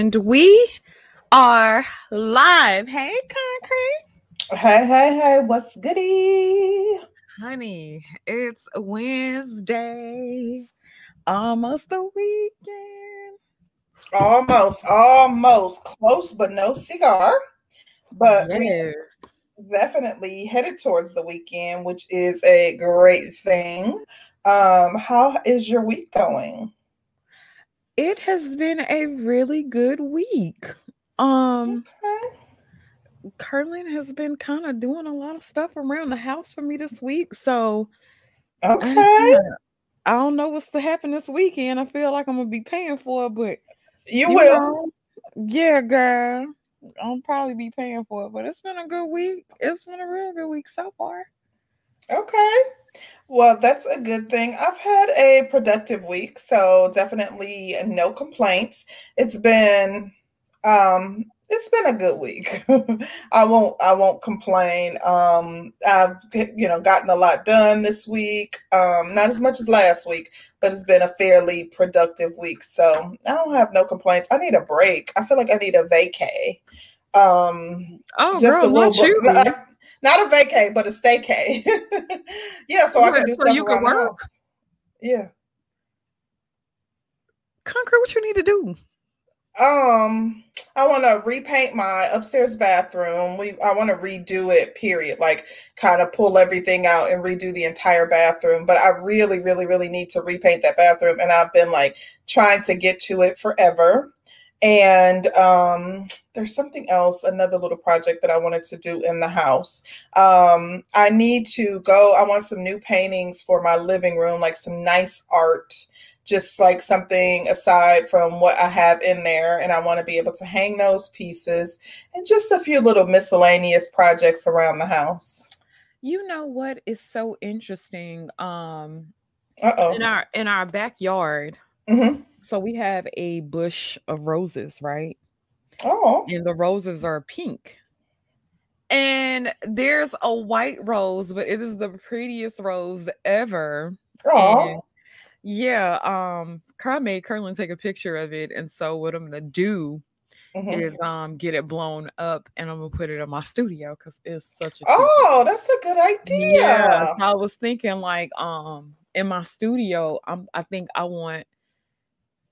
And we are live. Hey, Concrete. Hey, hey, hey, what's goody? Honey, it's Wednesday. Almost the weekend. Almost, almost close, but no cigar. But yes. definitely headed towards the weekend, which is a great thing. Um, how is your week going? It has been a really good week. Um Okay. Curlin has been kind of doing a lot of stuff around the house for me this week. So Okay. kinda- I don't know what's to happen this weekend. I feel like I'm gonna be paying for it, but You you will. know, yeah, girl. I'll probably be paying for it, but it's been a good week. It's been a real good week so far. Okay. Well, that's a good thing. I've had a productive week, so definitely no complaints. It's been um it's been a good week. I won't I won't complain. Um I've you know gotten a lot done this week. Um not as much as last week, but it's been a fairly productive week. So I don't have no complaints. I need a break. I feel like I need a vacay. Um Oh, just girl, a little not you. Not a vacay, but a staycay. yeah, so I can do so stuff you can work. house. Yeah. Concrete, what you need to do? Um, I want to repaint my upstairs bathroom. We I want to redo it, period. Like kind of pull everything out and redo the entire bathroom. But I really, really, really need to repaint that bathroom. And I've been like trying to get to it forever. And um there's something else, another little project that I wanted to do in the house. Um, I need to go, I want some new paintings for my living room, like some nice art just like something aside from what I have in there. And I want to be able to hang those pieces and just a few little miscellaneous projects around the house. You know what is so interesting? Um, Uh in our in our backyard, hmm so we have a bush of roses, right? Oh. And the roses are pink. And there's a white rose, but it is the prettiest rose ever. Oh. yeah, um, Carl made Curlin take a picture of it. And so what I'm gonna do hmm is um get it blown up and I'm gonna put it in my studio because it's such a Oh, that's a good Yeah, idea. so I was thinking like um in my studio, I'm I think I want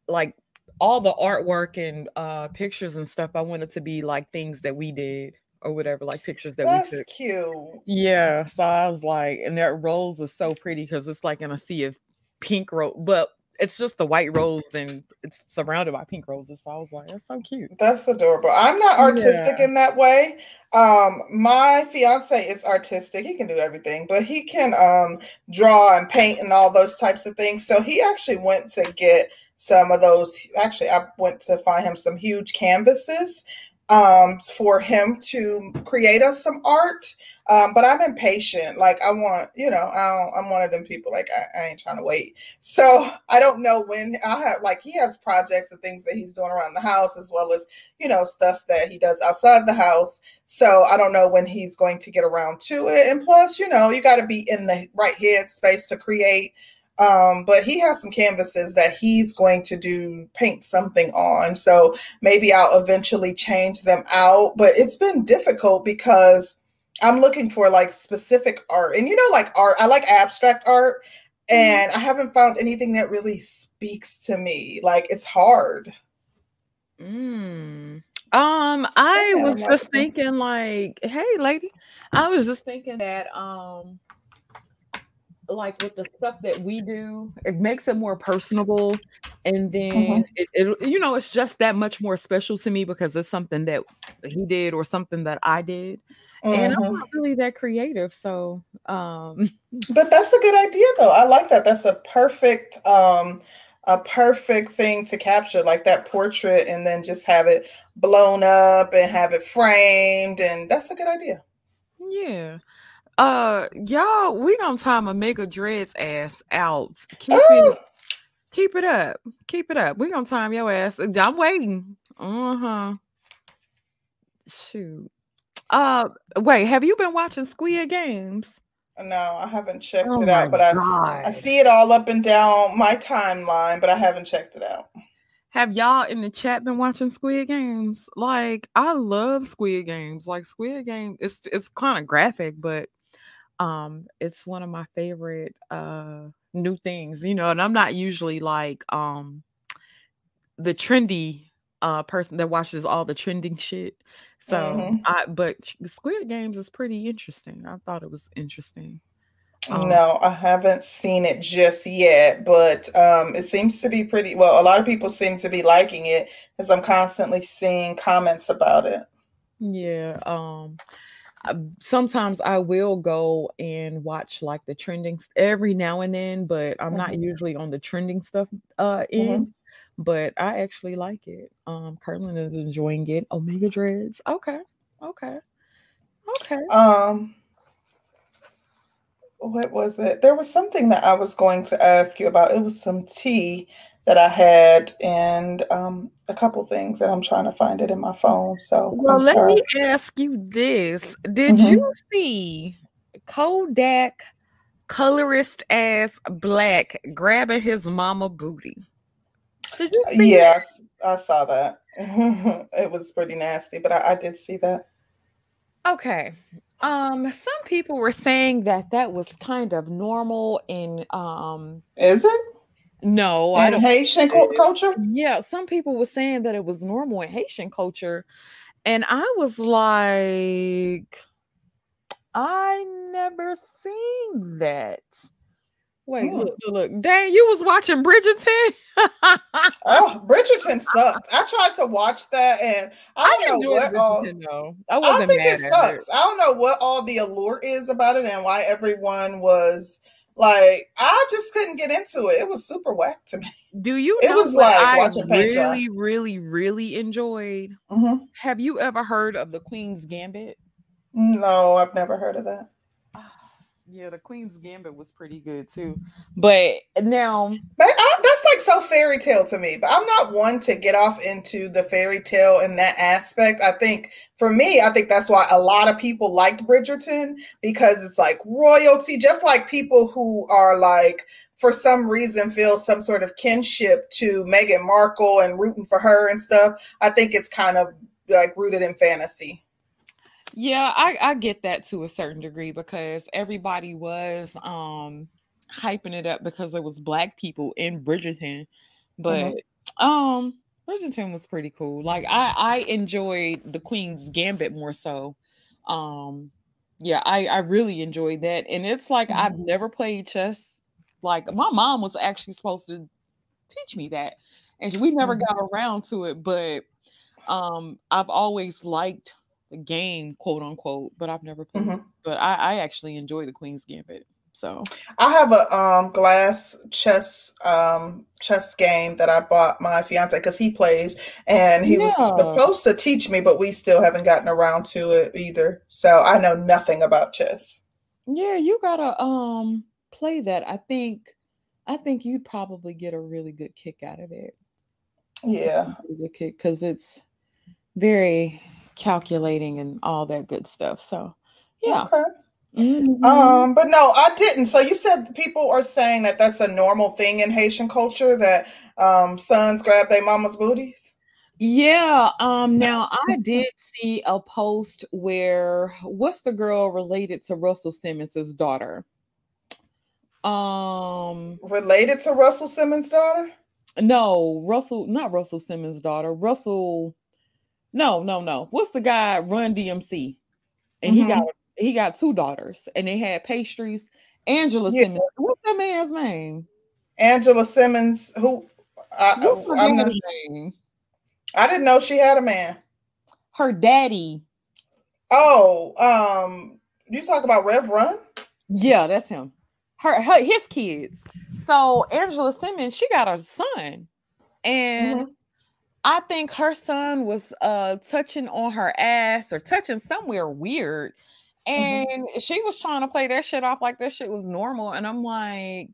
like all the artwork and uh pictures and stuff. I want it to be like things that we did or whatever, like pictures that we That's took. cute. Yeah, so I was like, and that rose is so pretty because it's like in a sea of pink rose, but it's just the white rose and it's surrounded by pink roses. So I was like, that's so cute. That's adorable. I'm not artistic Yeah. in that way. Um, my fiance is artistic. He can do everything, but he can um draw and paint and all those types of things. So he actually went to get some of those. Actually, I went to find him some huge canvases um for him to create us some art. Um, but I'm impatient. Like I want, you know, I I'm one of them people. Like I, I ain't trying to wait. So I don't know when I have like he has projects and things that he's doing around the house as well as you know stuff that he does outside the house. So I don't know when he's going to get around to it. And plus, you know, you got to be in the right head space to create. Um, but he has some canvases that he's going to do paint something on. So maybe I'll eventually change them out. But it's been difficult because I'm looking for like specific art. And you know, like art, I like abstract art Mhm. and I haven't found anything that really speaks to me. Like it's hard. Mm. Um, I was Adam just thinking like, hey lady, I was just thinking that um like with the stuff that we do, it makes it more personable and then it, it you know, it's just that much more special to me because it's something that he did or something that I did. And I'm hmm not really that creative, so um But that's a good idea though. I like that. That's a perfect um a perfect thing to capture like that portrait and then just have it blown up and have it framed and that's a good idea. yeah. Uh y'all, we gonna time a mega dreads ass out. Keep it Keep it up. Keep it up. We're gonna time your ass. I'm waiting. Uh-huh. Shoot. Uh wait, have you been watching Squid Games? no, I haven't checked Oh it out, but I I see it all up and down my timeline, but I haven't checked it out. have y'all in the chat been watching Squid Games? Like, I love Squid Games. Like Squid Game, it's it's kind of graphic, but um, it's one of my favorite uh new things, you know. And I'm not usually like um the trendy uh person that watches all the trending shit. So Mm-hmm. I but Squid Games is pretty interesting. I thought it was interesting. Um, No, I haven't seen it just yet, but um, it seems to be pretty well. A lot of people seem to be liking it as I'm constantly seeing comments about it. Yeah. Um sometimes I will go and watch like the trending every now and then, but I'm not Mhm. usually on the trending stuff uh end. But I actually like it. Um Curlin is enjoying it. Omega Dreads. Okay. Okay. Okay. Um, what was it? There was something that I was going to ask you about. It was some tea that I had, and um, a couple things that I'm trying to find it in my phone. So Well, I'm let sorry. me ask you this. Did Mhm. you see Kodak colorist ass black grabbing his mama booty? Did you see that? Yes, I saw that. it was pretty nasty, but I, I did see that. Okay. Um, some people were saying that that was kind of normal in um Is it no, I in don't Haitian cu- culture? yeah, some people were saying that it was normal in Haitian culture, and I was like, I never seen that. Wait, Hmm. look, look, look. Dang, you was watching Bridgerton? Oh, Bridgerton sucked. I tried to watch that, and I I don't know enjoyed what all. Though. I I think it at it. sucks. I don't know what all the allure is about it, and why everyone was like, I just couldn't get into it. It was super whack to me. Do you It was like I watching really, really, really enjoyed? Mhm. Have you ever heard of the Queen's Gambit? No, I've never heard of that. Yeah, the Queen's Gambit was pretty good too. But now, But I, that's like so fairy tale to me. But I'm not one to get off into the fairy tale in that aspect. I think for me, I think that's why a lot of people liked Bridgerton because it's like royalty, just like people who are like for some reason feel some sort of kinship to Meghan Markle and rooting for her and stuff. I think it's kind of like rooted in fantasy. Yeah, I, I get that to a certain degree because everybody was um hyping it up because there was black people in Bridgerton. But um Bridgerton was pretty cool. Like I I enjoyed the Queen's Gambit more so. Um yeah, I I really enjoyed that. And it's like I've never played chess. Like my mom was actually supposed to teach me that. And we never Mhm. got around to it, but um I've always liked game, quote unquote, but I've never played. Mhm. But I, I actually enjoy the Queen's Gambit. So I have a um glass chess um chess game that I bought my fiance because he plays and he was supposed to teach me, but we still haven't gotten around to it either. So I know nothing about chess. yeah, you gotta um play that. I think I think you'd probably get a really good kick out of it. Yeah. Really good kick because it's very calculating and all that good stuff. So yeah. Okay. Mhm. Um, but no, I didn't. So you said people are saying that that's a normal thing in Haitian culture that um sons grab their mama's booties. Yeah, um now I did see a post where what's the girl related to Russell Simmons's daughter? Um Related to Russell Simmons' daughter? no, Russell, not Russell Simmons' daughter. Russell No, no, no. What's the guy Run DMC? And he Mhm. got he got two daughters and they had pastries. Angela Yeah. Simmons. What's that man's name? Angela Simmons, who I, I'm not? I didn't know she had a man. Her daddy. Oh, um, you talk about Rev Run? Yeah, that's him. Her, her his kids. So Angela Simmons, she got a son. And Mhm. I think her son was uh touching on her ass or touching somewhere weird. And she was trying to play that shit off like that shit was normal. And I'm like,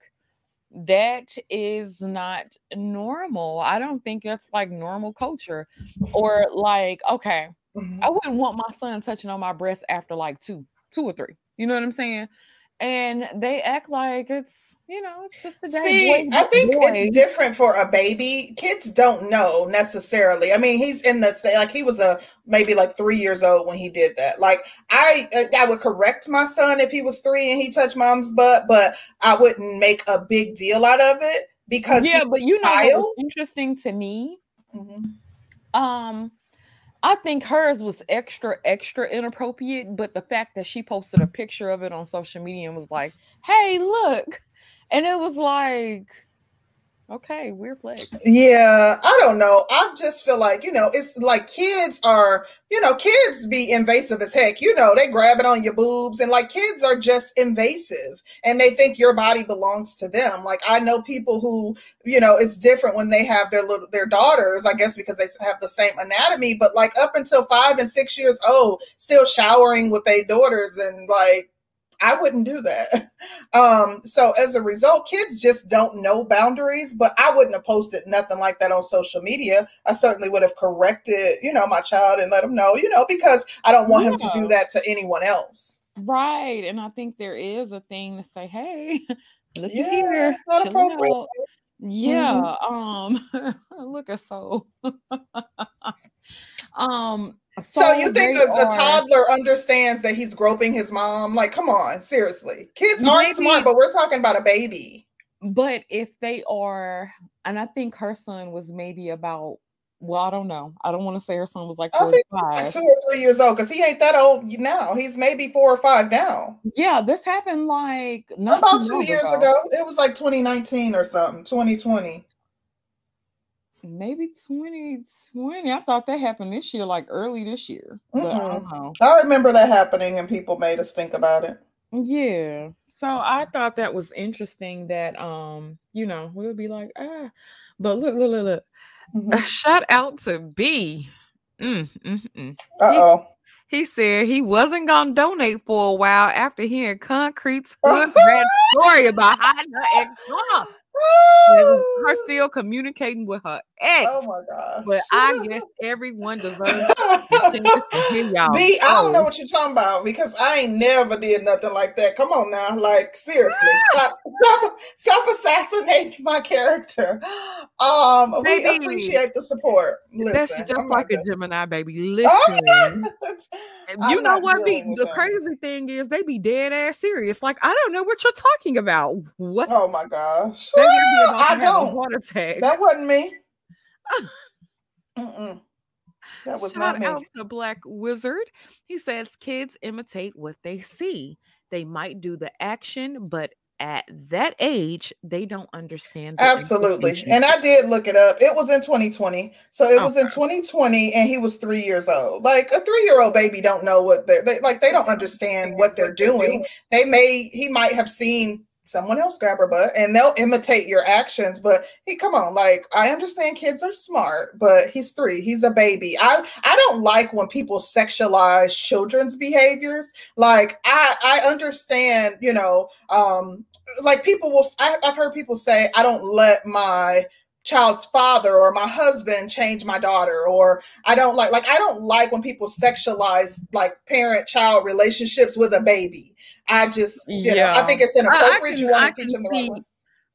that is not normal. I don't think that's like normal culture. Or like, okay, Mhm. I wouldn't want my son touching on my breast after like two, two or three. You know what I'm saying? And they act like it's you know it's just the day. See, boy, I think boy. it's different for a baby. Kids don't know necessarily. I mean, he's in the state like he was a maybe like three years old when he did that. Like I, uh, I would correct my son if he was three and he touched mom's butt, but I wouldn't make a big deal out of it because yeah, but you know interesting to me. Mhm. Um, I think hers was extra, extra inappropriate, but the fact that she posted a picture of it on social media and was like, "Hey, look," and it was like, okay, weird flex. Yeah, I don't know. I just feel like, you know, it's like kids are, you know, kids be invasive as heck. You know, they grab it on your boobs and like kids are just invasive and they think your body belongs to them. Like I know people who, you know, it's different when they have their little their daughters, I guess because they have the same anatomy, but like up until 5 and 6 years old, still showering with their daughters and like I wouldn't do that. Um, so as a result, kids just don't know boundaries, but I wouldn't have posted nothing like that on social media. I certainly would have corrected, you know, my child and let him know, you know, because I don't want him to do that to anyone else. Right, and I think there is a thing to say, "Hey, look at Yeah, here, it's not appropriate. out." Yeah, um, look at so. um, So you think a, a are- toddler understands that he's groping his mom? Like, come on, seriously. Kids are Maybe- smart, but we're talking about a baby. But if they are, and I think her son was maybe about, well, I don't know. I don't want to say her son was like I think Like two or three years old, because he ain't that old now. He's maybe four or five now. Yeah, this happened like not About two years ago. It was like 2019 or something, 2020. Maybe 2020. I thought that happened this year, like early this year. I. I remember that happening and people made us think about it. Yeah. So I thought that was interesting that um, you know, we would be like, ah, but look, look, look, look. Mhm. Shout out to B. Mm, mm, mm. Uh-oh. He said he wasn't gonna donate for a while after hearing Concrete's hood story about her ex mom. Her still communicating with her ex. Oh my gosh. but I guess everyone deserves to hear y'all. B, I don't know what you're talking about because I ain't never did nothing like that. Come on now, like seriously, stop, stop, stop assassinating my character. Um, we appreciate the support. Listen, That's just I'm like a Gemini, baby. Oh, Listen. I'm you know what? Be, the crazy thing is they be dead ass serious. Like I don't know what you're talking about. What? Oh my gosh, They be I don't. heart attack. That wasn't me. Mm-mm. That was Shout not me. out to Black Wizard. He says kids imitate what they see. They might do the action, but at that age, they don't understand. Absolutely. And I did look it up. It was in 2020. So it was in 2020 and he was 3 years old. Like a 3-year-old baby don't know what they're they, like they don't understand what they're doing. They may he might have seen someone else grab her butt and they'll imitate your actions, but he come on, like I understand kids are smart, but he's 3. He's a baby. I I don't like when people sexualize children's behaviors. Like I I understand, you know, um like people will I, i've heard people say i don't let my child's father or my husband change my daughter or i don't like like i don't like when people sexualize like parent child relationships with a baby i just you know i think it's I- I inappropriate you I want to teach can them the right way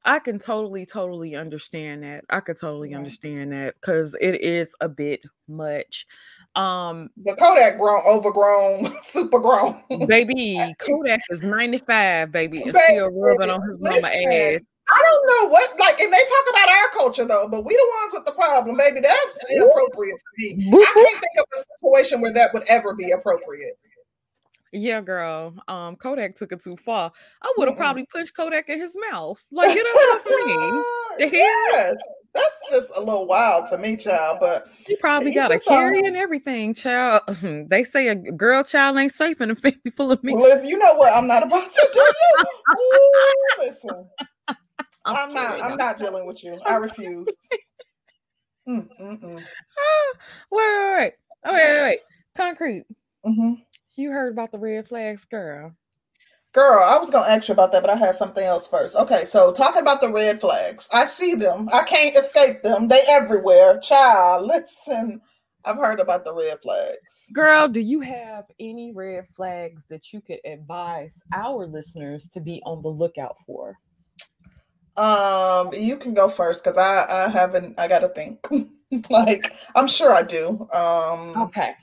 I can totally, totally understand that. I could totally Yeah. understand that because it is a bit much. Um, but kodak grown overgrown super grown baby, Kodak is 95, baby, and Baby, still rubbing on his mama listen, ass. I don't know what like, and they talk about our culture though, but we the ones with the problem, baby. That's inappropriate to me. I can't think of a situation where that would ever be appropriate. Yeah, girl. Um, Kodak took it too far. I would have Mm-mm. probably punched Kodak in his mouth. Like, get off me. The hair? yes, that's just a little wild to me, child. But She probably got a carry and everything, child. they say a girl child ain't safe in a family full of me. Well, listen, you know what? I'm not about to do you. Listen, I'm, not. I'm not dealing with you. I refuse. Mm, mm, mm. Ah, wait, wait, wait. Oh, wait, wait, wait. Concrete. Mhm. You heard about the red flags, girl. Girl, I was gonna ask you about that, but I had something else first. Okay, so talking about the red flags, I see them. I can't escape them. They everywhere. Child, listen. I've heard about the red flags. Girl, do you have any red flags that you could advise our listeners to be on the lookout for? Um, you can go first because I I haven't. I got to think. like I'm sure I do. Um, okay.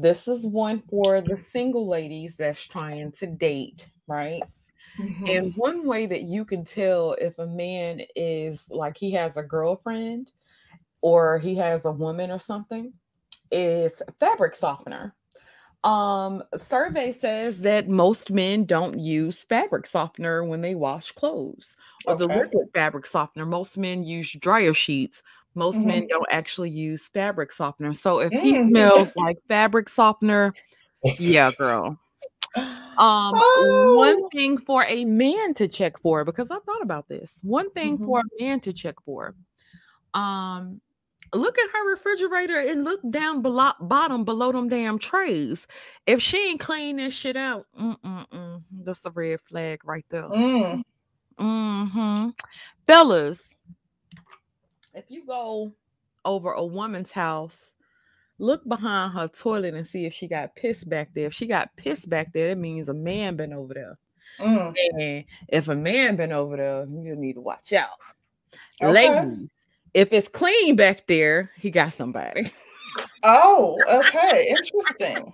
This is one for the single ladies that's trying to date, right? Mm-hmm. And one way that you can tell if a man is like he has a girlfriend or he has a woman or something is fabric softener. Um, survey says that most men don't use fabric softener when they wash clothes or okay. the liquid fabric softener. Most men use dryer sheets. Most mm-hmm. men don't actually use fabric softener. So if he mm. smells like fabric softener, yeah, girl. Um, oh. one thing for a man to check for because I thought about this. One thing mm-hmm. for a man to check for. Um, look at her refrigerator and look down below bottom below them damn trays. If she ain't clean this shit out, that's a red flag right there. Mm. Mm-hmm. Fellas, if you go over a woman's house, look behind her toilet and see if she got piss back there. If she got piss back there, that means a man been over there. Mm. And if a man been over there, you need to watch out. Okay. Ladies, if it's clean back there, he got somebody. Oh, okay. Interesting.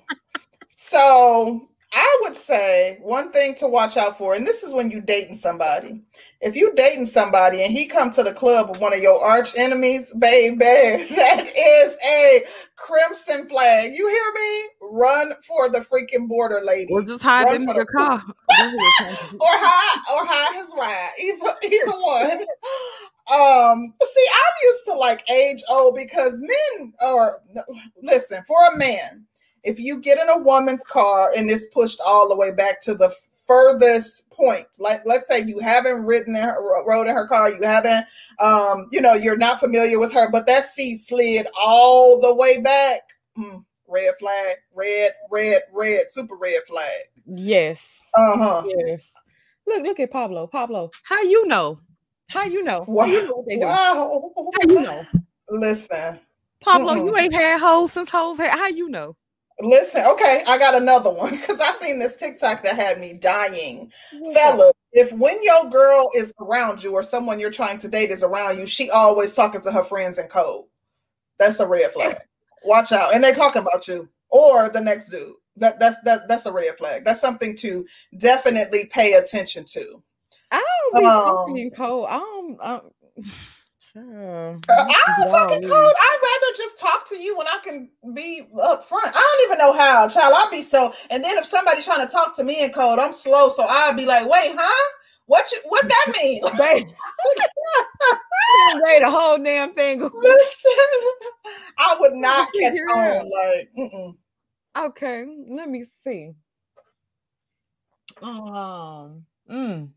so I would say one thing to watch out for, and this is when you dating somebody. If you dating somebody and he come to the club with one of your arch enemies, baby, that is a crimson flag. You hear me? Run for the freaking border, lady. Or just hide in the car. or hide or hide his ride. Either either one. Um, see, I'm used to like age old because men are listen for a man. If you get in a woman's car and it's pushed all the way back to the furthest point, like let's say you haven't ridden in her, rode in her car, you haven't, um, you know, you're not familiar with her, but that seat slid all the way back. Mm, red flag, red, red, red, super red flag. Yes. Uh huh. Yes. Look, look at Pablo. Pablo, how you know? How you know? Wow. How you know what they do? Wow. How you know? Listen. Pablo, mm-hmm. you ain't had hoes since hoes had. How you know? Listen, okay, I got another one because I seen this TikTok that had me dying. Yeah. Fella, if when your girl is around you or someone you're trying to date is around you, she always talking to her friends in code. That's a red flag. Watch out. And they talking about you or the next dude. That that's that that's a red flag. That's something to definitely pay attention to. I don't be um, talking code. I don't. I don't I'm talking code. I'd rather just talk to you when I can be up front. I don't even know how, child. I'll be so. And then if somebody's trying to talk to me in code, I'm slow, so I'll be like, "Wait, huh? What you? What that mean?" Wait, the whole damn thing. Listen, I would not catch on. Like, mm-mm. okay, let me see. Um, mm.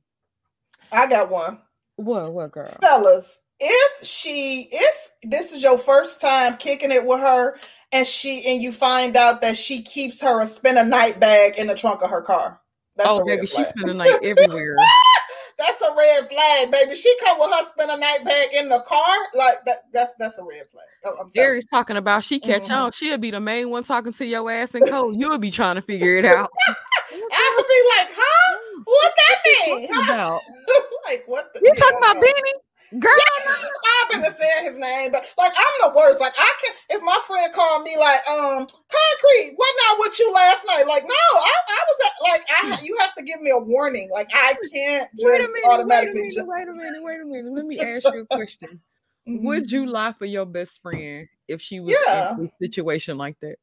I got one. What, what girl? Fellas, if she, if this is your first time kicking it with her, and she, and you find out that she keeps her a spend a night bag in the trunk of her car. That's oh, baby, she spend a night everywhere. that's a red flag, baby. She come with her spend a night bag in the car, like that. That's that's a red flag. I'm Jerry's talking about she catch mm-hmm. on. She'll be the main one talking to your ass and code. You'll be trying to figure it out. I'll be like, huh? What that mean? About? like what? The you talking about Benny? Girl, yeah, I've been to say his name, but like I'm the worst. Like I can, if my friend called me like, um, concrete, what not with you last night? Like, no, I, I was at, like, I you have to give me a warning. Like I can't just wait a minute, automatically. Wait a minute, wait a minute, wait a minute. Let me ask you a question. Mm-hmm. Would you lie for your best friend if she was yeah. in a situation like that?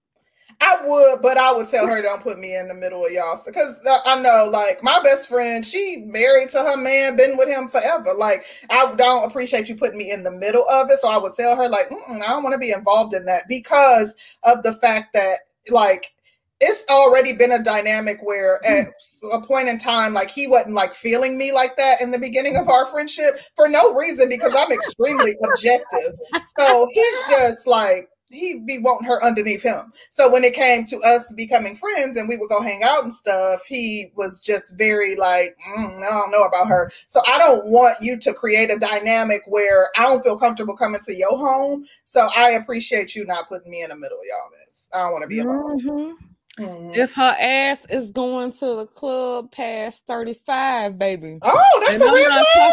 I would, but I would tell her don't put me in the middle of y'all because I know, like my best friend, she married to her man, been with him forever. Like I don't appreciate you putting me in the middle of it, so I would tell her like I don't want to be involved in that because of the fact that like it's already been a dynamic where at hmm. a point in time, like he wasn't like feeling me like that in the beginning of our friendship for no reason because I'm extremely objective. So he's just like he be wanting her underneath him. So when it came to us becoming friends and we would go hang out and stuff, he was just very like, mm, I don't know about her. So I don't want you to create a dynamic where I don't feel comfortable coming to your home. So I appreciate you not putting me in the middle of y'all this. I don't want to be alone. Mm-hmm. Mm-hmm. If her ass is going to the club past 35, baby. Oh, that's a real flag.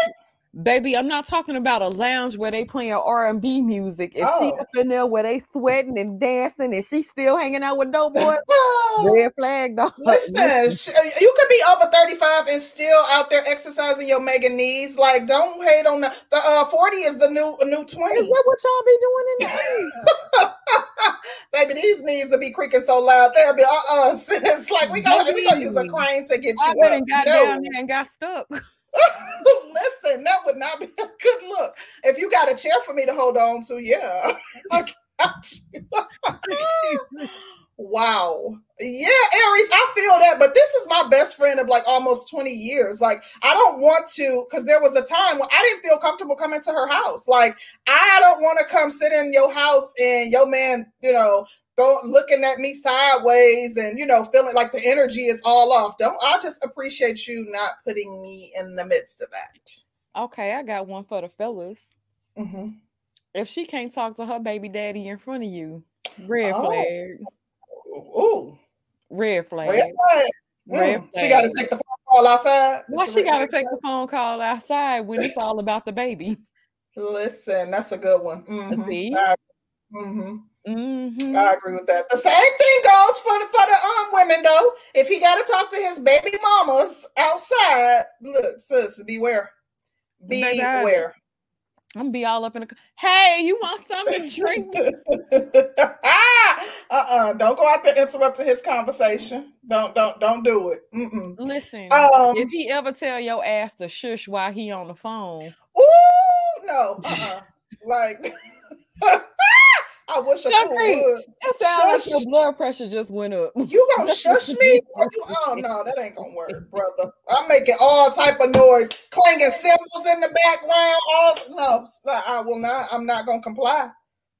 Baby, I'm not talking about a lounge where they playing R and B music. If oh. she up in there where they sweating and dancing, and she's still hanging out with dope boys, red flag dog. Listen, you could be over 35 and still out there exercising your mega needs. Like, don't hate on the the uh, 40 is the new new 20. Is that what y'all be doing in the Baby, these knees will be creaking so loud. They'll be uh uh It's like we gonna we gonna use a crane to get you I up. got no. down there and got stuck. Listen, that would not be a good look. If you got a chair for me to hold on to, yeah. wow. Yeah, Aries, I feel that, but this is my best friend of like almost 20 years. Like, I don't want to, because there was a time when I didn't feel comfortable coming to her house. Like, I don't want to come sit in your house and your man, you know, don't looking at me sideways and you know feeling like the energy is all off don't i just appreciate you not putting me in the midst of that okay i got one for the fellas mm-hmm. if she can't talk to her baby daddy in front of you red oh. flag Ooh. red flag red flag, red mm. flag. she got to take the phone call outside why she got to take the phone call outside when it's all about the baby listen that's a good one mm-hmm. See? mm-hmm. Mm-hmm. I agree with that. The same thing goes for the for the um women though. If he got to talk to his baby mamas outside, look, sis, beware, beware. I'm gonna be all up in the. Hey, you want something to drink? uh-uh. Don't go out there interrupting his conversation. Don't don't don't do it. Mm-mm. Listen, um, if he ever tell your ass to shush while he on the phone, ooh, no, uh-uh. like. I wish I could. It sounds like your blood pressure just went up. You gonna shush me? oh no, that ain't gonna work, brother. I'm making all type of noise, clanging cymbals in the background. All no, I will not. I'm not gonna comply.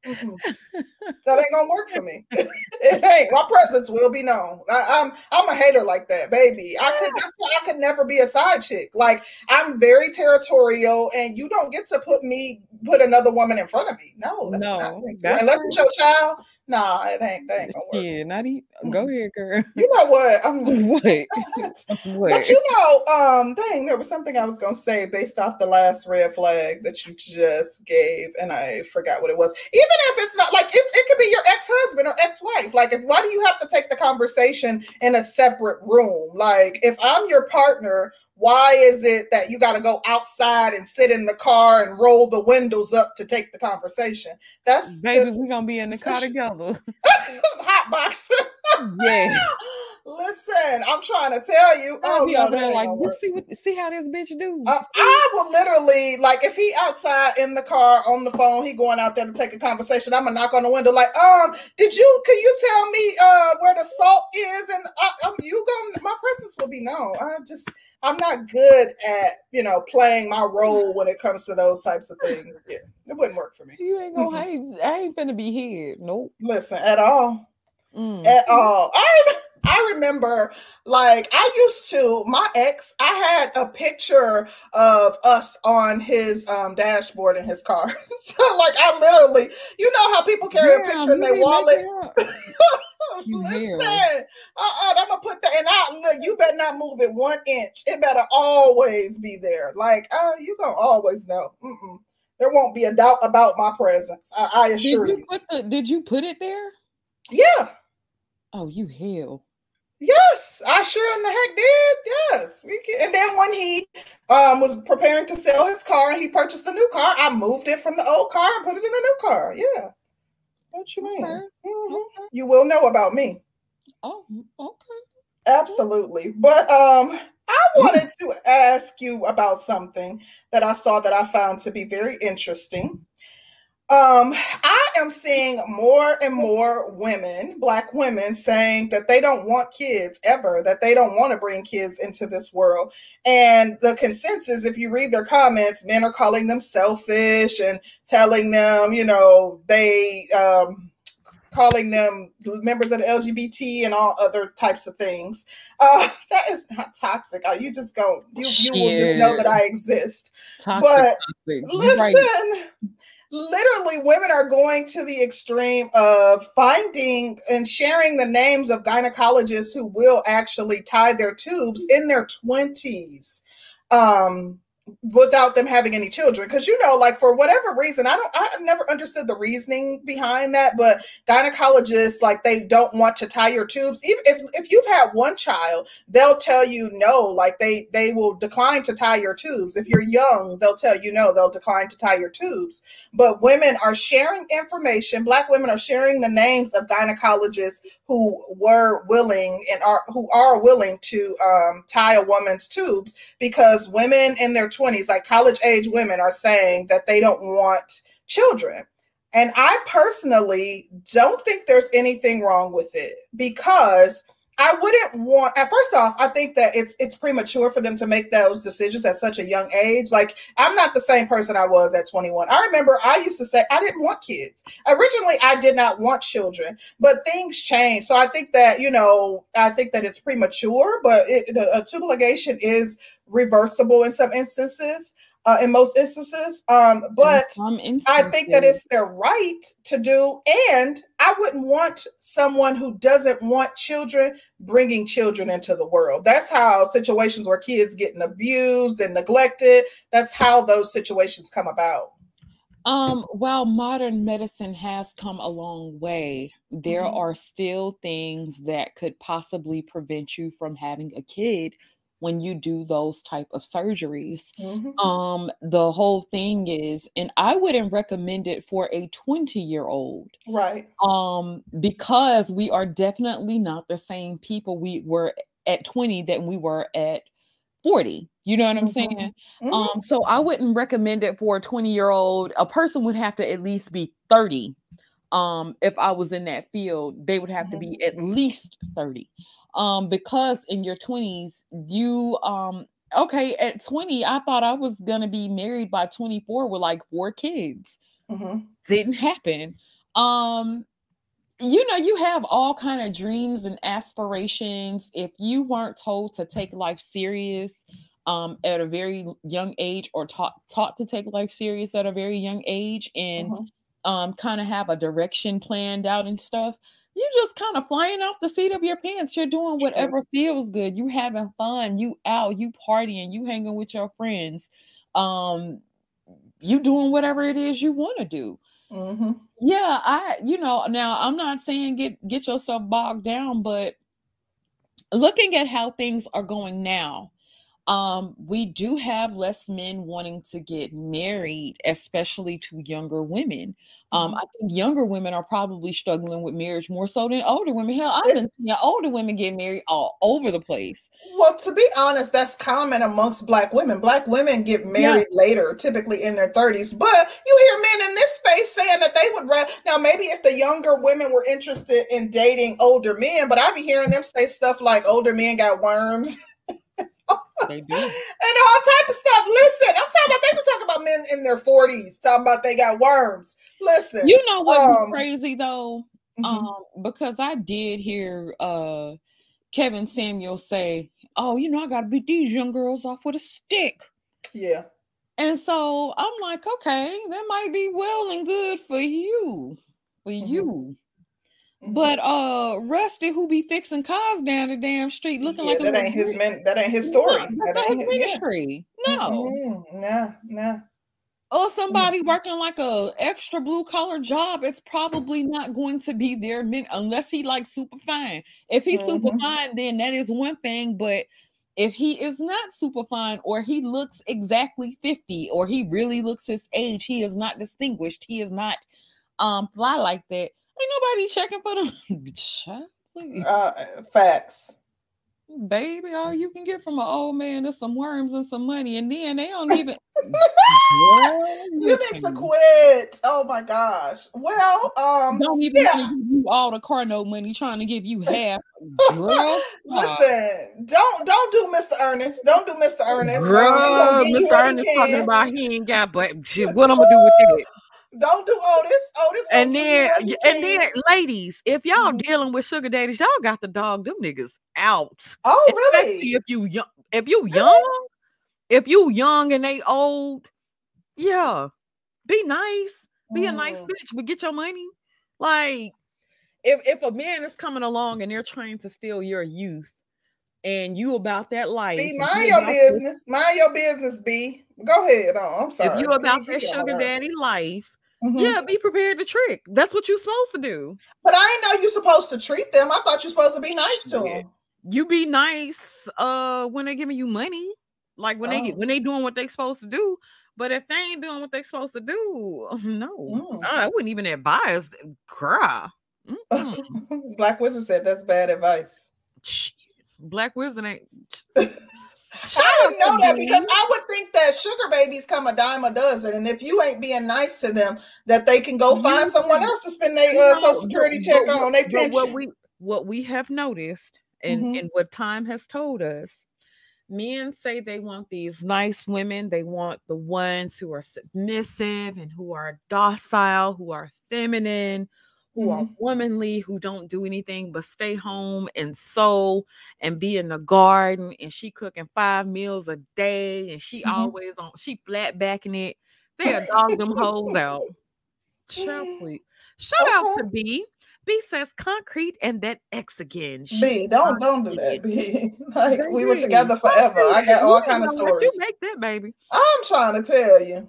Mm-hmm. that ain't gonna work for me. it ain't. My presence will be known. I, am I'm, I'm a hater like that, baby. I could I could never be a side chick. Like I'm very territorial, and you don't get to put me put another woman in front of me. No, that's no, not that's unless it's your child. Nah, it ain't. That ain't gonna work. Yeah, not even. Go ahead, girl. You know what? I'm what? what? But you know, um, dang, there was something I was gonna say based off the last red flag that you just gave, and I forgot what it was. Even if it's not like if it could be your ex-husband or ex-wife. Like, if why do you have to take the conversation in a separate room? Like, if I'm your partner why is it that you got to go outside and sit in the car and roll the windows up to take the conversation? That's baby, we're gonna be in the car together. Hot box. yeah. Listen, I'm trying to tell you. I'll oh, be no, there like, see what, see how this bitch do. Uh, I will literally like if he outside in the car on the phone, he going out there to take a conversation. I'm gonna knock on the window like, um, did you? Can you tell me uh where the salt is? And uh, um, you going my presence will be known. I just I'm not good at you know playing my role when it comes to those types of things. Yeah, it wouldn't work for me. You ain't gonna. I ain't, I ain't gonna be here. Nope. Listen at all. Mm. At all. I I remember like I used to my ex. I had a picture of us on his um, dashboard in his car. so like I literally, you know how people carry yeah, a picture in their wallet. Listen, uh-uh, I'm gonna put that, and I look. You better not move it one inch. It better always be there. Like, oh, you gonna always know. Mm-mm. There won't be a doubt about my presence. I, I assure did you. you. Put the, did you put it there? Yeah. Oh, you hell. Yes, I sure in the heck did. Yes, we can. And then when he um was preparing to sell his car and he purchased a new car, I moved it from the old car and put it in the new car. Yeah. What you mean? Okay. Mm-hmm. Okay. You will know about me. Oh, okay. Absolutely. But um I wanted to ask you about something that I saw that I found to be very interesting. Um, I am seeing more and more women, black women, saying that they don't want kids ever, that they don't want to bring kids into this world. And the consensus, if you read their comments, men are calling them selfish and telling them, you know, they um calling them members of the LGBT and all other types of things. Uh, that is not toxic. You just go, you, you will just know that I exist. Toxic, but toxic. listen, right. Literally, women are going to the extreme of finding and sharing the names of gynecologists who will actually tie their tubes in their 20s. Um, without them having any children. Because you know like for whatever reason i don't i never understood the reasoning behind that but gynecologists like they don't want to tie your tubes. Even if, if you've had one child they'll tell you no like they they will decline to tie your tubes. If you're young they'll tell you no they'll decline to tie your tubes. But women are sharing information black women are sharing the names of gynecologists who were willing and are who are willing to um, tie a woman's tubes because women in their 20s like college age women are saying that they don't want children. And i personally don't think there's anything wrong with it because I wouldn't want at first off, I think that it's it's premature for them to make those decisions at such a young age. Like I'm not the same person I was at 21. I remember I used to say I didn't want kids. Originally I did not want children, but things change. So I think that, you know, I think that it's premature, but it, a tubal ligation is reversible in some instances uh, in most instances. Um, but instances. I think that it's their right to do. And I wouldn't want someone who doesn't want children bringing children into the world. That's how situations where kids getting abused and neglected. That's how those situations come about. Um, while modern medicine has come a long way, there mm-hmm. are still things that could possibly prevent you from having a kid when you do those type of surgeries mm-hmm. um the whole thing is and i wouldn't recommend it for a 20 year old right um because we are definitely not the same people we were at 20 that we were at 40 you know what i'm mm-hmm. saying mm-hmm. um so i wouldn't recommend it for a 20 year old a person would have to at least be 30 um if i was in that field they would have to be mm-hmm. at least 30 um because in your 20s you um okay at 20 i thought i was gonna be married by 24 with like four kids mm-hmm. didn't happen um you know you have all kind of dreams and aspirations if you weren't told to take life serious um, at a very young age or taught taught to take life serious at a very young age and mm-hmm. Um, kind of have a direction planned out and stuff you just kind of flying off the seat of your pants. You're doing whatever feels good. You having fun. You out. You partying. You hanging with your friends. Um, you doing whatever it is you want to do. Mm-hmm. Yeah, I. You know, now I'm not saying get get yourself bogged down, but looking at how things are going now, um, we do have less men wanting to get married, especially to younger women. Um, mm-hmm. I think younger women are probably struggling with marriage more so than older women. Hell, I've been seeing older women get married all over the place. Well, to be honest, that's common amongst black women. Black women get married yeah. later, typically in their 30s. But you hear men in this space saying that they would rather now maybe if the younger women were interested in dating older men, but I be hearing them say stuff like older men got worms. They do. and all type of stuff. Listen, I'm talking about they were talking about men in their 40s, talking about they got worms. Listen. You know what um, crazy though? Mm-hmm. Um, because I did hear uh Kevin Samuel say, Oh, you know, I gotta beat these young girls off with a stick. Yeah. And so I'm like, okay, that might be well and good for you. For mm-hmm. you. But uh Rusty who be fixing cars down the damn street looking yeah, like that ain't his man that ain't his story. No, that ain't his ministry. Yeah. No. Mm-hmm. No, no. Or somebody mm-hmm. working like a extra blue collar job, it's probably not going to be their men unless he like super fine. If he's mm-hmm. super fine, then that is one thing. But if he is not super fine or he looks exactly 50 or he really looks his age, he is not distinguished, he is not um fly like that Ain't nobody checking for them. uh, facts. Baby, all you can get from an old man is some worms and some money, and then they don't even. you need to quit. Oh my gosh. Well, um, don't even yeah. give you all the car note money, trying to give you half. Girl, listen, don't don't do Mr. Ernest. Don't do Mr. Ernest. Girl, Mr. Ernest talking about he ain't got, but what I'm gonna do with it? Don't do Otis. Otis. And then, and then, ladies, if y'all mm-hmm. dealing with sugar daddies, y'all got to dog them niggas out. Oh, Especially really? If you young, if you young, if you young and they old, yeah, be nice. Be mm. a nice mm. bitch, but get your money. Like, if if a man is coming along and they're trying to steal your youth, and you about that life. Be mind your business. This, mind your business, B. Go ahead. Oh, I'm sorry. If you about that sugar daddy life, mm-hmm. yeah, be prepared to trick. That's what you're supposed to do. But I ain't know you're supposed to treat them. I thought you're supposed to be nice to them. You be nice uh when they're giving you money. Like when oh. they when they doing what they supposed to do. But if they ain't doing what they supposed to do, no, mm. I wouldn't even advise. Cry. Black Wizard said that's bad advice. Black Wizard ain't. I didn't know that because I would think that sugar babies come a dime a dozen, and if you ain't being nice to them, that they can go find someone else to spend their uh, social security check on. They pension. What we what we have noticed, and mm-hmm. and what time has told us, men say they want these nice women. They want the ones who are submissive and who are docile, who are feminine, who mm-hmm. are womanly, who don't do anything but stay home and sew and be in the garden. And she cooking five meals a day, and she mm-hmm. always on. She flat backing it. They are dog them hoes out. Shout, please. Shout okay. out to B. B says concrete and that X again. B, don't don't do that. B, like we were together forever. I got all kind of stories. You make that, baby. I'm trying to tell you.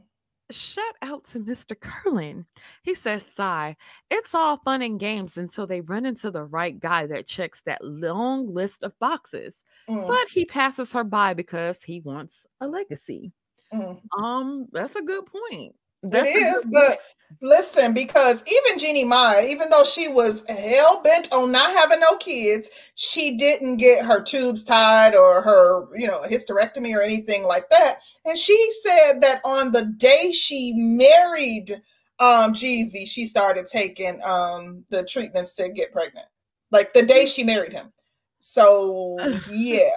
Shout out to Mr. Curlin. He says, Sigh, it's all fun and games until they run into the right guy that checks that long list of boxes. Mm. But he passes her by because he wants a legacy. Mm. Um, that's a good point. That's it is, but listen, because even Jeannie Mai, even though she was hell bent on not having no kids, she didn't get her tubes tied or her, you know, hysterectomy or anything like that. And she said that on the day she married um Jeezy, she started taking um the treatments to get pregnant. Like the day she married him. So yeah,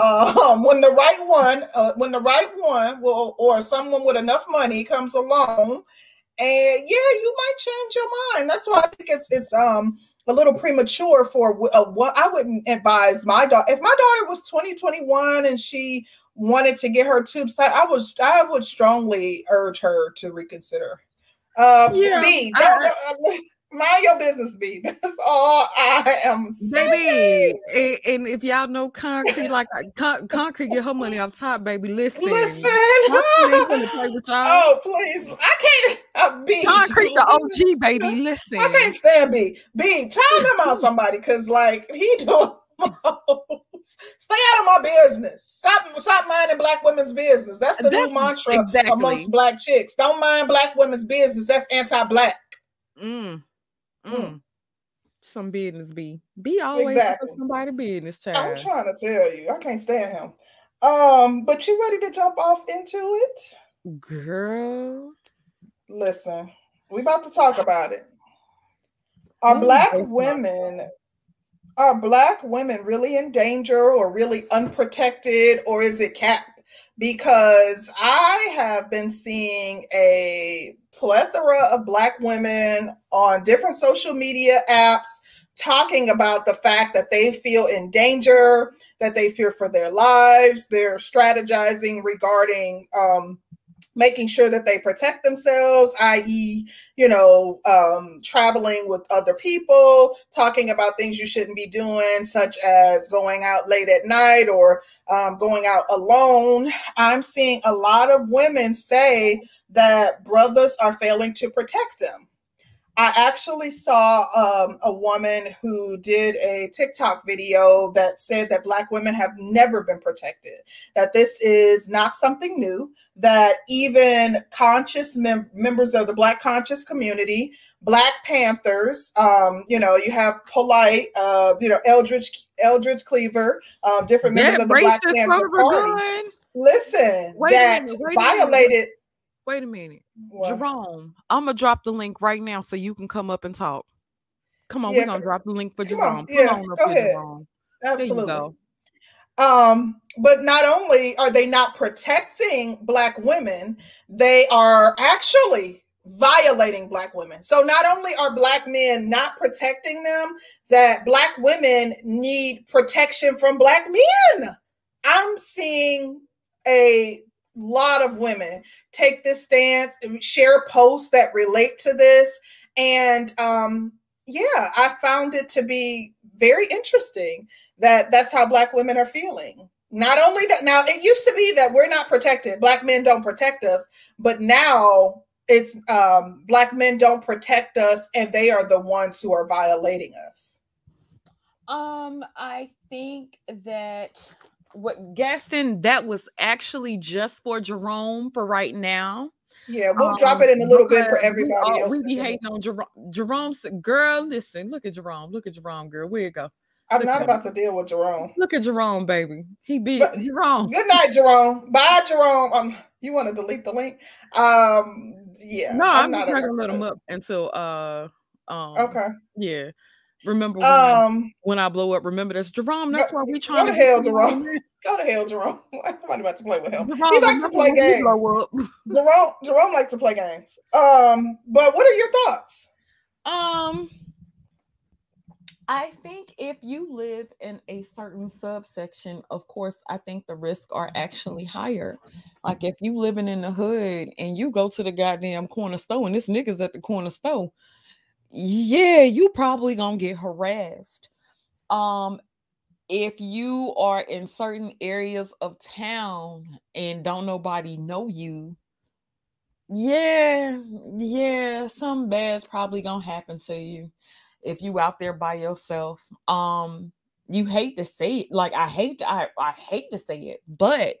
um, when the right one, uh, when the right one will, or someone with enough money comes along, and yeah, you might change your mind. That's why I think it's it's um a little premature for uh, what I wouldn't advise my daughter. If my daughter was 20, 21 and she wanted to get her tubes tied, I was I would strongly urge her to reconsider. Uh, yeah, B, I, Mind your business, B. That's all I am saying. Baby, and, and if y'all know concrete, like con- concrete, get her money off top, baby. Listen, listen. oh, please, I can't. Uh, B. Concrete, the OG, baby. Listen, I can't stand B. B. Tell him about somebody, cause like he doing. Stay out of my business. Stop, stop minding black women's business. That's the That's new mantra exactly. amongst black chicks. Don't mind black women's business. That's anti-black. Mm. Mm. mm. Some business be be always exactly. somebody business child. I'm trying to tell you, I can't stand him. Um, but you ready to jump off into it, girl? Listen, we about to talk about it. Are black women are black women really in danger or really unprotected or is it cap because I have been seeing a plethora of Black women on different social media apps talking about the fact that they feel in danger, that they fear for their lives. They're strategizing regarding um, making sure that they protect themselves, i.e., you know, um, traveling with other people, talking about things you shouldn't be doing, such as going out late at night or um, going out alone. I'm seeing a lot of women say that brothers are failing to protect them. I actually saw um, a woman who did a TikTok video that said that Black women have never been protected, that this is not something new, that even conscious mem- members of the Black conscious community, Black Panthers, um, you know, you have Polite, uh, you know, Eldridge, Eldridge Cleaver, um, different members of the Black Panther Party. Listen, wait that minute, violated. Wait a minute, what? Jerome. I'm gonna drop the link right now so you can come up and talk. Come on, yeah, we're gonna drop the link for Jerome. On, yeah, on go ahead. Jerome. Absolutely. Um, but not only are they not protecting black women, they are actually violating black women. So not only are black men not protecting them, that black women need protection from black men. I'm seeing a lot of women take this stance, share posts that relate to this. And um, yeah, I found it to be very interesting that that's how black women are feeling. Not only that, now it used to be that we're not protected, black men don't protect us, but now it's um, black men don't protect us and they are the ones who are violating us. Um, I think that what Gaston that was actually just for Jerome for right now. Yeah, we'll um, drop it in a little bit for everybody we, else. We be hating on Jerome. Jerome said, "Girl, listen, look at Jerome. Look at Jerome, girl. Where you go." I'm look not about him. to deal with Jerome. Look at Jerome, baby. He be but, Jerome. Good night, Jerome. Bye, Jerome. Um, you want to delete the link? Um, yeah. No, I'm, I'm not gonna let him up until uh um okay. Yeah. Remember when, um, I, when I blow up, remember this. Jerome, that's go, why we trying go to, to hell, Jerome. go to hell, Jerome. Somebody about to play with him. Jerome, he likes to play games. Jerome, Jerome likes to play games. Um, but what are your thoughts? Um, I think if you live in a certain subsection, of course, I think the risks are actually higher. Like if you living in the hood and you go to the goddamn corner store and this nigga's at the corner store, yeah, you probably gonna get harassed. Um, if you are in certain areas of town and don't nobody know you, yeah, yeah, some bad's probably gonna happen to you if you out there by yourself. Um, you hate to say it, like I hate, I I hate to say it, but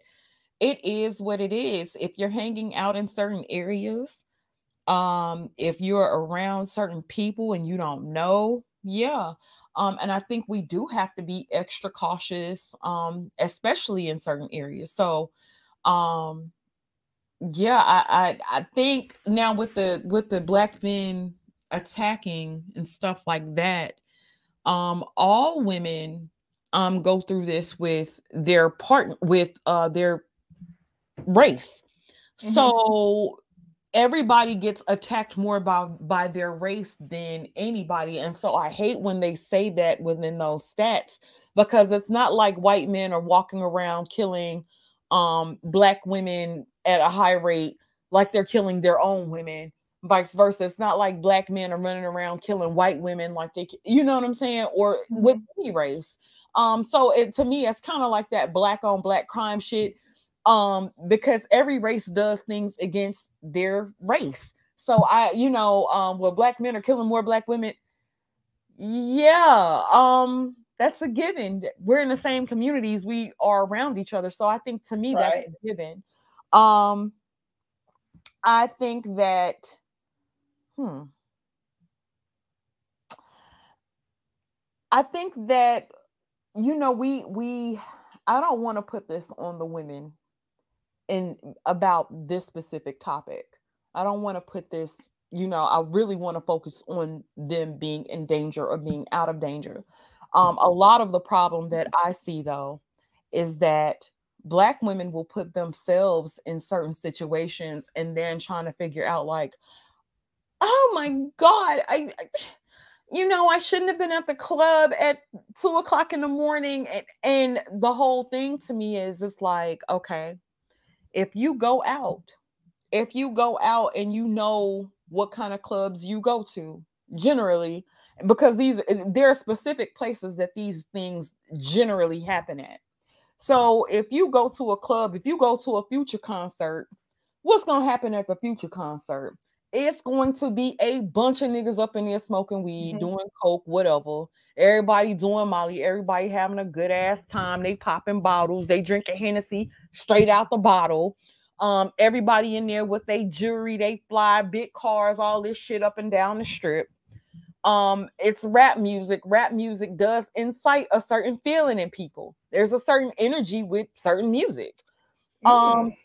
it is what it is. If you're hanging out in certain areas um if you're around certain people and you don't know yeah um and i think we do have to be extra cautious um especially in certain areas so um yeah i i, I think now with the with the black men attacking and stuff like that um all women um go through this with their part with uh their race mm-hmm. so everybody gets attacked more by by their race than anybody and so i hate when they say that within those stats because it's not like white men are walking around killing um black women at a high rate like they're killing their own women vice versa. It's not like black men are running around killing white women like they you know what i'm saying? Or with mm-hmm. any race. Um so it to me it's kind of like that black on black crime shit um because every race does things against their race. So i you know um well black men are killing more black women? Yeah um that's a given. We're in the same communities. We are around each other. So i think to me right. that's a given. Um i think that hmm. I think that you know we we i don't want to put this on the women in about this specific topic. I don't want to put this, you know, I really want to focus on them being in danger or being out of danger. Um, a lot of the problem that I see though is that black women will put themselves in certain situations and then trying to figure out like, oh my God, I, I you know, I shouldn't have been at the club at two o'clock in the morning. And, and the whole thing to me is it's like, okay, if you go out, if you go out and you know what kind of clubs you go to, generally, because these there are specific places that these things generally happen at. So if you go to a club, if you go to a future concert, what's gonna happen at the future concert? It's going to be a bunch of niggas up in there smoking weed, mm-hmm. doing coke, whatever. Everybody doing Molly, everybody having a good ass time. They popping bottles, they drinking Hennessy straight out the bottle. Um, everybody in there with their jewelry, they fly big cars, all this shit up and down the strip. Um, it's rap music. Rap music does incite a certain feeling in people. There's a certain energy with certain music. Um, mm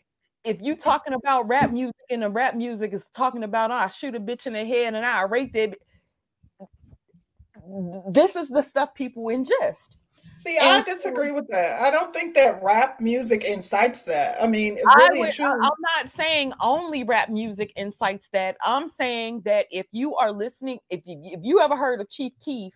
if you talking about rap music and the rap music is talking about oh, I shoot a bitch in the head and I rape it, this is the stuff people ingest. See, and I disagree with that. I don't think that rap music incites that. I mean, really I would, true. I'm not saying only rap music incites that. I'm saying that if you are listening, if you, if you ever heard of Chief Keef,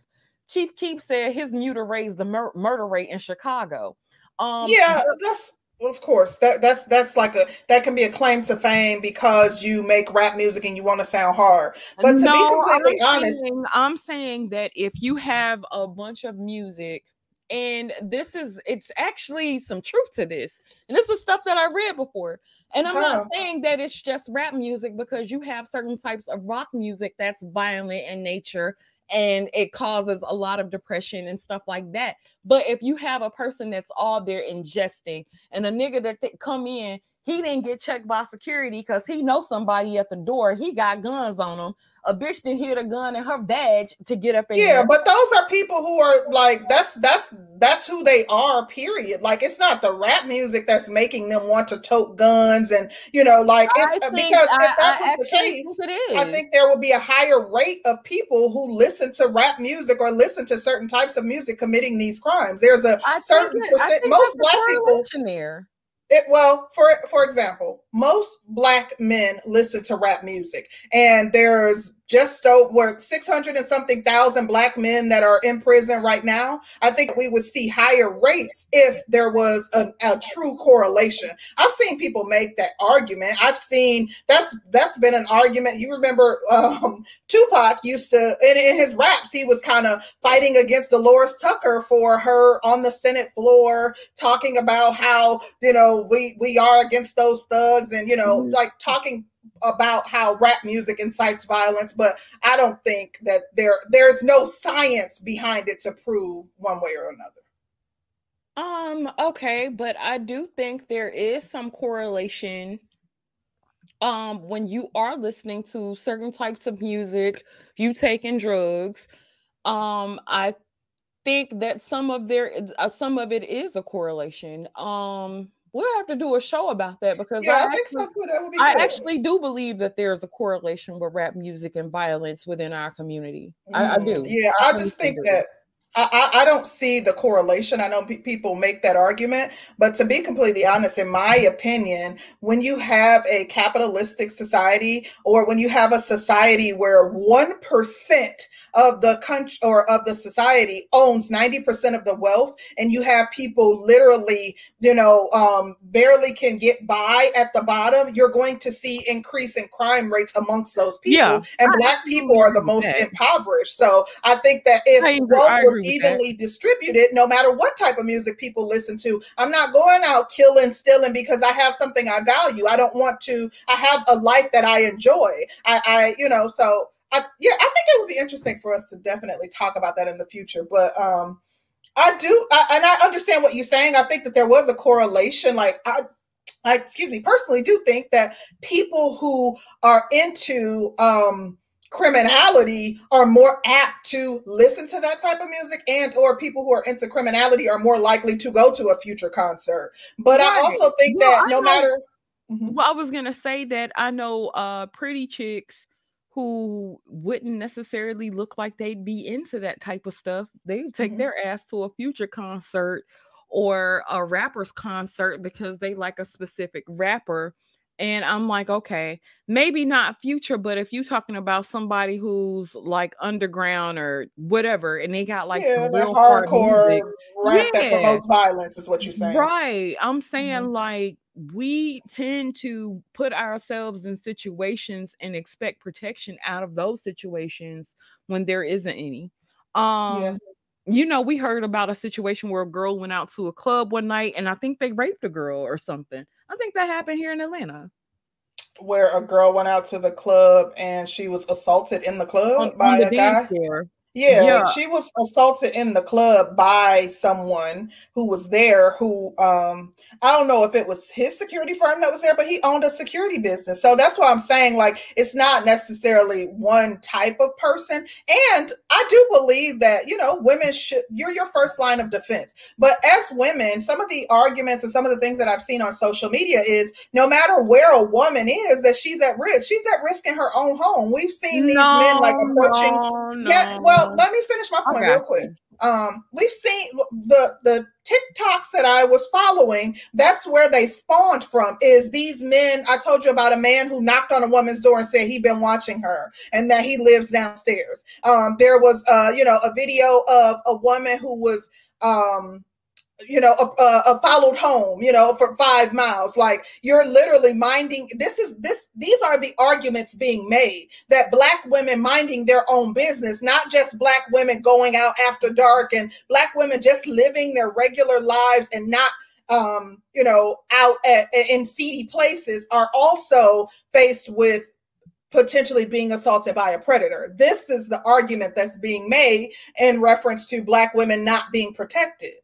Chief Keef said his muter raised the mur- murder rate in Chicago. Um, yeah, that's of course. That that's that's like a that can be a claim to fame because you make rap music and you want to sound hard. But to no, be completely I'm honest, saying, I'm saying that if you have a bunch of music and this is it's actually some truth to this and this is stuff that i read before. And i'm not uh-huh. saying that it's just rap music because you have certain types of rock music that's violent in nature and it causes a lot of depression and stuff like that. But if you have a person that's all there ingesting and a nigga that th- come in he didn't get checked by security because he knows somebody at the door. He got guns on him. A bitch didn't hit a gun in her badge to get up in Yeah, but those are people who are like that's that's that's who they are, period. Like it's not the rap music that's making them want to tote guns and you know, like it's because I, if that I was the case, I think there would be a higher rate of people who listen to rap music or listen to certain types of music committing these crimes. There's a I certain percent most black people there it, well, for for example, most black men listen to rap music, and there's just over 600 and something thousand black men that are in prison right now, I think we would see higher rates if there was a, a, true correlation. I've seen people make that argument. I've seen that's that's been an argument. You remember um, Tupac used to in, in his raps, he was kind of fighting against Delores Tucker for her on the Senate floor, talking about how you know we we are against those thugs and you know mm-hmm. like talking about how rap music incites violence, but I don't think that there there's no science behind it to prove one way or another. Um, okay, but I do think there is some correlation um when you are listening to certain types of music, you taking drugs. Um, I think that some of there uh, some of it is a correlation. Um we'll have to do a show about that because yeah, I, I actually, so too. That would be I actually do believe that there's a correlation with rap music and violence within our community. Mm, I, I, do. Yeah, I, I just think that. I, I, don't see the correlation. I know pe- people make that argument, but to be completely honest, in my opinion, when you have a capitalistic society or when you have a society where 1% of the country or of the society owns 90% of the wealth and you have people literally you know um, barely can get by at the bottom you're going to see increase in crime rates amongst those people yeah, and I black people are the most that. impoverished so i think that if wealth was evenly that. distributed no matter what type of music people listen to i'm not going out killing stealing because i have something i value i don't want to i have a life that i enjoy i i you know so I, yeah, I think it would be interesting for us to definitely talk about that in the future. But um, I do, I, and I understand what you're saying. I think that there was a correlation. Like I, I, excuse me, personally do think that people who are into um, criminality are more apt to listen to that type of music and or people who are into criminality are more likely to go to a future concert but right. i also think well, that no matter mm-hmm. well i was gonna say that i know uh pretty chicks who wouldn't necessarily look like they'd be into that type of stuff. They take mm-hmm. their ass to a future concert or a rapper's concert because they like a specific rapper. And I'm like, okay, maybe not future, but if you're talking about somebody who's like underground or whatever, and they got like yeah, real hardcore rap yeah. that promotes violence, is what you're saying, right? I'm saying mm-hmm. like we tend to put ourselves in situations and expect protection out of those situations when there isn't any. Um, yeah. you know, we heard about a situation where a girl went out to a club one night and I think they raped a girl or something. I think that happened here in Atlanta. Where a girl went out to the club and she was assaulted in the club on, by on the a guy. Floor. Yeah, yeah, she was assaulted in the club by someone who was there who um I don't know if it was his security firm that was there, but he owned a security business. So that's why I'm saying like it's not necessarily one type of person. And I do believe that, you know, women should you're your first line of defense. But as women, some of the arguments and some of the things that I've seen on social media is no matter where a woman is, that she's at risk. She's at risk in her own home. We've seen these no, men like approaching. No, no. Yeah, well, let me finish my point real quick. Um, we've seen the the TikToks that I was following. That's where they spawned from. Is these men? I told you about a man who knocked on a woman's door and said he'd been watching her and that he lives downstairs. Um, there was, uh, you know, a video of a woman who was um you know, a, followed home, you know, for five miles. Like you're literally minding. This is this. These are the arguments being made that black women minding their own business, not just black women going out after dark and black women just living their regular lives and not, um, you know, out at, in seedy places, are also faced with potentially being assaulted by a predator. This is the argument that's being made in reference to black women not being protected.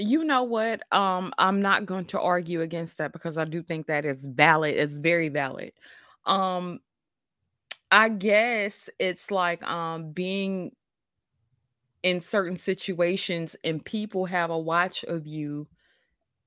You know what? Um, I'm not going to argue against that because I do think that is valid. It's very valid. Um, I guess it's like um being in certain situations and people have a watch of you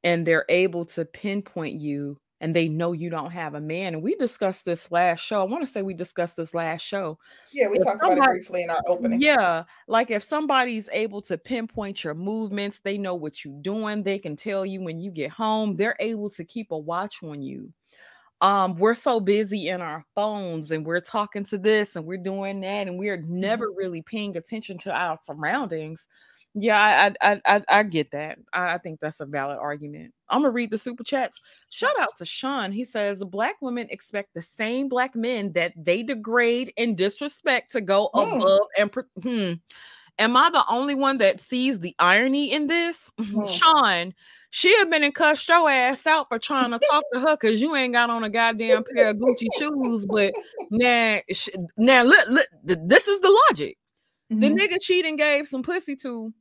and they're able to pinpoint you and they know you don't have a man. And we discussed this last show. I want to say we discussed this last show. Yeah, we if talked somebody, about it briefly in our opening. Yeah, like if somebody's able to pinpoint your movements, they know what you're doing. They can tell you when you get home. They're able to keep a watch on you. Um, we're so busy in our phones and we're talking to this and we're doing that, and we're never mm-hmm. really paying attention to our surroundings yeah, I I I, I get that. I, I think that's a valid argument. I'm gonna read the super chats. Shout out to Sean. He says black women expect the same black men that they degrade and disrespect to go mm. above and hmm. Am I the only one that sees the irony in this? Mm. Sean, she have been and cussed your ass out for trying to talk to her because you ain't got on a goddamn pair of Gucci shoes. But now, now, look, look, this is the logic. Mm-hmm. The nigga cheating gave some pussy to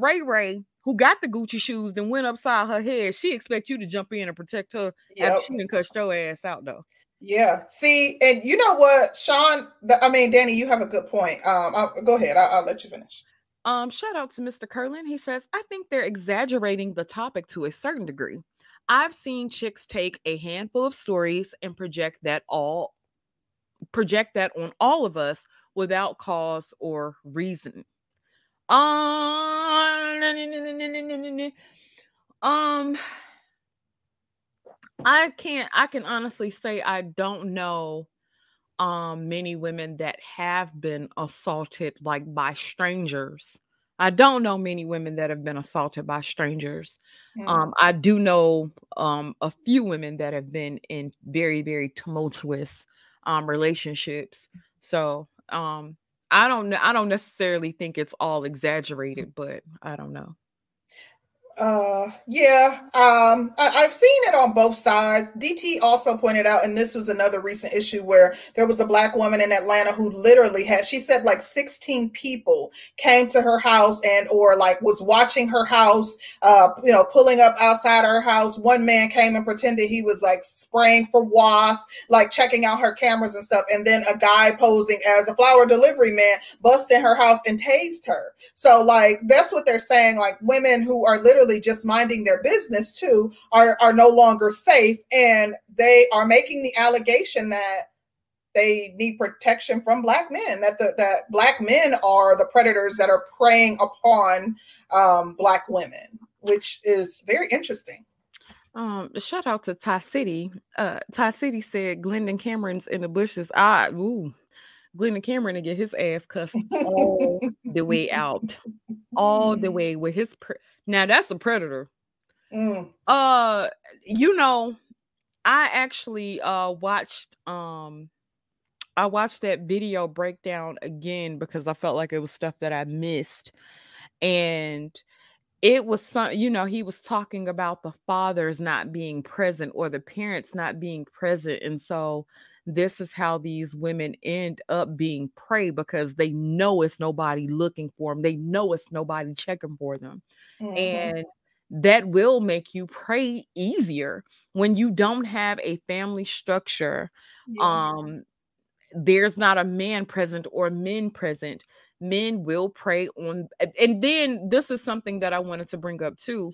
Ray Ray, who got the Gucci shoes, then went upside her head. She expect you to jump in and protect her yep. after she didn't cut your ass out though. Yeah. See, and you know what, Sean? The, I mean, Danny, you have a good point. Um, I'll, go ahead. I'll, I'll let you finish. Um, shout out to Mr. Curlin. He says, I think they're exaggerating the topic to a certain degree. I've seen chicks take a handful of stories and project that all project that on all of us without cause or reason. Um, um, I can't. I can honestly say I don't know um many women that have been assaulted like by strangers. I don't know many women that have been assaulted by strangers. Mm. Um, I do know um a few women that have been in very very tumultuous um relationships. So um I don't know. I don't necessarily think it's all exaggerated, mm. but I don't know. Uh, yeah. Um, I, have seen it on both sides. DT also pointed out, and this was another recent issue where there was a black woman in Atlanta who literally had, she said, like 16 people came to her house and or like was watching her house, uh, you know, pulling up outside her house. One man came and pretended he was like spraying for wasps, like checking out her cameras and stuff. And then a guy posing as a flower delivery man bust in her house and tased her. So like that's what they're saying. Like women who are literally just minding their business too are, are no longer safe. And they are making the allegation that they need protection from black men, that the that black men are the predators that are preying upon um, black women, which is very interesting. Um, shout out to Ty City. Uh, Ty City said Glendon Cameron's in the bushes. I ooh, Glendon Cameron to get his ass cussed all the way out, all the way with his. Pre- now that's a predator. Mm. Uh, you know, I actually uh watched um I watched that video breakdown again because I felt like it was stuff that I missed. And it was some, you know, he was talking about the fathers not being present or the parents not being present. And so this is how these women end up being prey because they know it's nobody looking for them. They know it's nobody checking for them. Mm-hmm. And that will make you pray easier when you don't have a family structure. Yeah. Um, there's not a man present or men present. Men will pray on, and then this is something that I wanted to bring up too.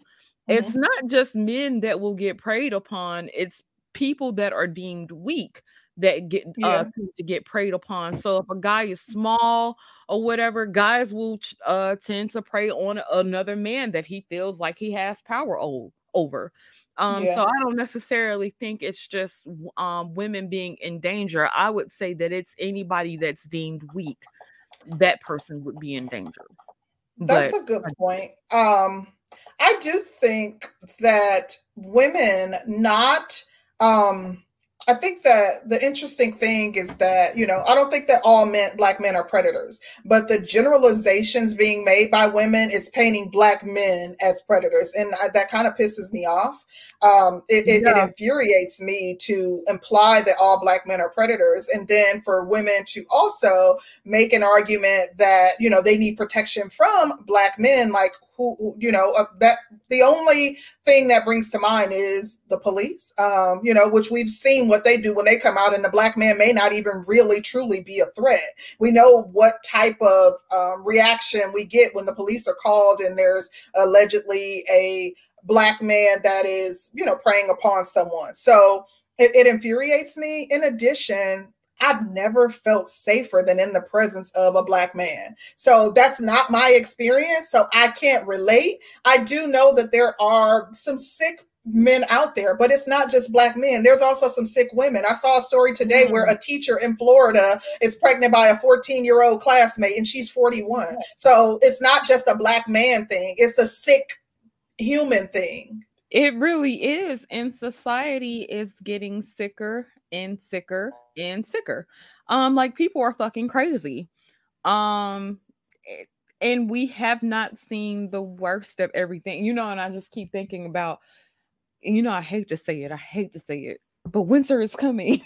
Mm-hmm. It's not just men that will get preyed upon, it's people that are deemed weak that get uh, yeah. uh, to get preyed upon. So if a guy is small or whatever, guys will uh, tend to prey on another man that he feels like he has power o- over. Um, yeah. so I don't necessarily think it's just um, women being in danger. I would say that it's anybody that's deemed weak, that person would be in danger. That's but, a good point. Um, I do think that women not um I think that the interesting thing is that, you know, I don't think that all men, black men are predators, but the generalizations being made by women is painting black men as predators. And I, that kind of pisses me off. Um, it, it, yeah. it, infuriates me to imply that all black men are predators. And then for women to also make an argument that, you know, they need protection from black men. Like, who, you know uh, that the only thing that brings to mind is the police um you know which we've seen what they do when they come out and the black man may not even really truly be a threat. We know what type of um, reaction we get when the police are called and there's allegedly a black man that is you know preying upon someone. So it, it infuriates me. In addition I've never felt safer than in the presence of a black man. So that's not my experience. So I can't relate. I do know that there are some sick men out there, but it's not just black men. There's also some sick women. I saw a story today mm-hmm. where a teacher in Florida is pregnant by a 14 year old classmate and she's 41. So it's not just a black man thing, it's a sick human thing. It really is. And society is getting sicker and sicker and sicker. Um, like people are fucking crazy. Um, eh, and we have not seen the worst of everything, you know. And I just keep thinking about, you know, I hate to say it, I hate to say it, but winter is coming.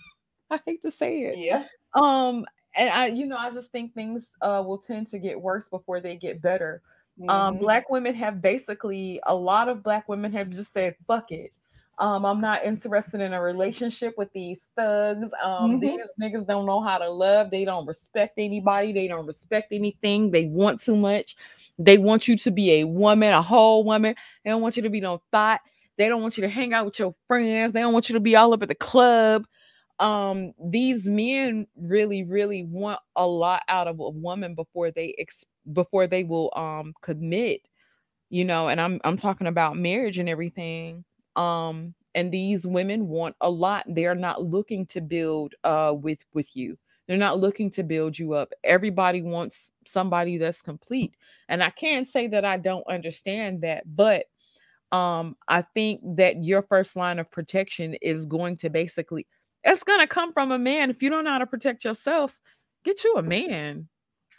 I hate to say it. Yeah. Um, and I, you know, I just think things uh will tend to get worse before they get better. Um, mm-hmm. Um, black women have basically a lot of black women have just said, fuck it. Um, I'm not interested in a relationship with these thugs. Um, mm-hmm. these niggas don't know how to love. They don't respect anybody. They don't respect anything. They want too much. They want you to be a woman, a whole woman. They don't want you to be no thought. They don't want you to hang out with your friends. They don't want you to be all up at the club. Um, these men really, really want a lot out of a woman before they ex- before they will um commit. You know, and I'm I'm talking about marriage and everything um and these women want a lot. They're not looking to build uh with with you. They're not looking to build you up. Everybody wants somebody that's complete. And i can't say that i don't understand that but um i think that your first line of protection is going to basically it's going to come from a man. If you don't know how to protect yourself get you a man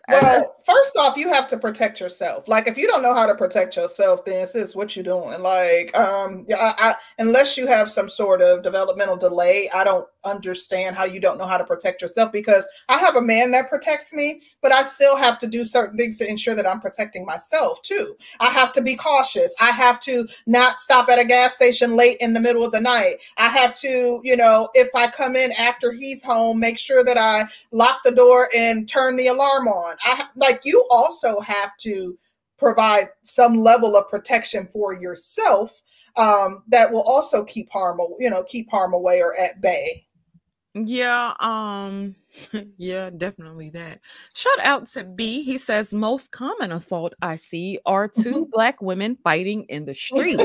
well, first off, you have to protect yourself. Like, if you don't know how to protect yourself, then sis, what you doing? Like, um, I, I, unless you have some sort of developmental delay, I don't understand how you don't know how to protect yourself because I have a man that protects me, but I still have to do certain things to ensure that I'm protecting myself too. I have to be cautious. I have to not stop at a gas station late in the middle of the night. I have to, you know, if I come in after he's home, make sure that I lock the door and turn the alarm on. I like you also have to provide some level of protection for yourself um, that will also keep harm, you know, keep harm away or at bay. Yeah, um, yeah, definitely that. Shout out to B. He says most common assault I see are two black women fighting in the street.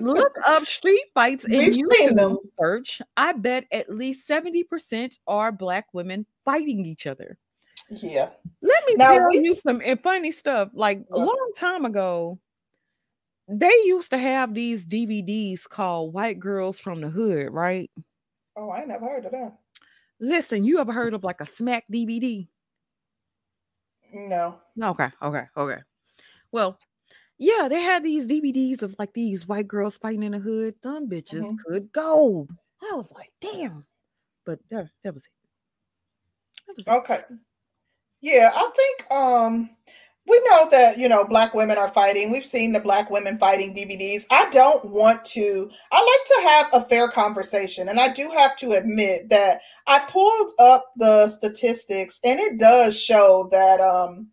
Look up street fights and seen them. search. I bet at least 70% are black women fighting each other. Yeah. Let me now, tell you some eh, funny stuff. Like a long time ago, they used to have these DVDs called White Girls from the Hood, right? Oh, I never heard of that. Listen, you ever heard of like a smack DVD? No. Okay, okay, okay. Well, yeah, they had these DVDs of like these white girls fighting in the hood. Them bitches mm-hmm. could go. I was like, damn. But that, that was it. That was okay. It. Yeah, I think um we know that you know black women are fighting we've seen the black women fighting dvds i don't want to i like to have a fair conversation and i do have to admit that i pulled up the statistics and it does show that um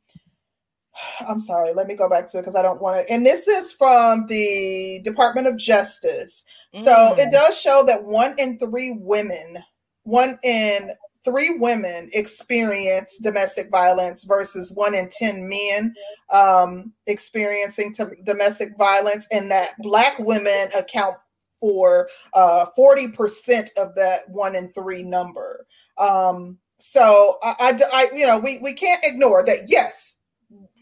i'm sorry let me go back to it because i don't want to and this is from the department of justice mm. so it mm. does show that one in three women one in three women experience domestic violence versus one in 10 men um, experiencing domestic violence, and that Black women account for uh, 40% of that one in three number. Um, so I, I, I, you know, we, we can't ignore that. Yes,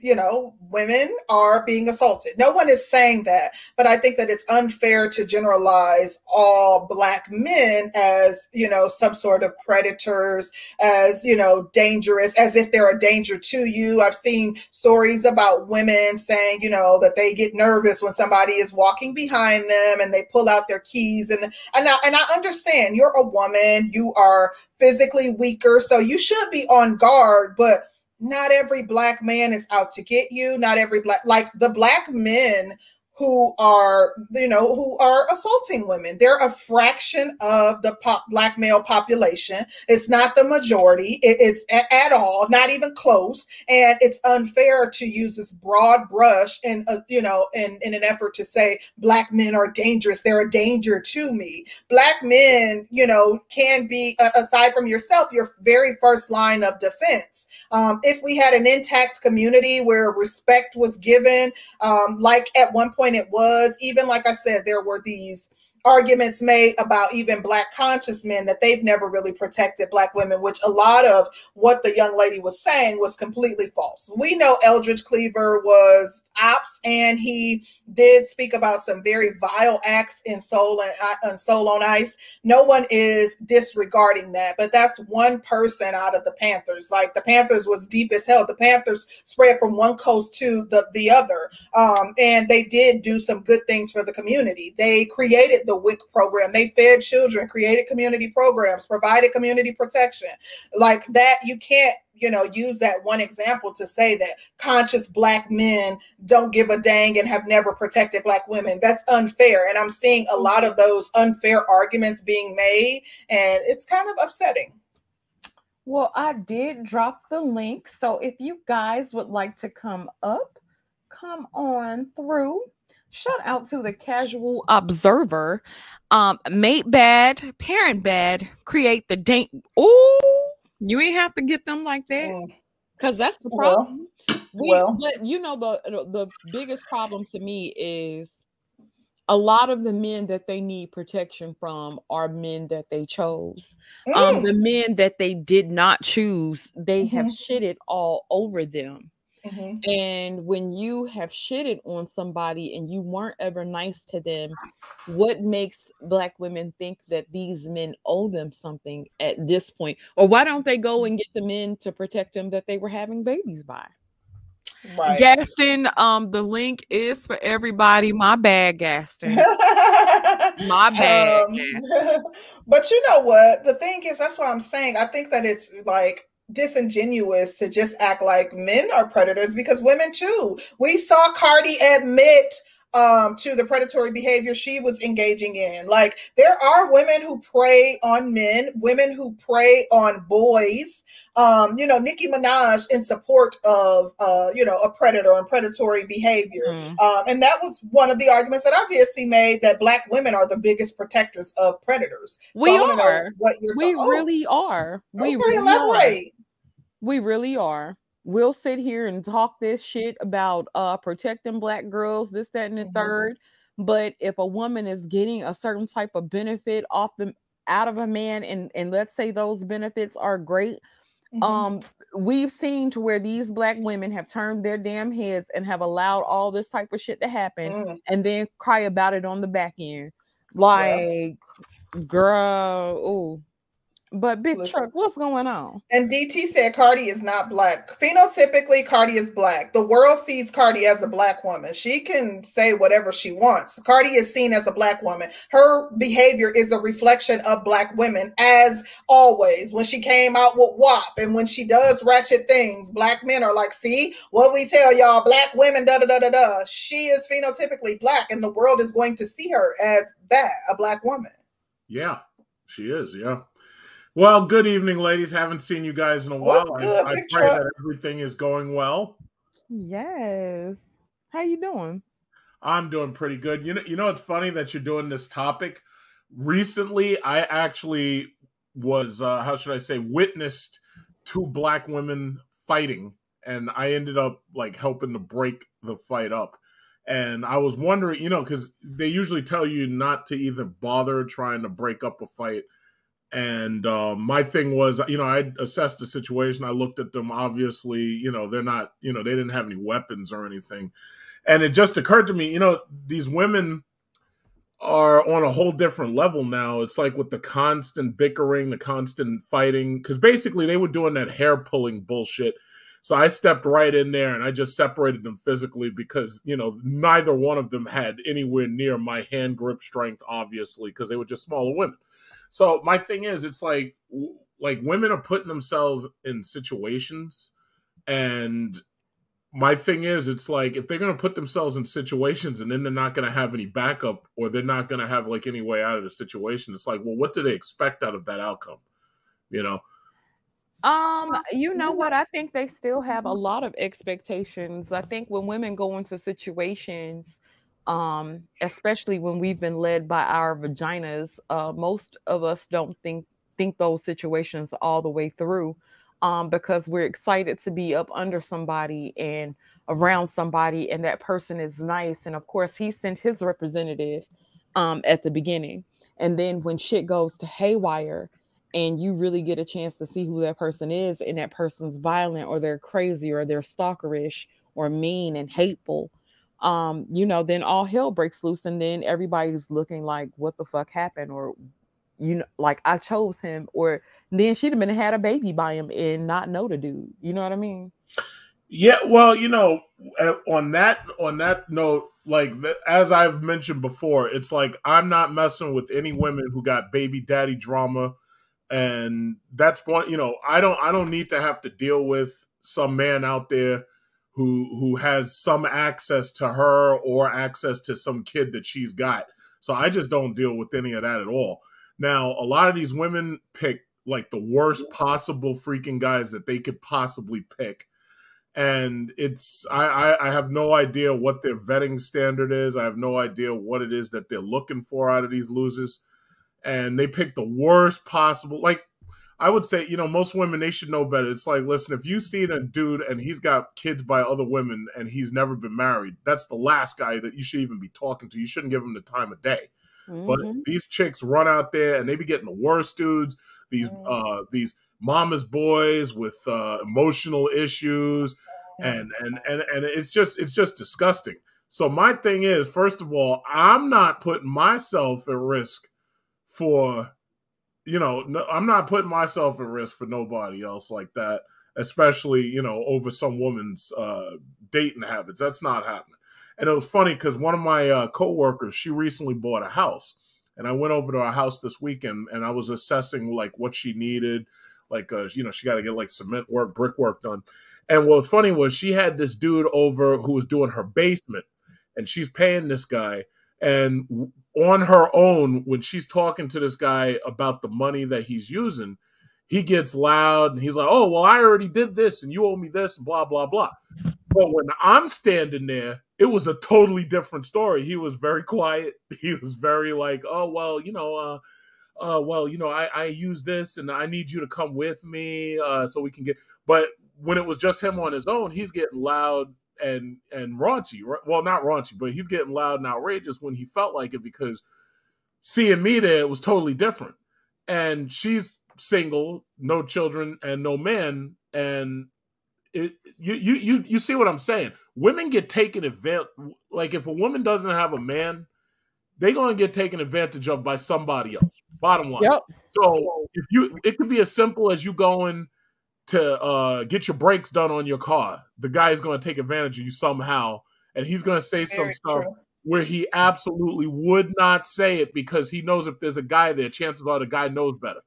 you know, women are being assaulted. No one is saying that, but I think that it's unfair to generalize all black men as, you know, some sort of predators, as, you know, dangerous, as if they're a danger to you. I've seen stories about women saying, you know, that they get nervous when somebody is walking behind them and they pull out their keys and and I, and I understand you're a woman, you are physically weaker, so you should be on guard, but not every black man is out to get you. Not every black, like the black men who are, you know, who are assaulting women. They're a fraction of the pop, black male population. It's not the majority. It, it's a, at all, not even close. And it's unfair to use this broad brush and, uh, you know, in, in an effort to say black men are dangerous. They're a danger to me. Black men, you know, can be, uh, aside from yourself, your very first line of defense. Um, if we had an intact community where respect was given, um, like at one point, point it was. Even like I said, there were these arguments made about even black conscious men that they've never really protected black women which a lot of what the young lady was saying was completely false we know eldridge cleaver was ops and he did speak about some very vile acts in soul and uh, in soul on ice no one is disregarding that but that's one person out of the panthers like the panthers was deep as hell the panthers spread from one coast to the, the other um, and they did do some good things for the community they created the WIC program. They fed children, created community programs, provided community protection. Like that, you can't you know use that one example to say that conscious black men don't give a dang and have never protected black women. That's unfair. And i'm seeing a lot of those unfair arguments being made and it's kind of upsetting. Well i did drop the link. So if you guys would like to come up come on through. Shout out to the casual observer. Um, mate bad, parent bad, create the date. Oh, you ain't have to get them like that. Because mm. that's the problem. Well, we, well, but you know, the the biggest problem to me is a lot of the men that they need protection from are men that they chose. Um, mm. Um, the men that they did not choose, they mm-hmm. have shitted all over them. Mm-hmm. And when you have shitted on somebody and you weren't ever nice to them, what makes black women think that these men owe them something at this point? Or why don't they go and get the men to protect them that they were having babies by? Right. Gaston, um, the link is for everybody. My bad, Gaston. My bad. Um, but you know what? The thing is, that's what I'm saying. I think that it's like disingenuous to just act like men are predators because women too. We saw Cardi admit um to the predatory behavior she was engaging in. Like there are women who prey on men, women who prey on boys. Um, you know, Nicki Minaj in support of uh, you know, a predator and predatory behavior. Mm. Um, and that was one of the arguments that I did see made that black women are the biggest protectors of predators. So we are. What you're we oh. really are. We okay, really elaborate. Are. We really are. We'll sit here and talk this shit about uh protecting black girls, this, that, and the mm-hmm. third. But if a woman is getting a certain type of benefit off them out of a man, and and let's say those benefits are great, mm-hmm. um, we've seen to where these black women have turned their damn heads and have allowed all this type of shit to happen, mm. and then cry about it on the back end, like, yeah. girl, oh, but big Listen. truck, what's going on? And DT said Cardi is not black. Phenotypically, Cardi is black. The world sees Cardi as a black woman. She can say whatever she wants. Cardi is seen as a black woman. Her behavior is a reflection of black women, as always. When she came out with WAP and when she does ratchet things, black men are like, see what we tell y'all, black women, da da da da da. She is phenotypically black, and the world is going to see her as that, a black woman. Yeah, she is. Yeah. Well, good evening, ladies. Haven't seen you guys in a while. I, I pray that everything is going well. Yes. How you doing? I'm doing pretty good. You know, you know, it's funny that you're doing this topic. Recently, I actually was uh, how should I say witnessed two black women fighting, and I ended up like helping to break the fight up. And I was wondering, you know, because they usually tell you not to even bother trying to break up a fight. And um, my thing was, you know, I assessed the situation. I looked at them. Obviously, you know, they're not, you know, they didn't have any weapons or anything. And it just occurred to me, you know, these women are on a whole different level now. It's like with the constant bickering, the constant fighting, because basically they were doing that hair pulling bullshit. So I stepped right in there and I just separated them physically because, you know, neither one of them had anywhere near my hand grip strength, obviously, because they were just smaller women. So my thing is, it's like, like women are putting themselves in situations and my thing is it's like if they're going to put themselves in situations and then they're not going to have any backup or they're not going to have like any way out of the situation it's like well what do they expect out of that outcome? You know? Um you know what? I think they still have a lot of expectations. I think when women go into situations um especially when we've been led by our vaginas uh most of us don't think think those situations all the way through um, because we're excited to be up under somebody and around somebody, and that person is nice. And of course, he sent his representative um, at the beginning. And then when shit goes to haywire, and you really get a chance to see who that person is, and that person's violent or they're crazy or they're stalkerish or mean and hateful, um, you know, then all hell breaks loose, and then everybody's looking like, what the fuck happened, or you know, like I chose him, or then she'd have been had a baby by him and not know the dude. You know what I mean? Yeah, well, you know, on that on that note, like as I've mentioned before, it's like I'm not messing with any women who got baby daddy drama, and that's one. You know, I don't I don't need to have to deal with some man out there who who has some access to her or access to some kid that she's got. So I just don't deal with any of that at all. Now, a lot of these women pick like the worst possible freaking guys that they could possibly pick. And it's I, I, I have no idea what their vetting standard is. I have no idea what it is that they're looking for out of these losers. And they pick the worst possible like I would say, you know, most women they should know better. It's like, listen, if you see a dude and he's got kids by other women and he's never been married, that's the last guy that you should even be talking to. You shouldn't give him the time of day. Mm-hmm. But these chicks run out there and they be getting the worst dudes. These mm-hmm. uh these mama's boys with uh, emotional issues, and and and and it's just it's just disgusting. So my thing is, first of all, I'm not putting myself at risk for, you know, no, I'm not putting myself at risk for nobody else like that, especially you know over some woman's uh, dating habits. That's not happening. And it was funny because one of my uh, coworkers, she recently bought a house, and I went over to her house this weekend, and I was assessing like what she needed, like uh, you know she got to get like cement work, brick work done. And what was funny was she had this dude over who was doing her basement, and she's paying this guy, and on her own when she's talking to this guy about the money that he's using he gets loud and he's like, "Oh, well, I already did this and you owe me this and blah blah blah." But when I'm standing there, it was a totally different story. He was very quiet. He was very like, oh well, you know, uh, uh, well, you know, I, I use this and I need you to come with me uh, so we can get. But when it was just him on his own, he's getting loud and and raunchy. Well, not raunchy, but he's getting loud and outrageous when he felt like it because seeing me there was totally different. And she's single, no children, and no men, and it, you you you you see what I'm saying? Women get taken advantage. Like if a woman doesn't have a man, they're gonna get taken advantage of by somebody else. Bottom line. Yep. So if you, it could be as simple as you going to uh, get your brakes done on your car. The guy is gonna take advantage of you somehow, and he's gonna say some stuff where he absolutely would not say it because he knows if there's a guy there, chances are the guy knows better.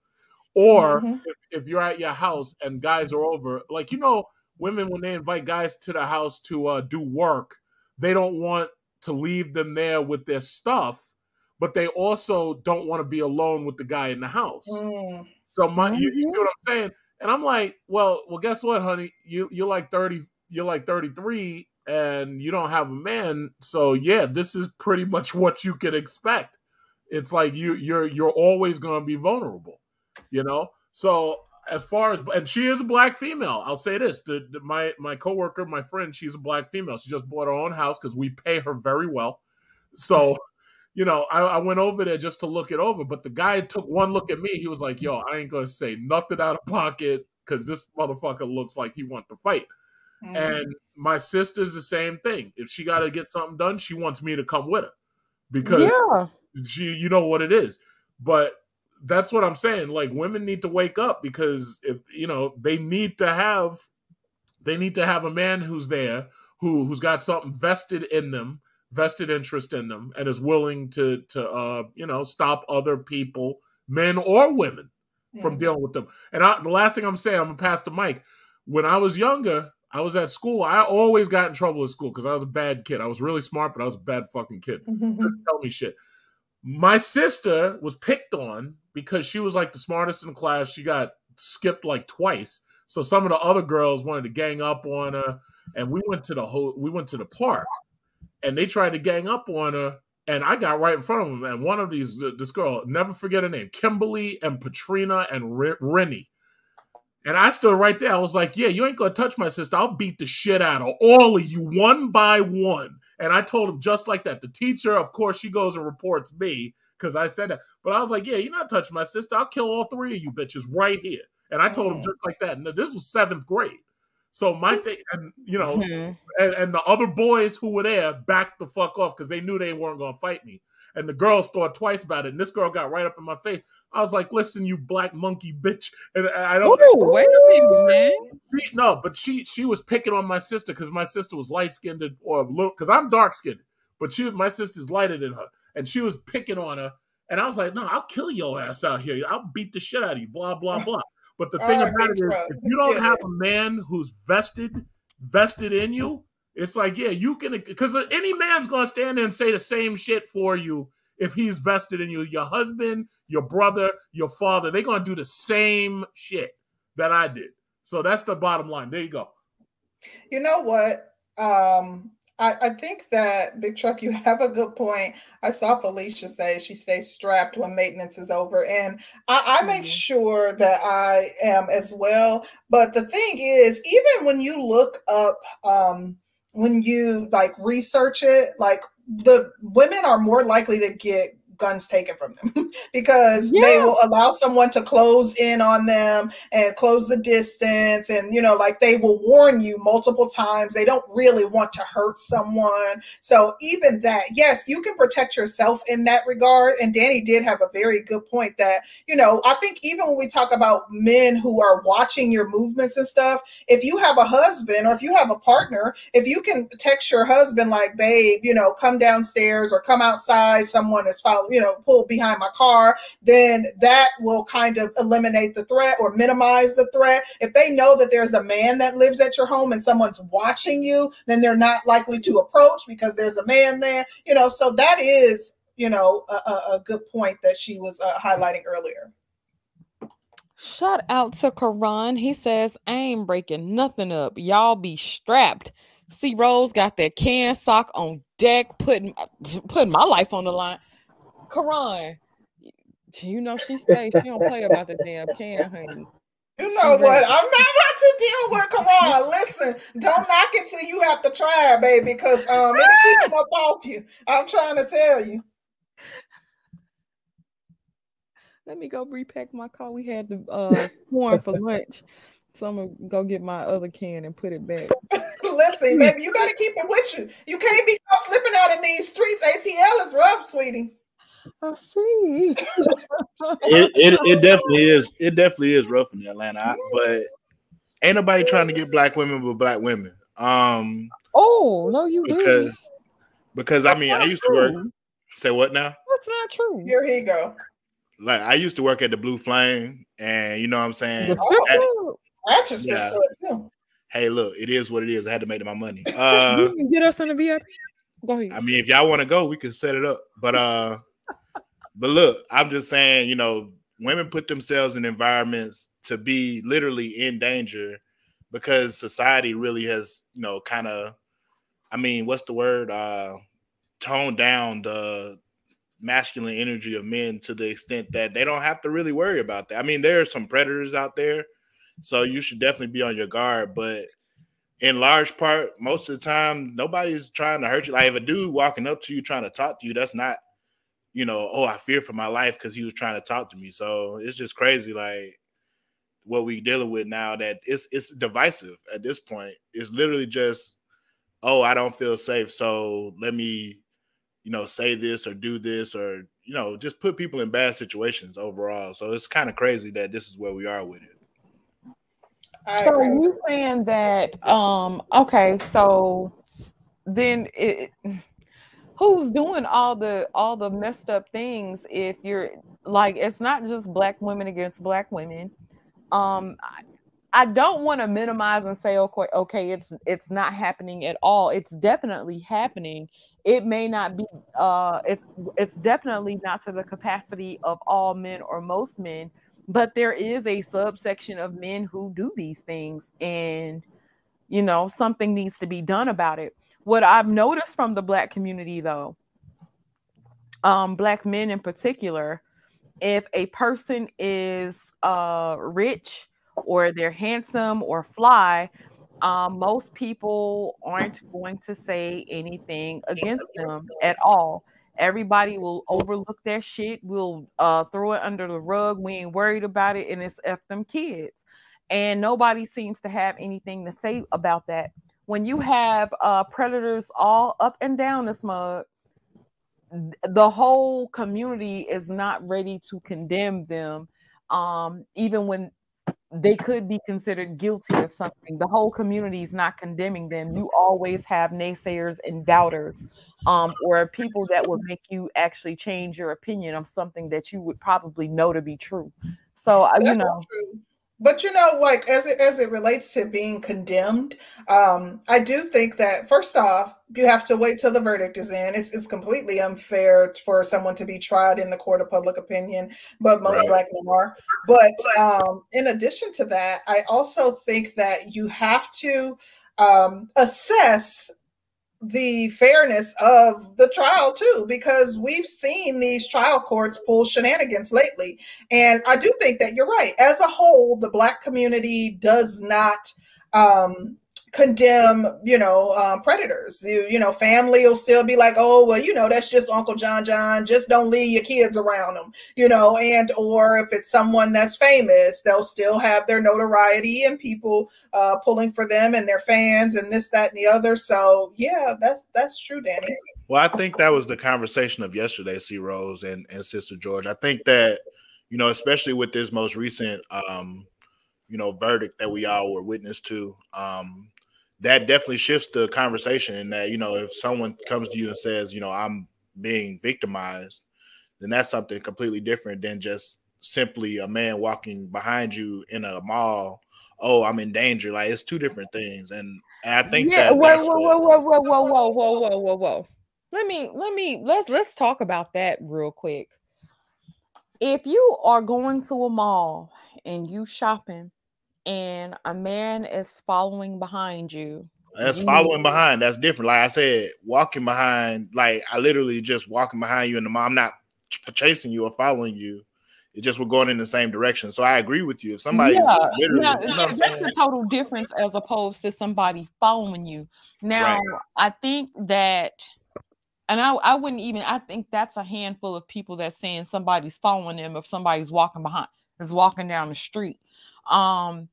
Or mm-hmm. if, if you're at your house and guys are over, like you know women when they invite guys to the house to uh, do work, they don't want to leave them there with their stuff, but they also don't want to be alone with the guy in the house. Mm. So my, mm-hmm. you, you, see mm-hmm. what I'm saying? And I'm like, well, well, guess what, honey? You you're like 30, you're like 33, and you don't have a man. So yeah, this is pretty much what you can expect. It's like you you're you're always going to be vulnerable. You know, so as far as and she is a black female. I'll say this: the, the, my my coworker, my friend, she's a black female. She just bought her own house because we pay her very well. So, you know, I, I, went over there just to look it over. But the guy took one look at me. He was like, "Yo, I ain't gonna say nothing out of pocket because this motherfucker looks like he wants to fight." Mm-hmm. And my sister's the same thing. If she got to get something done, she wants me to come with her because yeah. she, you know what it is. But that's what I'm saying. Like women need to wake up because if you know they need to have they need to have a man who's there who who's got something vested in them, vested interest in them, and is willing to to uh you know stop other people, men or women, yeah. from dealing with them. And I, the last thing I'm saying, I'm gonna pass the mic. When I was younger, I was at school. I always got in trouble at school because I was a bad kid. I was really smart, but I was a bad fucking kid. tell me shit. My sister was picked on because she was like the smartest in the class. She got skipped like twice. So some of the other girls wanted to gang up on her, and we went to the whole we went to the park, and they tried to gang up on her, and I got right in front of them. And one of these, this girl, never forget her name, Kimberly and Patrina and Rennie. And I stood right there. I was like, "Yeah, you ain't gonna touch my sister. I'll beat the shit out of all of you one by one." And I told him just like that. The teacher, of course, she goes and reports me because I said that. But I was like, yeah, you're not touching my sister. I'll kill all three of you bitches right here. And I told him mm. just like that. And this was seventh grade. So my thing, and you know, mm-hmm. and, and, the other boys who were there backed the fuck off because they knew they weren't gonna fight me. And the girls thought twice about it. And this girl got right up in my face. I was like, "Listen, you black monkey bitch!" And I don't. Ooh, wait a minute, man. She, no, but she she was picking on my sister because my sister was light skinned or little because I'm dark skinned, but she my sister's lighter than her and she was picking on her. And I was like, no, I'll kill your ass out here. I'll beat the shit out of you, blah, blah, blah. But the thing about it is, if you don't have a man who's vested, vested in you, it's like, yeah, you can, because any man's going to stand there and say the same shit for you if he's vested in you. Your husband, your brother, your father, they're going to do the same shit that I did. So that's the bottom line. There you go. You know what? Um, I, I think that Big Truck, you have a good point. I saw Felicia say she stays strapped when maintenance is over, and I, I make mm-hmm. sure that I am as well. But the thing is, even when you look up, um, when you like research it, like the women are more likely to get guns taken from them. Because yeah. they will allow someone to close in on them and close the distance and you know like they will warn you multiple times. They don't really want to hurt someone. So even that yes you can protect yourself in that regard. And danny did have a very good point that you know i think even when we talk about men who are watching your movements and stuff if you have a husband or if you have a partner if you can text your husband like babe you know come downstairs or come outside. Someone is following you know, pull behind my car, then that will kind of eliminate the threat or minimize the threat. If they know that there's a man that lives at your home and someone's watching you, then they're not likely to approach because there's a man there, you know, so that is, you know, a, a good point that she was uh, highlighting earlier. Shout out to Karan. He says, I ain't breaking nothing up. Y'all be strapped. See, Rose got that can sock on deck, putting putting my life on the line. Karan, you know she stays. She don't play about the damn can, honey. You know she what? I'm not about to deal with Karan. Listen, don't knock it till you have to try, baby, because um it'll keep him up off you. I'm trying to tell you. Let me go repack my car. We had the uh corn for lunch. So I'm gonna go get my other can and put it back. Listen, baby, you gotta keep it with you. You can't be slipping out in these streets. ATL is rough, sweetie. I see. it, it it definitely is. It definitely is rough in Atlanta, but ain't nobody trying to get black women but black women. Um. Oh no, you because do. because I mean I used true. to work. Say what now? That's not true. Here he go. Like I used to work at the Blue Flame, and you know what I'm saying. Oh, at, just yeah. too. Hey, look, it is what it is. I had to make my money. Uh, you can get us in the VIP. Go ahead. I mean, if y'all want to go, we can set it up. But uh, but look, I'm just saying, you know, women put themselves in environments to be literally in danger because society really has, you know, kind of, I mean, what's the word? Uh, toned down the masculine energy of men to the extent that they don't have to really worry about that. I mean, there are some predators out there, so you should definitely be on your guard. But in large part, most of the time, nobody's trying to hurt you. Like if a dude walking up to you trying to talk to you, that's not, you know, oh, I fear for my life because he was trying to talk to me. So it's just crazy, like what we dealing with now. That it's it's divisive at this point. It's literally just, oh, I don't feel safe, so let me, you know, say this or do this or you know, just put people in bad situations overall. So it's kind of crazy that this is where we are with it. So agree. you saying that um okay, so then it who's doing all the all the messed up things if you're like it's not just black women against black women. Um I, I don't want to minimize and say okay okay it's it's not happening at all. It's definitely happening. It may not be uh it's it's definitely not to the capacity of all men or most men but there is a subsection of men who do these things and you know something needs to be done about it what i've noticed from the black community though um black men in particular if a person is uh rich or they're handsome or fly um, most people aren't going to say anything against them at all Everybody will overlook that shit. We'll uh, throw it under the rug. We ain't worried about it, and it's f them kids. And nobody seems to have anything to say about that. When you have uh, predators all up and down the smug, the whole community is not ready to condemn them. Um, even when they could be considered guilty of something. The whole community is not condemning them. You always have naysayers and doubters, um, or people that would make you actually change your opinion of something that you would probably know to be true. So, uh, you know. True but you know like as it as it relates to being condemned um i do think that first off you have to wait till the verdict is in it's it's completely unfair for someone to be tried in the court of public opinion but most right. black men are but um in addition to that i also think that you have to um assess the fairness of the trial too because we've seen these trial courts pull shenanigans lately. And i do think that you're right. As a whole the black community does not um, condemn, you know, um, predators. You, you know, family will still be like, oh, well, you know, that's just Uncle John John. Just don't leave your kids around them, you know. And or if it's someone that's famous, they'll still have their notoriety and people uh, pulling for them and their fans and this, that, and the other. So yeah, that's that's true, Danny. Well, I think that was the conversation of yesterday, C Rose and and Sister George. I think that you know, especially with this most recent um, you know verdict that we all were witness to um that definitely shifts the conversation in that you know if someone comes to you and says you know i'm being victimized then that's something completely different than just simply a man walking behind you in a mall. Oh i'm in danger. Like it's two different things and, and i think yeah that whoa whoa, whoa whoa whoa whoa whoa whoa whoa whoa whoa. Let me let me let's let's talk about that real quick. If you are going to a mall and you shopping and a man is following behind you. That's following behind. That's different. Like I said, walking behind, like I literally just walking behind you and the. I'm not chasing you or following you. It just we're going in the same direction. So I agree with you. If somebody, yeah, literally, you know that's a total difference as opposed to somebody following you. Now, right. I think that, and I, I wouldn't even. I think that's a handful of people that's saying somebody's following them if somebody's walking behind, is walking down the street. Um,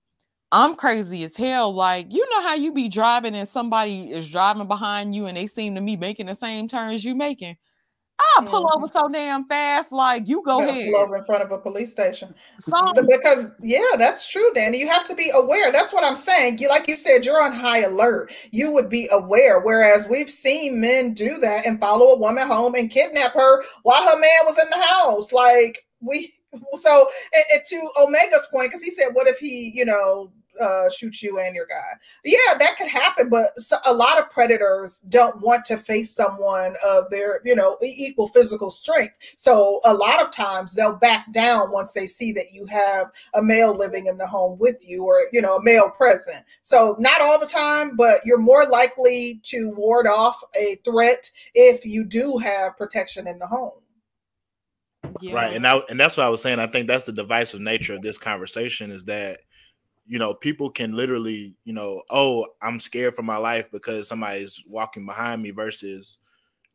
I'm crazy as hell. Like, you know how you be driving and somebody is driving behind you and they seem to be making the same turns you making. I'll pull mm-hmm. over so damn fast, like you go ahead. Pull over in front of a police station. So, because yeah, that's true, Danny. You have to be aware. That's what I'm saying. You like you said, you're on high alert. You would be aware. Whereas we've seen men do that and follow a woman home and kidnap her while her man was in the house. Like we so and, and to Omega's point, because he said, "What if he, you know, uh, shoot you and your guy. Yeah, that could happen, but a lot of predators don't want to face someone of their, you know, equal physical strength. So a lot of times they'll back down once they see that you have a male living in the home with you or, you know, a male present. So not all the time, but you're more likely to ward off a threat if you do have protection in the home. Yeah. Right. And I, and that's what I was saying. I think that's the divisive nature of this conversation is that, you know, people can literally, you know, oh, I'm scared for my life because somebody's walking behind me versus,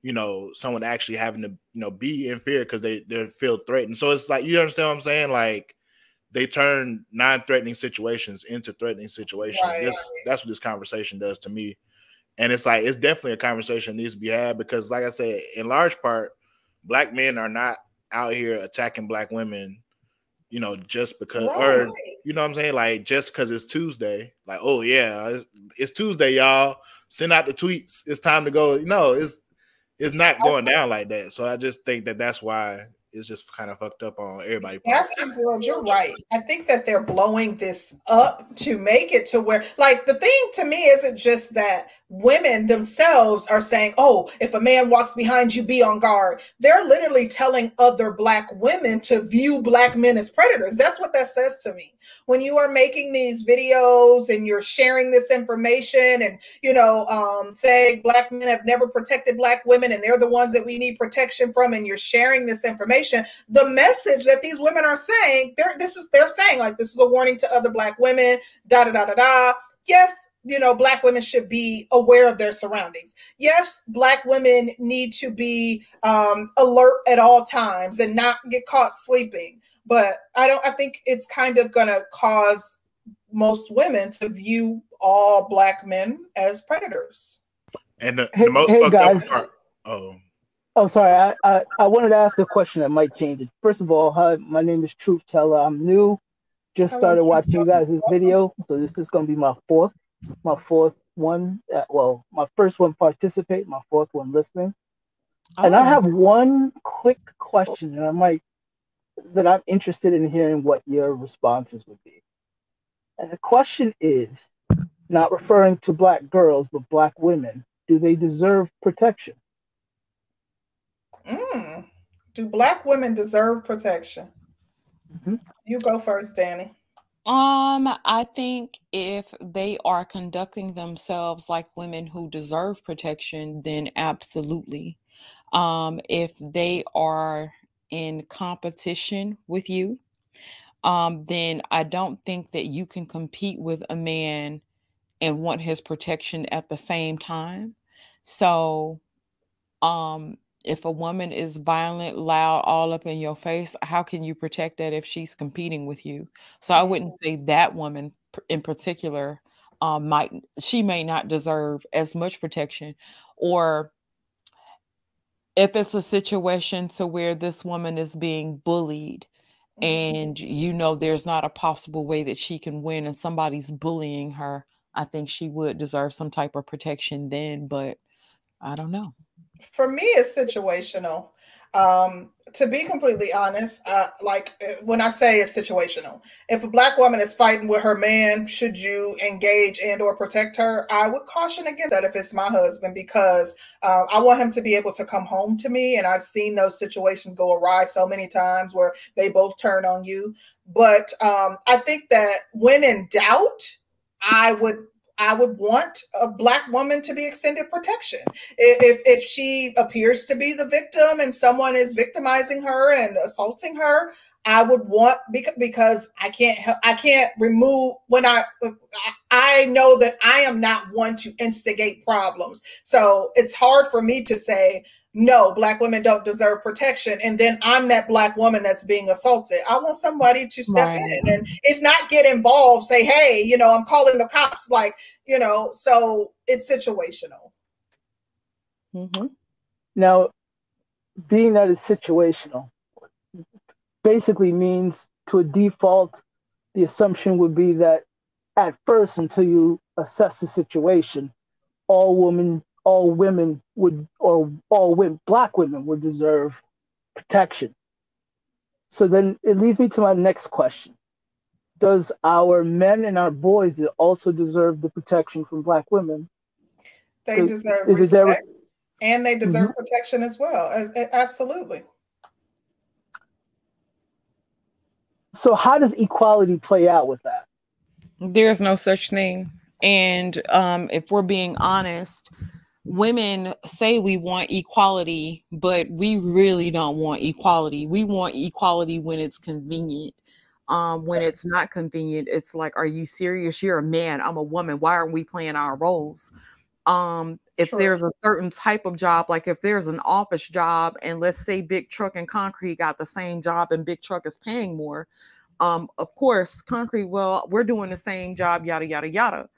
you know, someone actually having to, you know, be in fear because they they feel threatened. So it's like you understand what I'm saying? Like they turn non-threatening situations into threatening situations. Right. That's, that's what this conversation does to me. And it's like it's definitely a conversation that needs to be had because, like I said, in large part, black men are not out here attacking black women, you know, just because right. or you know what I'm saying? Like just because it's Tuesday, like, oh yeah, it's, it's, Tuesday, y'all. Send out the tweets. It's time to go. No, it's it's not oh. going down like that. So I just think that that's why it's just kind of fucked up on everybody. Yes, you're right. I think that they're blowing this up to make it to where, like, the thing to me isn't just that women themselves are saying, oh, if a man walks behind you, be on guard. They're literally telling other black women to view black men as predators. That's what that says to me. When you are making these videos and you're sharing this information and, you know, um, saying black men have never protected black women and they're the ones that we need protection from, and you're sharing this information, the message that these women are saying, they're this is they're saying like this is a warning to other black women, da da da da da. Yes, you know, black women should be aware of their surroundings. Yes, black women need to be um, alert at all times and not get caught sleeping. But I don't. I think it's kind of going to cause most women to view all black men as predators. And the, hey, the most hey guys. Part, oh. Oh, sorry. I, I, I wanted to ask a question that might change it. First of all, hi, my name is Truth Teller. I'm new. Just started watching you guys' video, so this is going to be my fourth my fourth one, uh, well, my first one participate, my fourth one listening. Oh. And I have one quick question, and I might that I'm interested in hearing what your responses would be. And the question is not referring to black girls, but black women. Do they deserve protection? Mm. Do black women deserve protection? Mm-hmm. You go first, Danny. Um, I think if they are conducting themselves like women who deserve protection, then absolutely. Um, if they are in competition with you, um, then I don't think that you can compete with a man and want his protection at the same time. So, um, if a woman is violent, loud, all up in your face, how can you protect that if she's competing with you? So I wouldn't say that woman in particular um, might she may not deserve as much protection, or if it's a situation to where this woman is being bullied mm-hmm. and you know there's not a possible way that she can win and somebody's bullying her i think she would deserve some type of protection then but i don't know for me, it's situational. Um, to be completely honest, uh, like uh, when I say it's situational, if a black woman is fighting with her man, should you engage and or protect her? I would caution against that if it's my husband because uh, I want him to be able to come home to me, and I've seen those situations go awry so many times where they both turn on you. But um, I think that when in doubt, I would I would want a black woman to be extended protection. If if she appears to be the victim and someone is victimizing her and assaulting her, I would want because I can't help, I can't remove when I I know that I am not one to instigate problems. So it's hard for me to say no, black women don't deserve protection. And then I'm that black woman that's being assaulted. I want somebody to step right. in and if not get involved, say, hey, you know, I'm calling the cops. Like, you know, so it's situational. Mm-hmm. Now, being that it's situational basically means to a default, the assumption would be that at first, until you assess the situation, all women all women would, or all women, black women would deserve protection. So then it leads me to my next question. Does our men and our boys also deserve the protection from black women? They is, deserve is respect and they deserve mm-hmm. protection as well. As, absolutely. So how does equality play out with that? There's no such thing. And um, if we're being honest, women say we want equality, but we really don't want equality. We want equality when it's convenient. Um, when it's not convenient, it's like, are you serious? You're a man, I'm a woman. Why aren't we playing our roles? Um, if True. there's a certain type of job, like if there's an office job, and let's say Big Truck and Concrete got the same job and Big Truck is paying more, um, of course, Concrete, well, we're doing the same job, yada, yada, yada.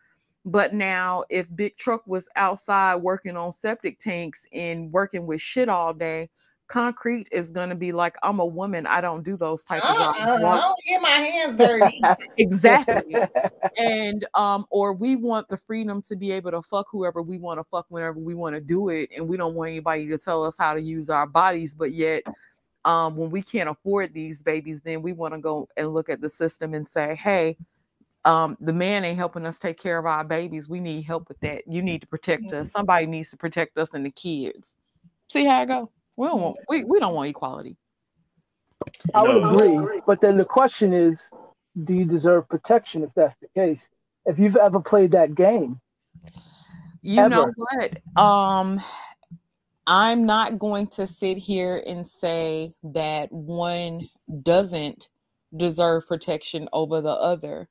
But now, if Big Truck was outside working on septic tanks and working with shit all day, concrete is going to be like i'm a woman i don't do those type of jobs. Uh, i don't get my hands dirty. Exactly. And um or we want the freedom to be able to fuck whoever we want to fuck whenever we want to do it and we don't want anybody to tell us how to use our bodies but yet um when we can't afford these babies then we want to go and look at the system and say hey um, the man ain't helping us take care of our babies. We need help with that. You need to protect us. Mm-hmm. Somebody needs to protect us and the kids. See how I go? We don't want we, we don't want equality. I would agree, but then the question is, do you deserve protection if that's the case? If you've ever played that game, you ever. know what? Um, I'm not going to sit here and say that one doesn't deserve protection over the other.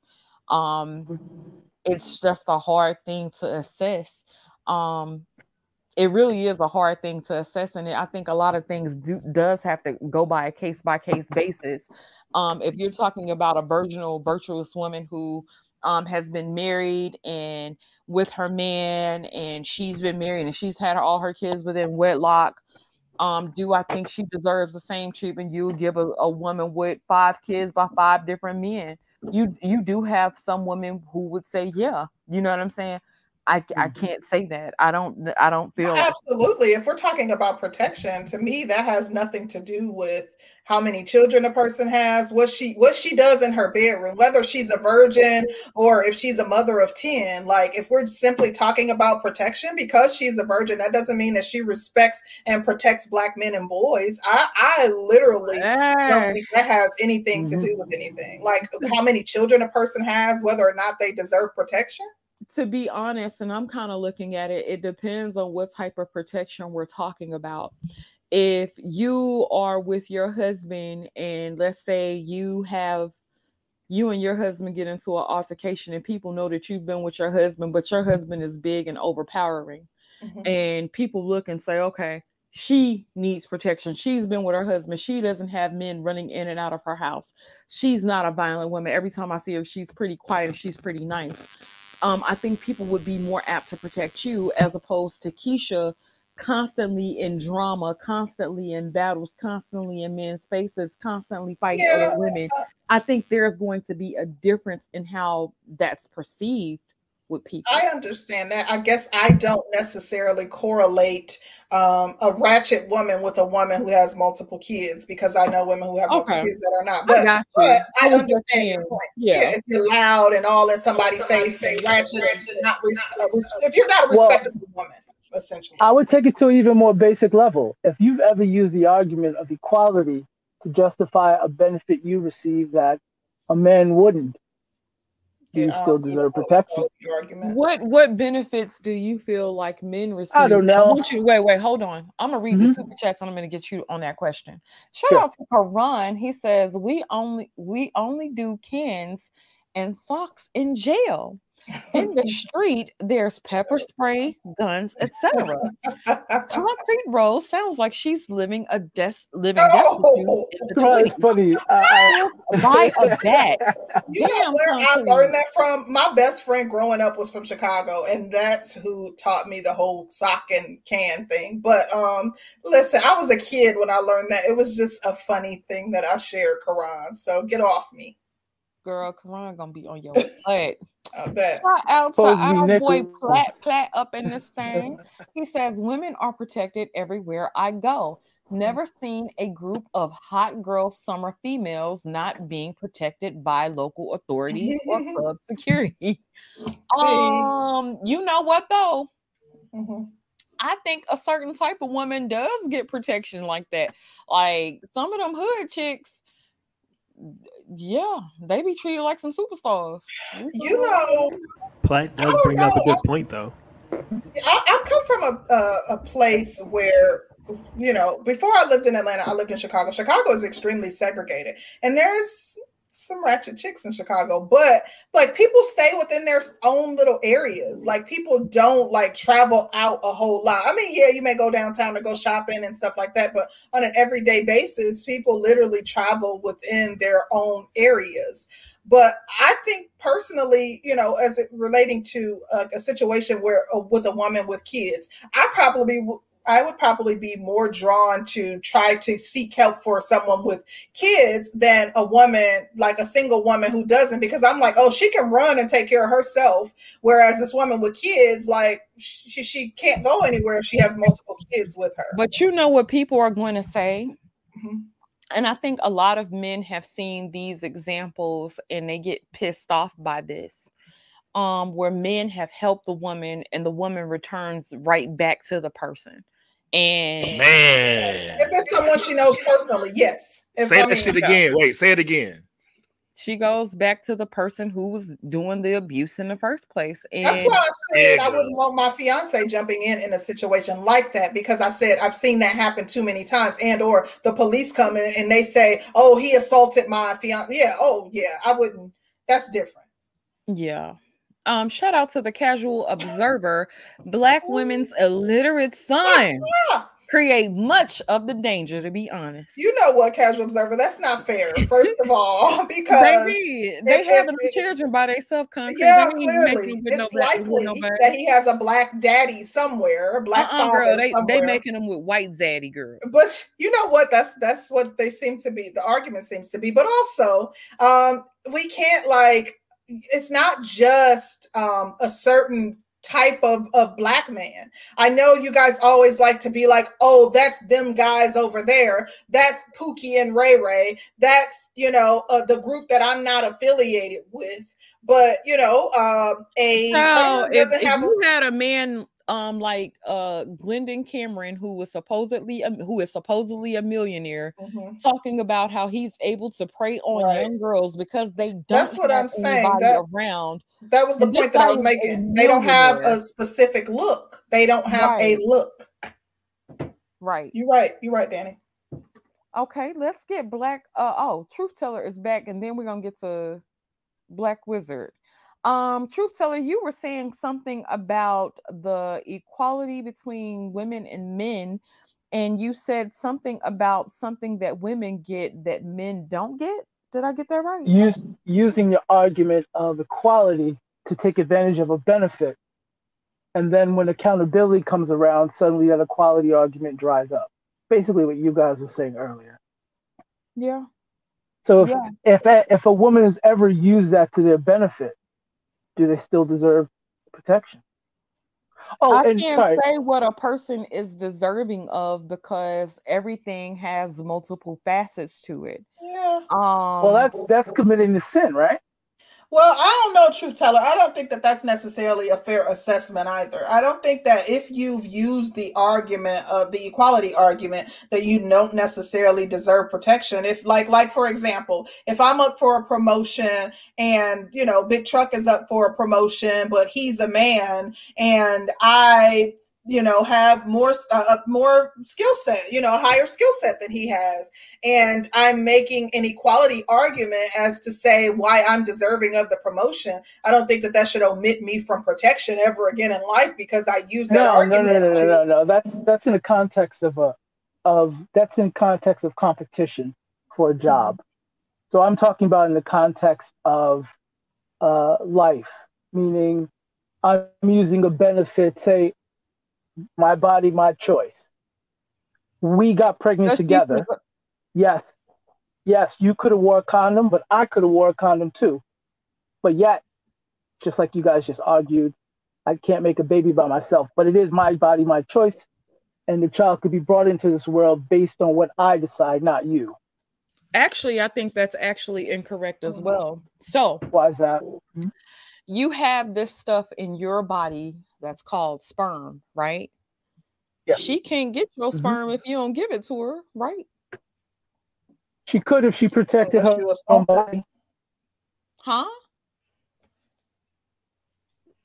Um, it's just a hard thing to assess. Um, it really is a hard thing to assess and i think a lot of things do does have to go by a case by case basis um, if you're talking about a virginal virtuous woman who um, has been married and with her man and she's been married and she's had all her kids within wedlock um, do i think she deserves the same treatment you give a, a woman with five kids by five different men you you do have some women who would say yeah you know what i'm saying I, I mm-hmm. can't say that. I don't I don't feel absolutely. If we're talking about protection, to me that has nothing to do with how many children a person has, what she what she does in her bedroom, whether she's a virgin or if she's a mother of 10. Like if we're simply talking about protection because she's a virgin, that doesn't mean that she respects and protects black men and boys. I I literally don't think that has anything mm-hmm. to do with anything. Like how many children a person has, whether or not they deserve protection to be honest, and I'm kind of looking at it, it depends on what type of protection we're talking about. If you are with your husband, and let's say you have you and your husband get into an altercation, and people know that you've been with your husband, but your husband is big and overpowering, mm-hmm. and people look and say, okay, she needs protection. She's been with her husband. She doesn't have men running in and out of her house. She's not a violent woman. Every time I see her, she's pretty quiet and she's pretty nice um, I think people would be more apt to protect you as opposed to Keisha constantly in drama, constantly in battles, constantly in men's spaces, constantly fighting yeah. other women. I think there's going to be a difference in how that's perceived with people. I understand that. I guess I don't necessarily correlate um, a ratchet woman with a woman who has multiple kids because I know women who have okay. multiple kids that are not. But I, but I understand your point. Yeah. yeah. if you're loud and all in somebody's face and ratchet and not res- if you're not a respectable well, woman. Essentially. I would take it to an even more basic level. If you've ever used the argument of equality to justify a benefit you receive that a man wouldn't, do you um, still deserve protection. What what benefits do you feel like men receive? I don't know. I want you, wait, wait, hold on. I'm gonna read mm-hmm. the super chats and I'm gonna get you on that question. Shout sure. out to Karan. He says we only we only do cans and socks in jail in the street there's pepper spray guns etc concrete rose sounds like she's living a des- living oh, that's funny. Uh, buy a bet. You Damn, know where i learned that from? My best friend growing up was from chicago and that's who taught me the whole sock and can thing. But um listen i was a kid when i learned that. It was just a funny thing that i shared Karan. so get off me. Girl Karan gonna be on your butt. I bet. Shout out to our boy Plat Plat up in this thing. He says women are protected everywhere I go. Never seen a group of hot girl summer females not being protected by local authorities or club security. Um, you know what though? Mm-hmm. I think a certain type of woman does get protection like that. Like some of them hood chicks, yeah, they be treated like some superstars. You know, Platt does bring know. up a good point though. I, I, come from a, a, a place where you know, before I lived in Atlanta, I lived in Chicago. Chicago is extremely segregated, and there's some ratchet chicks in Chicago, but like people stay within their own little areas. Like people don't like travel out a whole lot. I mean, yeah, you may go downtown to go shopping and stuff like that, but on an everyday basis, people literally travel within their own areas. But I think personally, you know, as it relating to a, a situation where uh, with a woman with kids, I probably I would probably be more drawn to try to seek help for someone with kids than a woman like a single woman who doesn't because I'm like, oh, she can run and take care of herself. Whereas this woman with kids, like she, she can't go anywhere if she has multiple kids with her. But you know what people are going to say? Mm-hmm. And I think a lot of men have seen these examples and they get pissed off by this. Um, where men have helped the woman and the woman returns right back to the person. And man, if it's someone she knows personally, yes. If say I that shit again. Wait, say it again. She goes back to the person who was doing the abuse in the first place. And that's why I said I wouldn't want my fiance jumping in in a situation like that because I said I've seen that happen too many times. And or the police come in and they say, "Oh, he assaulted my fiance." Yeah. Oh, yeah. I wouldn't. That's different. Yeah. Um, shout out to the casual observer. Black women's illiterate sons create much of the danger, to be honest. You know what, casual observer? That's not fair, first of all, because they. They have children by themselves. Yeah, clearly. It's no likely that he has a black daddy somewhere, a black uh-uh, father girl, they, somewhere. They making them with white zaddy girl. But you know what? That's that's what they seem to be. The argument seems to be. But also, um, we can't like it's not just um, a certain type of, of black man. I know you guys always like to be like, oh, that's them guys over there. That's Pookie and Ray Ray. That's, you know, uh, the group that I'm not affiliated with. But, you know, uh, a so if, if have you a- had a man um like uh Glendon Cameron who was supposedly um, who is supposedly a millionaire mm-hmm. talking about how he's able to prey on right. young girls because they don't That's what I'm saying. that, around. that was the point that I was making. They don't have a specific look. They don't have right. a look. Right. You're right. You're right Danny. Okay let's get black uh oh truth teller is back and then we're gonna get to black wizard um, truth teller, you were saying something about the equality between women and men, and you said something about something that women get that men don't get. Did I get that right? Use, using the argument of equality to take advantage of a benefit. And then when accountability comes around, suddenly that equality argument dries up. Basically, what you guys were saying earlier. Yeah. So if yeah. if if a woman has ever used that to their benefit, do they still deserve protection? Oh, I can't sorry. say what a person is deserving of because everything has multiple facets to it. Yeah. Um, well, that's that's committing the sin, right? Well, I don't know, truth teller. I don't think that that's necessarily a fair assessment either. I don't think that if you've used the argument of the equality argument that you don't necessarily deserve protection. If like like for example, if I'm up for a promotion and, you know, Big Truck is up for a promotion, but he's a man and I you know have more uh, more skill set you know a higher skill set than he has. And i'm making an equality argument as to say why i'm deserving of the promotion. I don't think that that should omit me from protection ever again in life because i use that no, argument no no no no no no. That's that's in the context of a of that's in context of competition for a mm-hmm. job. So i'm talking about in the context of uh life meaning i'm using a benefit say my body, my choice. We got pregnant That's together. People. Yes. Yes, you could have wore a condom, but I could have wore a condom too. But yet, just like you guys just argued, I can't make a baby by myself. But it is my body, my choice. And the child could be brought into this world based on what I decide, not you. Actually, I think that's actually incorrect as hmm. well. So, why is that? You have this stuff in your body that's called sperm, right? Yeah. She can't get your mm-hmm. sperm if you don't give it to her, right? She could if she protected her own body. Huh?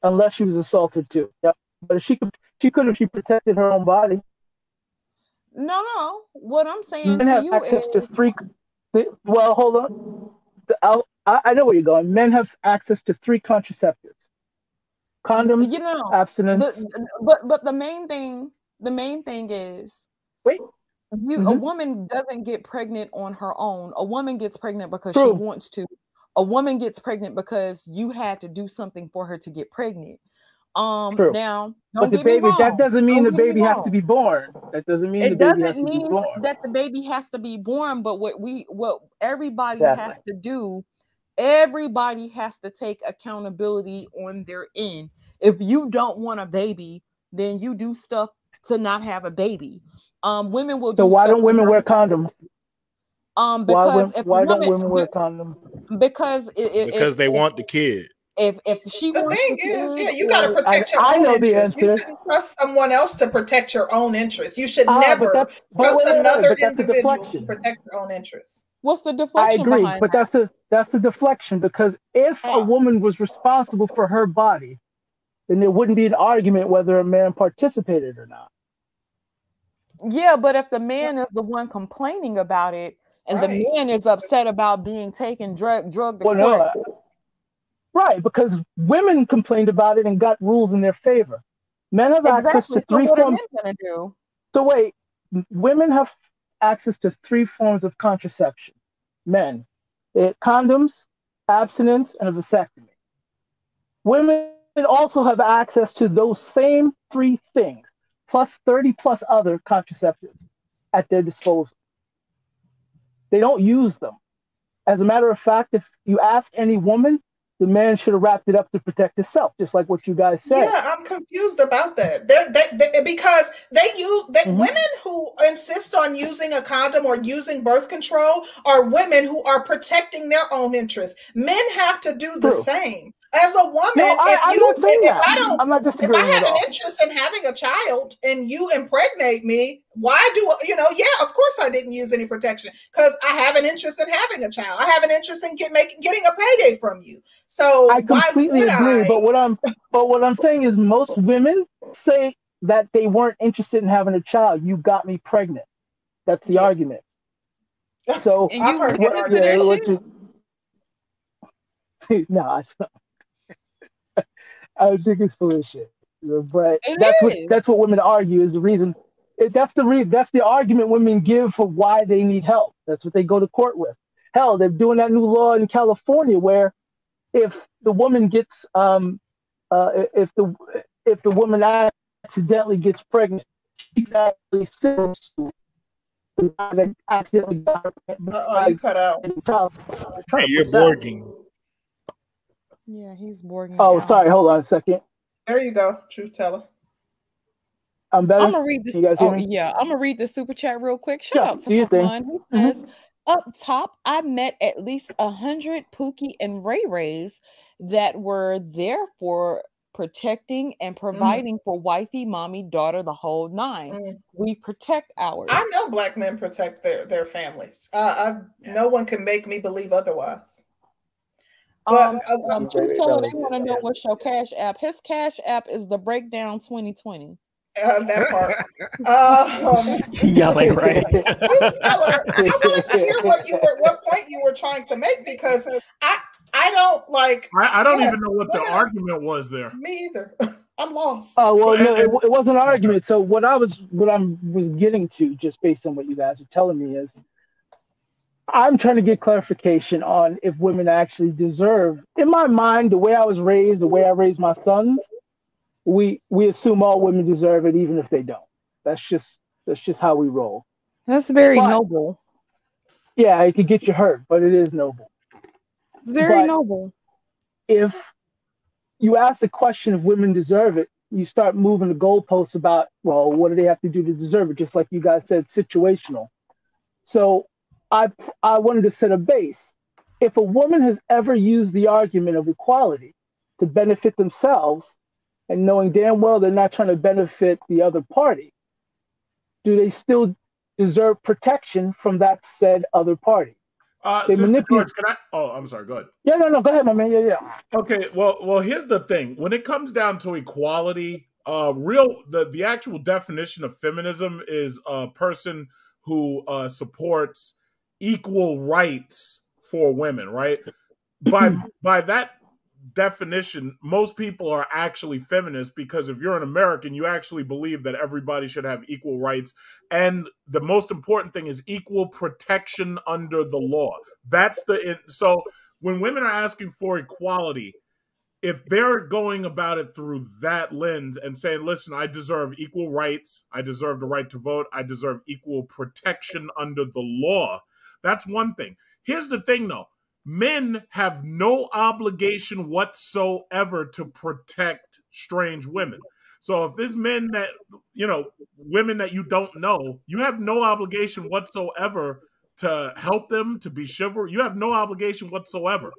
Unless she was assaulted too. Yep. But if she could She could if she protected her own body. No, no. What I'm saying Men to have you access is to three. Well, hold on. The, I'll- I, I know where you're going. Men have access to three contraceptives: condoms, you know abstinence. the, but but the main thing the main thing is Wait. you a Mhm. woman doesn't get pregnant on her own a woman gets pregnant because True. she wants to a woman gets pregnant because you had to do something for her to get pregnant um True. now but the baby, that doesn't mean Don't the baby has to be born. That doesn't mean the it baby has doesn't to be mean born. that the baby has to be born but what we what everybody has to do everybody has to take accountability on their end if you don't want a baby then you do stuff to not have a baby um women will So do why don't women wear condoms? um because wom- if why a don't women wear condoms? because it, it, because if, they want the kid. if if she The wants thing the is, kid yeah, you got to protect I- your I own know the interests. You shouldn't trust someone else to protect your own interests. You should Ah, never that's- but trust wait, wait, wait, another but that's a individual to protect your own interests. What's the deflection? I agree, but that? that's the that's the deflection because if a woman was responsible for her body, then there wouldn't be an argument whether a man participated or not. Yeah, but if the man is the one complaining about it and Right. the man is upset about being taken drug drug to Well, court, no, right? Because women complained about it and got rules in their favor. Men have access to So three forms. men gonna do? So wait, women have access to three forms of contraception. Men, it, condoms, abstinence, and a vasectomy. Women also have access to those same three things, plus 30 plus other contraceptives at their disposal. They don't use them. As a matter of fact, if you ask any woman, the man should have wrapped it up to protect himself, just like what you guys said. Yeah, I'm confused about that. They're, they, they, because they use they, Mhm. women who insist on using a condom or using birth control are women who are protecting their own interests. Men have to do the True. same. As a woman, No, I, if I'm you not saying if that. I don't I'm not if I have an all. interest in having a child and you impregnate me, why do you know? Yeah, of course I didn't use any protection because I have an interest in having a child. I have an interest in get, making getting a payday from you. So I why completely would agree, I? but what I'm but what I'm saying is most women say that they weren't interested in having a child. You got me pregnant. That's the Yeah. argument. So And I've you heard listen that that what you- no, I, I would think it's foolish shit. But It that's what is. that's what women argue is the reason. it- That's the re, that's the argument women give for why they need help. That's what they go to court with. Hell, they're doing that new law in California where if the woman gets um uh if the if the woman accidentally gets pregnant, she can actually sue the guy that accidentally got her Uh-oh, you cut out. and child support. Trying to You're push borging. Yeah, he's borging. Oh, out. sorry. Hold on a second. There you go, truth teller. I'm better. I'm gonna read this. You guys hear Oh me? yeah, I'm gonna read the super chat real quick. Shout Yeah, out to do your thing. Fun. He Mhm. says, "Up top, I met at least a hundred Pookie and Ray Rays that were there for protecting and providing for wifey, mommy, daughter, the whole nine. Mm. We protect ours. I know black men protect their their families. Uh, I, Yeah. No one can make me believe otherwise. But, Um, uh, um, Wait, Truth wait, Teller, they want to know yeah. what's your cash app. His cash app is the Breakdown 2020. Uh, that part. um, Yelling, right? truth I wanted to hear what you were, what point you were trying to make because I, I don't like I, I don't Yes, even know what the women- argument was there. me either. I'm lost. Oh well, no, it, it wasn't an argument. So what I was, what I'm was getting to, just based on what you guys are telling me, is I'm trying to get clarification on if women actually deserve. In my mind, the way I was raised, the way I raised my sons, we we assume all women deserve it, even if they don't. That's just that's just how we roll. That's very But- noble. Yeah, it could get you hurt, but it is noble. It's very but- noble. if you ask the question if women deserve it, you start moving the goalposts about, well, what do they have to do to deserve it? Just like you guys said, situational. So I I wanted to set a base. If a woman has ever used the argument of equality to benefit themselves and knowing damn well they're not trying to benefit the other party, do they still deserve protection from that said other party? Uh, They Sister manipulate- George, can I? Oh, I'm sorry. Go ahead. Yeah, no, no, go ahead, my man. Yeah, yeah. Okay, well, well, here's the thing. When it comes down to equality, uh, real the the actual definition of feminism is a person who uh, supports equal rights for women, right? by by that definition, most people are actually feminists because if you're an American, you actually believe that everybody should have equal rights. And the most important thing is equal protection under the law. That's the so when women are asking for equality, if they're going about it through that lens and saying, listen, I deserve equal rights, I deserve the right to vote, I deserve equal protection under the law, that's one thing. Here's the thing though men have no obligation whatsoever to protect strange women. So if there's men that, you know, women that you don't know, you have no obligation whatsoever to help them, to be chivalrous. You have no obligation whatsoever.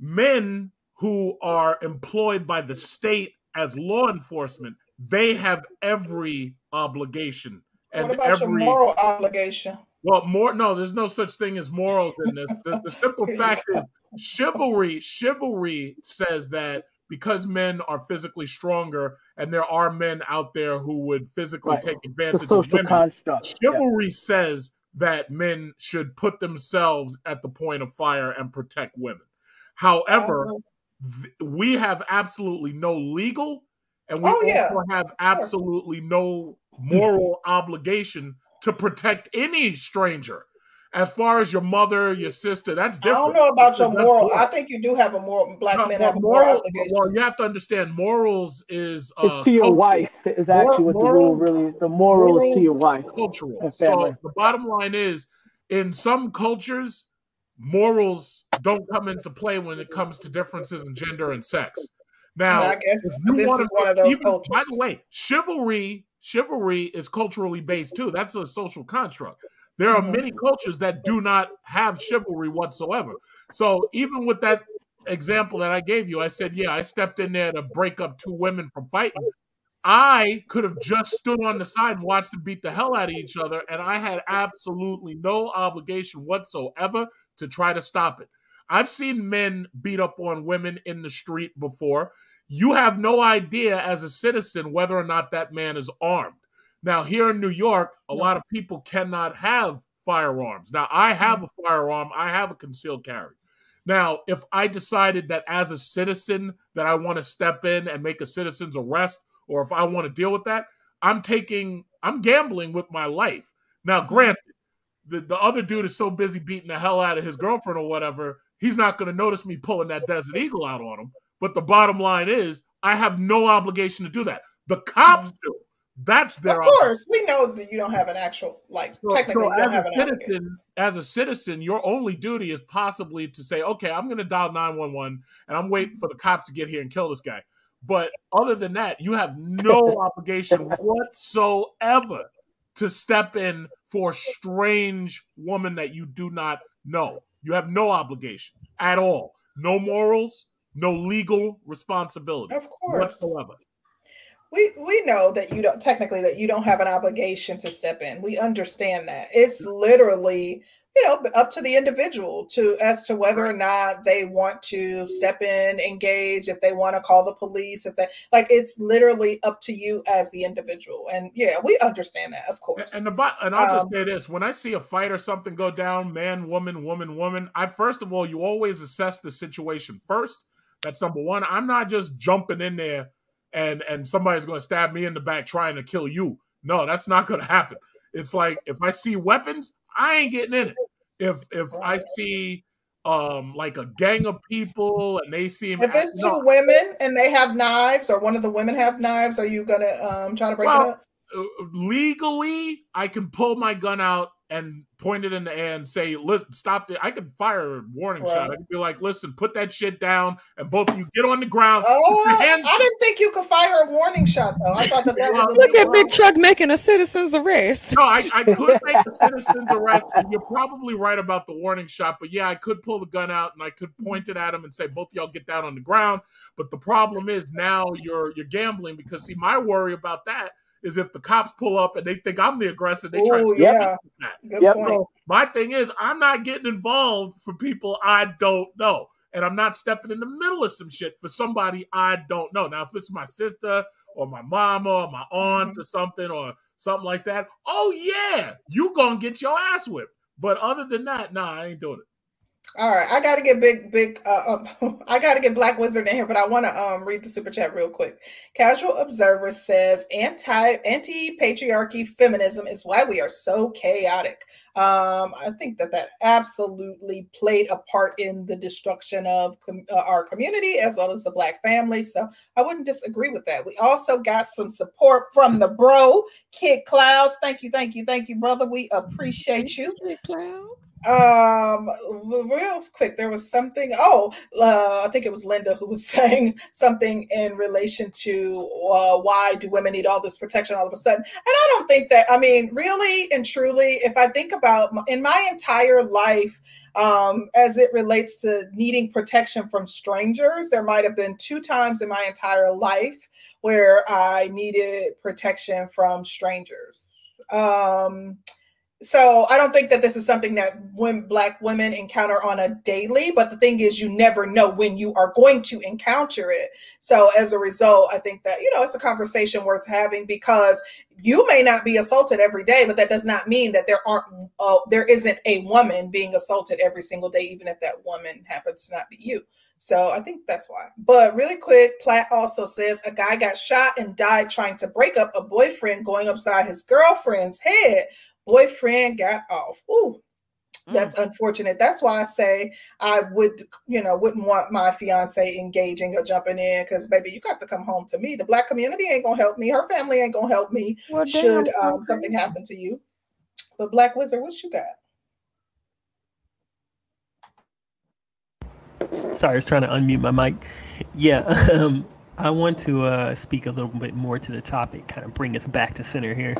Men who are employed by the state as law enforcement, they have every obligation. And what about every, your moral obligation? Well, more no, there's no such thing as morals in this. The, the simple fact is chivalry, chivalry says that because men are physically stronger and there are men out there who would physically right. take advantage of women, construct. chivalry yeah. says that men should put themselves at the point of fire and protect women. However, th- we have absolutely no legal and we oh, yeah. also have absolutely no moral obligation to protect any stranger. As far as your mother, your sister, that's different. I don't know about your moral. I think you do have a moral. Black no, men have a moral, moral. Well, you have to understand morals is uh, it's to your wife is actually what the rule really. The morals moral, to your wife. Cultural. So the bottom line is, in some cultures, morals don't come into play when it comes to differences in gender and sex. Now, I guess this is one of those even, cultures. By the way, chivalry chivalry is culturally based too. That's a social construct. There are many mm-hmm. cultures that do not have chivalry whatsoever. So even with that example that I gave you, I said, yeah, I stepped in there to break up two women from fighting. I could have just stood on the side and watched them beat the hell out of each other, and I had absolutely no obligation whatsoever to try to stop it. I've seen men beat up on women in the street before. You have no idea as a citizen whether or not that man is armed. Now, here in New York, a lot of people cannot have firearms. Now, I have mm. a firearm, I have a concealed carry. Now, if I decided that as a citizen that I want to step in and make a citizen's arrest, or if I want to deal with that, I'm taking, I'm gambling with my life. Now, mm. granted, the, the other dude is so busy beating the hell out of his girlfriend or whatever he's not going to notice me pulling that Desert Eagle out on him. But the bottom line is, I have no obligation to do that. The cops do. That's their. Of course, obligation. we know that you don't have an actual like. So, technically, so as a citizen, as a citizen, your only duty is possibly to say, "Okay, I'm going to dial nine one one, and I'm waiting for the cops to get here and kill this guy." But other than that, you have no obligation whatsoever to step in for a strange woman that you do not know. You have no obligation at all. No morals, no legal responsibility. Of course. Whatsoever. We we know that you don't technically that you don't have an obligation to step in. We understand that. It's literally you know up to the individual to as to whether or not they want to step in engage if they want to call the police if they like it's literally up to you as the individual. And yeah we understand that of course. and the and i'll just um, say this when i see a fight or something go down man woman woman woman i first of all you always assess the situation first. That's number one. I'm not just jumping in there and and somebody's going to stab me in the back trying to kill you. No that's not going to happen. It's like if i see weapons I ain't getting in it. If if I see um like a gang of people and they seem if it's two women and they have knives or one of the women have knives, are you gonna um try to break well, it up? Uh, legally, I can pull my gun out and point it in the air and say, stop it!" I could fire a warning right. shot. I could be like, "Listen, put that shit down," and both of you get on the ground. Oh, I didn't think you could fire a warning shot though. I thought that, that was look at Big Truck making a citizen's arrest. No, I, I could make a citizen's arrest, and you're probably right about the warning shot. But yeah, I could pull the gun out and I could point it at him and say, "Both y'all get down on the ground." But the problem is now you're you're gambling because see, my worry about that is if the cops pull up and they think I'm the aggressor, they try to yeah. Good yep. So my thing is, I'm not getting involved for people I don't know. and I'm not stepping in the middle of some shit for somebody I don't know. Now, if it's my sister or my mama or my aunt mm-hmm. or something or something like that, oh yeah, you gonna get your ass whipped. But other than that, nah, I ain't doing it. All right, I got to get big, big. Uh, uh, I got to get Black Wizard in here, but I want to um read the super chat real quick. Casual Observer says anti anti patriarchy feminism is why we are so chaotic. Um, I think that that absolutely played a part in the destruction of com- uh, our community as well as the Black family. So I wouldn't disagree with that. We also got some support from the bro Kid Clouds. Thank you, thank you, thank you, brother. We appreciate you. Clouds um real quick there was something oh uh, i think it was linda who was saying something in relation to uh, why do women need all this protection all of a sudden? And i don't think that i mean really and truly if i think about in my entire life um, as it relates to needing protection from strangers there might have been two times in my entire life where i needed protection from strangers. Um so I don't think that this is something that when black women encounter on a daily, but the thing is you never know when you are going to encounter it. So as a result, I think that you know it's a conversation worth having because you may not be assaulted every day, but that does not mean that there aren't uh, there isn't a woman being assaulted every single day, even if that woman happens to not be you. So I think that's why. But really quick, Platt also says a guy got shot and died trying to break up a boyfriend going upside his girlfriend's head boyfriend got off. Ooh, that's mm. unfortunate. That's why I say I would, you know, wouldn't want my fiance engaging or jumping in because, baby, you got to come home to me. The black community ain't gonna help me. Her family ain't gonna help me. Well, should um, something happen to you? But Black Wizard, what you got? Sorry, I was trying to unmute my mic. Yeah, um, I want to uh, speak a little bit more to the topic, kind of bring us back to center here.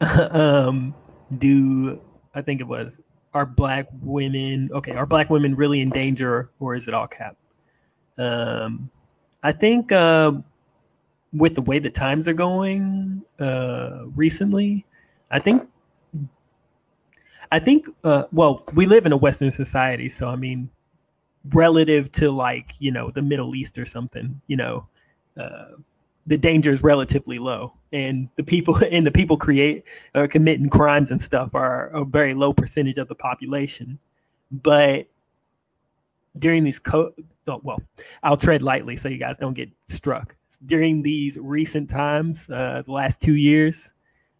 um, do I think it was are black women okay? Are black women really in danger, or is it all cap? Um, I think uh, with the way the times are going uh, recently, I think I think uh, well, we live in a Western society, so I mean, relative to like you know the Middle East or something, you know, uh, the danger is relatively low and the people and the people create or uh, committing crimes and stuff are a very low percentage of the population. But during these co- oh, well i'll tread lightly so you guys don't get struck. During these recent times uh, the last two years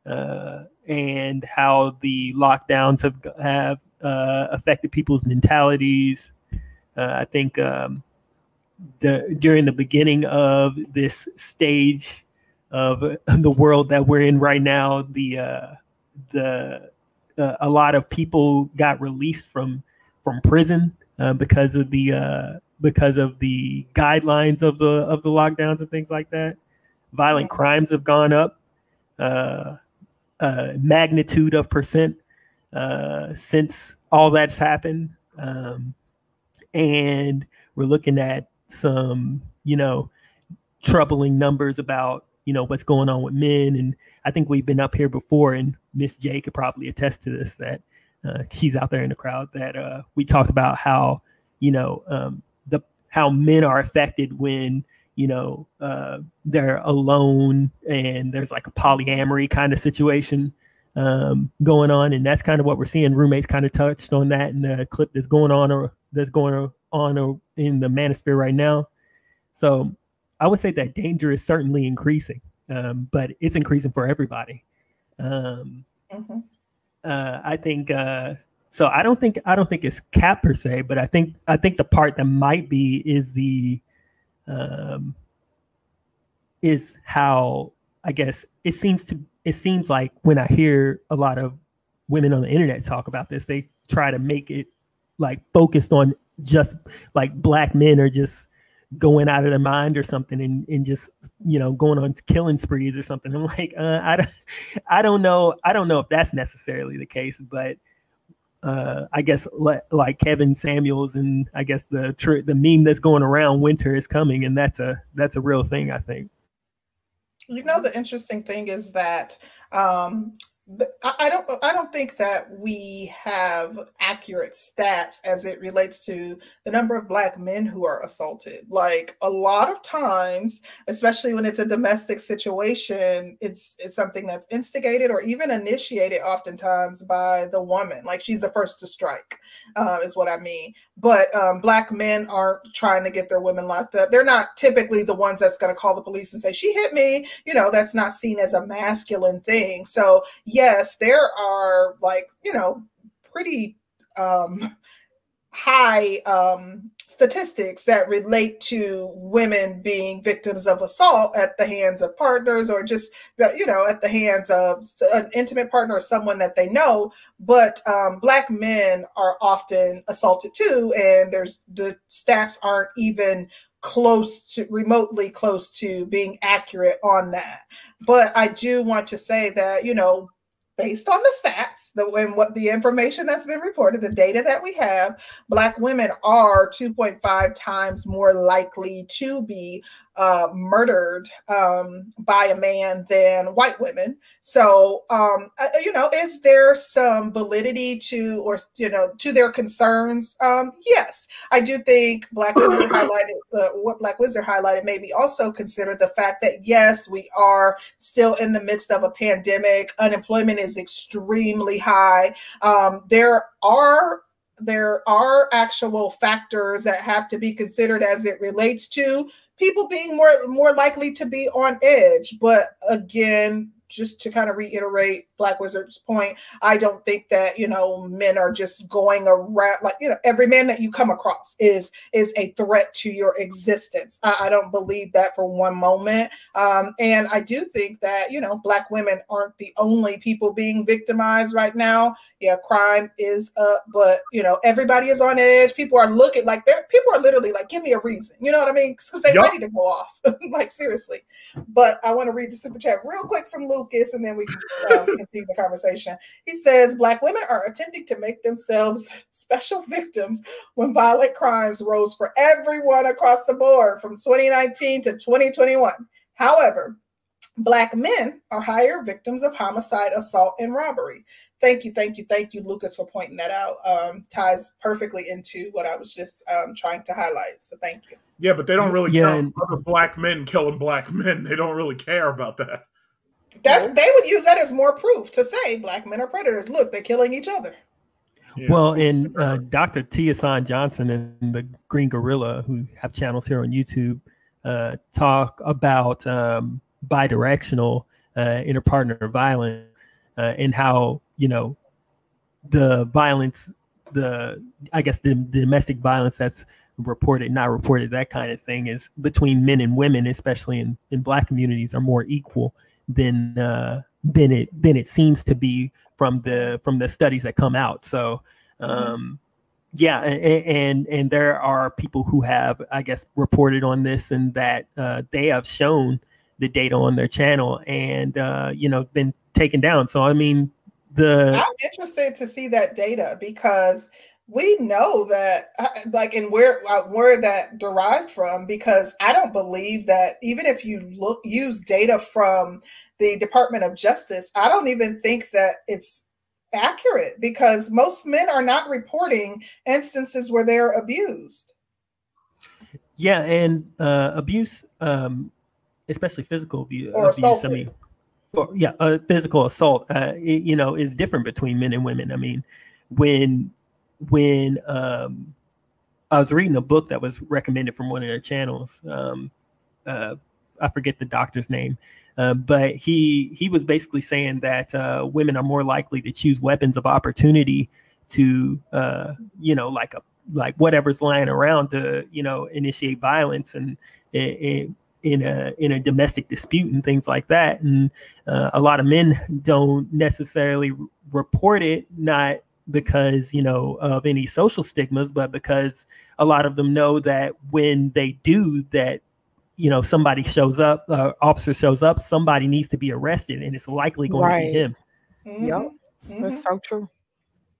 uh, and how the lockdowns have have uh, affected people's mentalities uh, i think um, the during the beginning of this stage of the world that we're in right now, the uh, the uh, a lot of people got released from from prison uh, because of the uh, because of the guidelines of the of the lockdowns and things like that. Violent crimes have gone up, uh, uh, magnitude of percent since all that's happened, um, and we're looking at some, you know, troubling numbers about, you know, what's going on with men. And I think we've been up here before, and Miss J could probably attest to this that uh, she's out there in the crowd. That uh, we talked about how, you know, um, the how men are affected when you know uh, they're alone and there's like a polyamory kind of situation um, going on, and that's kind of what we're seeing. Roommates kind of touched on that in the clip that's going on or that's going on or in the manosphere right now. So I would say that danger is certainly increasing, um, but it's increasing for everybody. Um, mm-hmm. uh, I think uh, so. I don't think I don't think it's cap per se, but I think I think the part that might be is the um, is how I guess it seems to it seems like when I hear a lot of women on the internet talk about this, they try to make it like focused on just like black men are just going out of their mind or something and, and just you know going on killing sprees or something i'm like uh, i don't i don't know i don't know if that's necessarily the case but uh, I guess le- like Kevin Samuels and I guess the tr- the meme that's going around winter is coming and that's a that's a real thing I think. You know the interesting thing is that um, I don't I don't think that we have accurate stats as it relates to the number of black men who are assaulted. Like a lot of times, especially when it's a domestic situation, it's it's something that's instigated or even initiated oftentimes by the woman. Like she's the first to strike, uh, is what I mean. But um, black men aren't trying to get their women locked up. They're not typically the ones that's going to call the police and say she hit me. You know, that's not seen as a masculine thing. So yes, there are like, you know, pretty um, high um, statistics that relate to women being victims of assault at the hands of partners or just, you know, at the hands of an intimate partner or someone that they know. But um, Black men are often assaulted too. And there's the stats aren't even close to remotely close to being accurate on that. But I do want to say that, you know, based on the stats the, and what the information that's been reported, the data that we have, Black women are 2.5 times more likely to be uh, murdered um, by a man than white women. So, um, uh, you know, is there some validity to, or you know, to their concerns? Um, yes, I do think Black Wizard highlighted uh, what Black Wizard highlighted. Maybe also consider the fact that yes, we are still in the midst of a pandemic. Unemployment is extremely high. Um, there are there are actual factors that have to be considered as it relates to people being more more likely to be on edge. But again, just to kind of reiterate Black Wizard's point, I don't think that you know men are just going around like you know every man that you come across is is a threat to your existence. I, I don't believe that for one moment, um, and I do think that you know Black women aren't the only people being victimized right now. Yeah, crime is up, but you know everybody is on edge. People are looking like they're people are literally like, give me a reason. You know what I mean? Because they're yep. ready to go off. like seriously. But I want to read the super chat real quick from Lucas, and then we can uh, continue the conversation. He says Black women are attempting to make themselves special victims when violent crimes rose for everyone across the board from 2019 to 2021. However, Black men are higher victims of homicide, assault, and robbery. Thank you, thank you, thank you, Lucas, for pointing that out. Um, ties perfectly into what I was just um, trying to highlight. So thank you. Yeah, but they don't really yeah, care about other black men killing black men. They don't really care about that. That's they would use that as more proof to say black men are predators. Look, they're killing each other. Yeah. Well, and uh, Dr. Tiasan Johnson and the Green Gorilla, who have channels here on YouTube, uh, talk about um, bidirectional uh, interpartner violence uh, and how you know the violence, the I guess the, the domestic violence that's reported, not reported, that kind of thing is between men and women, especially in in black communities, are more equal than uh, than it than it seems to be from the from the studies that come out. So mm-hmm. um, yeah, and, and, and there are people who have I guess reported on this and that uh, they have shown the data on their channel and uh, you know been taken down. So I mean the I'm interested to see that data because we know that uh, like and where uh, where that derived from because i don't believe that even if you look use data from the department of justice i don't even think that it's accurate because most men are not reporting instances where they're abused. Yeah and uh, abuse um, especially physical abuse, or abuse i mean or, yeah uh, physical assault uh, it, you know is different between men and women. I mean when when um, I was reading a book that was recommended from one of their channels. Um, uh, I forget the doctor's name, uh, but he he was basically saying that uh, women are more likely to choose weapons of opportunity to uh, you know like a like whatever's lying around to you know initiate violence and, and in a in a domestic dispute and things like that. And uh, a lot of men don't necessarily report it, not because you know of any social stigmas but because a lot of them know that when they do that you know somebody shows up uh, officer shows up somebody needs to be arrested and it's likely going right. to be him mm-hmm. yep mm-hmm. that's so true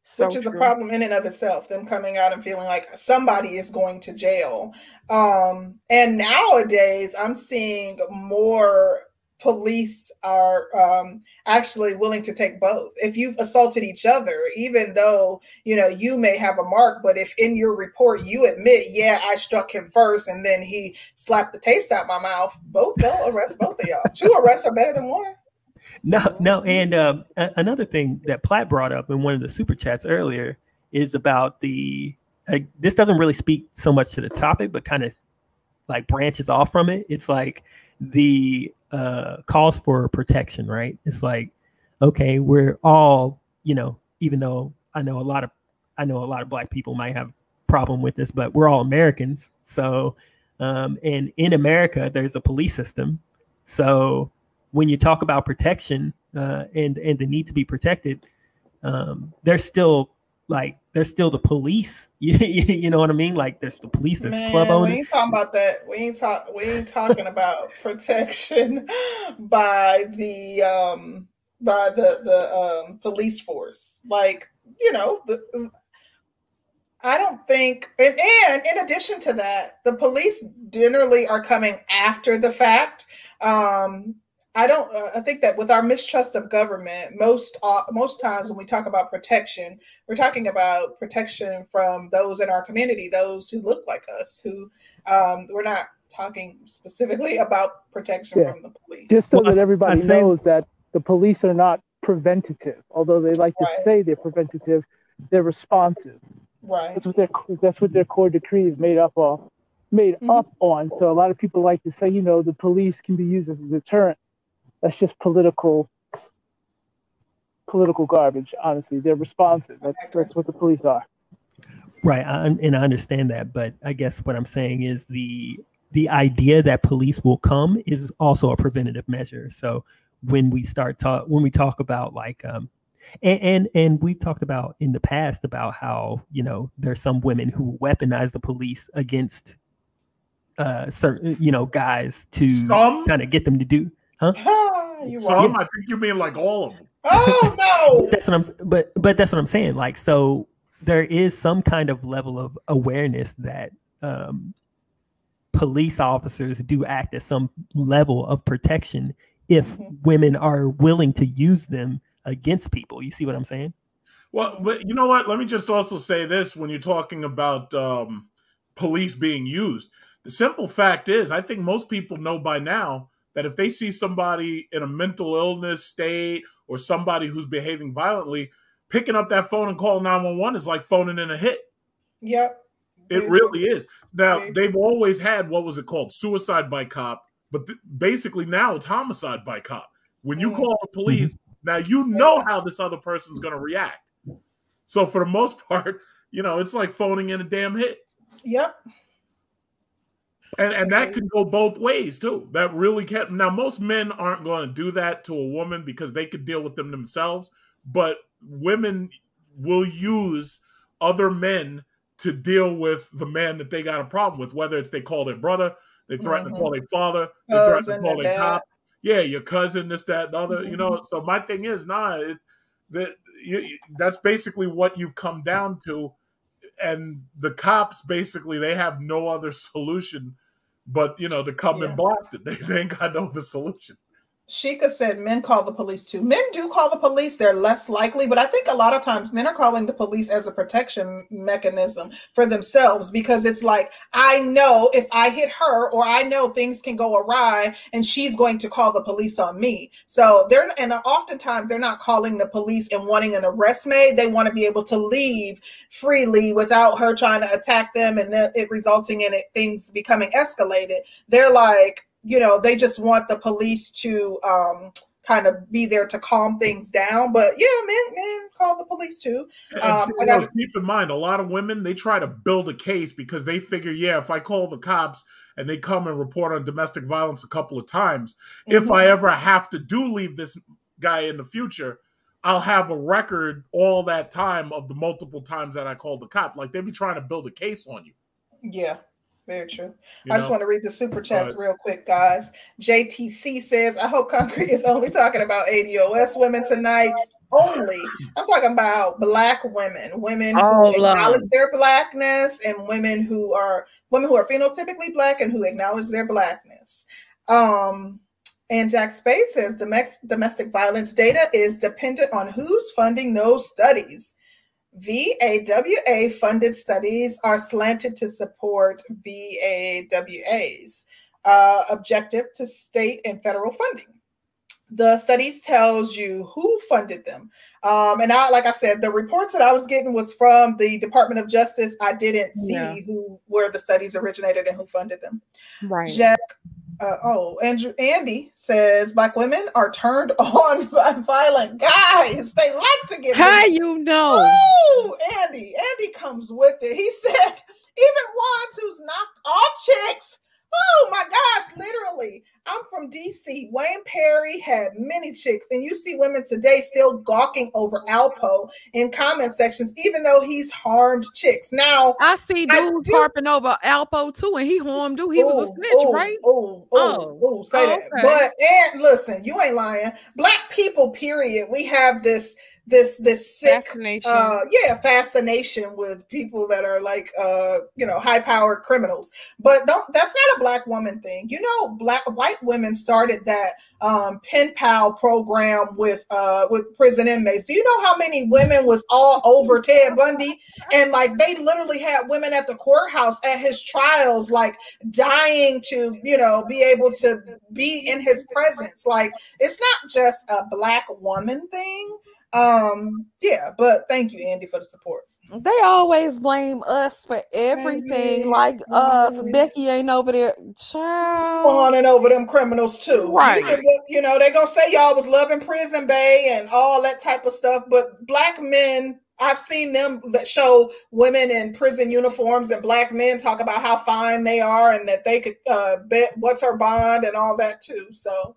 so which is true. a problem in and of itself them coming out and feeling like somebody is going to jail um and nowadays i'm seeing more police are um, actually willing to take both. If you've assaulted each other, even though you know you may have a mark, but if in your report you admit, yeah, I struck him first, and then he slapped the taste out my mouth, both they'll arrest both of y'all. Two arrests are better than one. No, no, and um, a- another thing that Platt brought up in one of the super chats earlier is about the. Like, this doesn't really speak so much to the topic, but kind of like branches off from it. It's like the uh, calls for protection, right? It's like, okay, we're all, you know, even though I know a lot of, I know a lot of black people might have problem with this, but we're all Americans. So, um, and in America, there's a police system. So when you talk about protection uh, and and the need to be protected, um, there's still like there's still the police. You, know what I mean? Like there's the police, there's Man, club we ain't talking about that. We ain't talk. We ain't talking about protection by the um by the the um police force. Like you know the. I don't think, and, and in addition to that, the police generally are coming after the fact. Um, I don't. Uh, I think that with our mistrust of government, most uh, most times when we talk about protection, we're talking about protection from those in our community, those who look like us. Who um, we're not talking specifically about protection Yeah. from the police. Just so Well, that everybody I say- knows that the police are not preventative, although they like to Right. say they're preventative, they're responsive. right. That's what their that's what their core decree is made up of, made Mhm. up on. So a lot of people like to say, you know, the police can be used as a deterrent. That's just political political garbage. Honestly, they're responsive. That's that's what the police are. Right, I, and I understand that, but I guess what I'm saying is the the idea that police will come is also a preventative measure. So when we start talk when we talk about like um and, and and we've talked about in the past about how you know there's some women who weaponize the police against uh certain you know guys to Some? kind of get them to do Ah, you Some, right. I think you mean like all of them. Oh no! that's what I'm but but that's what I'm saying. Like so there is some kind of level of awareness that um police officers do act as some level of protection if Mhm. women are willing to use them against people. You see what I'm saying? Well, but you know what? Let me just also say this when you're talking about um, police being used. The simple fact is, I think most people know by now that if they see somebody in a mental illness state or somebody who's behaving violently, picking up that phone and calling 911 is like phoning in a hit. Yep. It Very really true. is. Now, Very they've always had what was it called? Suicide by cop. But th- basically now it's homicide by cop. When you Mm. call the police, now you know how this other person's going to react. So for the most part, you know, it's like phoning in a damn hit. Yep. And and that can go both ways too. That really can now most men aren't going to do that to a woman because they could deal with them themselves, but women will use other men to deal with the man that they got a problem with, whether it's they call their brother, they threaten Mhm. to call their father, they threaten to call the their cop. Yeah, your cousin, this, that, and other. You Mm-hmm. know, so my thing is, nah, it, that you, you- that's basically what you've come down to, and the cops basically they have no other solution but you know to come Yeah. and blast it. They, they ain't got no other solution. Sheikah said men call the police too. Men do call the police, they're less likely, but I think a lot of times men are calling the police as a protection mechanism for themselves because it's like, I know if I hit her or I know things can go awry and she's going to call the police on me. So they're, and oftentimes they're not calling the police and wanting an arrest made. They want to be able to leave freely without her trying to attack them and then it resulting in it, things becoming escalated. They're like, you know they just want the police to um kind of be there to calm things down but yeah men men call the police too Um, I you know, keep in mind, a lot of women they try to build a case because they figure, yeah, if I call the cops and they come and report on domestic violence a couple of times, if Mhm. I ever have to do leave this guy in the future, I'll have a record all that time of the multiple times that I called the cop. Like they'd be trying to build a case on you. yeah very true you i just want to read the super chats Right. real quick guys jtc says i hope concrete is only talking about ADOS women tonight only i'm talking about black women women All who black. acknowledge their blackness and women who are women who are phenotypically black and who acknowledge their blackness um And Jack Spade says domestic violence data is dependent on who's funding those studies. VAWA funded studies are slanted to support VAWA's uh, objective to state and federal funding. The studies tells you who funded them. Um, and I, like I said, the reports that I was getting was from the Department of Justice. I didn't see who where the studies originated and who funded them. Right. Jack uh, oh, Andrew Andy says black women are turned on by violent guys. They like to get. How you know? Oh, Andy. Andy comes with it. He said even ones who's knocked off chicks Oh my gosh, literally. I'm from DC. Wayne Perry had many chicks, and you see women today still gawking over Alpo in comment sections, even though he's harmed chicks. Now I see dudes harping over Alpo too, and he harmed dude. He ooh, was a snitch, ooh, right? Oh, oh, oh, say oh, that. But and listen, you ain't lying. Black people, period. We have this this this sick fascination. Uh, yeah fascination with people that are like uh you know high powered criminals. But don't that's not a black woman thing. You know black white women started that um pen pal program with uh with prison inmates. Do you know how many women was all over ted bundy? And like they literally had women at the courthouse at his trials like dying to you know be able to be in his presence. Like it's not just a black woman thing um, yeah, but thank you, Andy, for the support. They always blame us for everything. Like us, Becky ain't over there, child. Fawning over them criminals too. Right. You know, they gonna say y'all was loving prison bay and all that type of stuff, but black men I've seen them that show women in prison uniforms and black men talk about how fine they are and that they could uh, bet what's her bond and all that too. So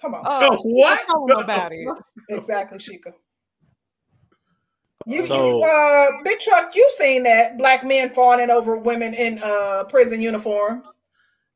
Come on. Uh, what? about it. Exactly, Sheikah. You, so, you uh, big truck, you seen that black men fawning over women in uh prison uniforms?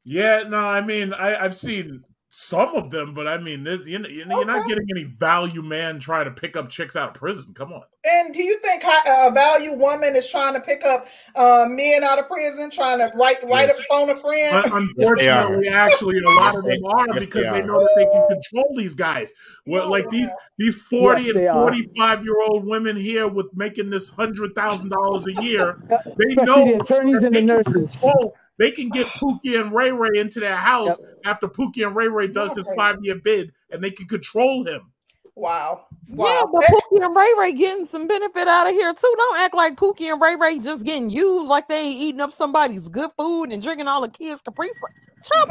Yeah, no, I mean, I, I've seen some of them, but I mean, this, you know, you're okay. not getting any value man trying to pick up chicks out of prison. Come on. And do you think a value woman is trying to pick up uh, men out of prison, trying to write write yes. a phone a friend? Unfortunately, yes, actually, a lot of them are yes, because they, they, know that they can control these guys. Well, oh, like these these forty and forty five year old women here with making this hundred thousand dollars a year, they know the attorneys and the nurses. Control, they can get Pookie and Ray Ray into their house yep. after Pookie and Ray Ray does his five year bid, and they can control him. Wow. wow. Yeah, but Pookie and Ray Ray getting some benefit out of here too. Don't act like Pookie and Ray Ray just getting used like they ain't eating up somebody's good food and drinking all the kids' Capri. Chop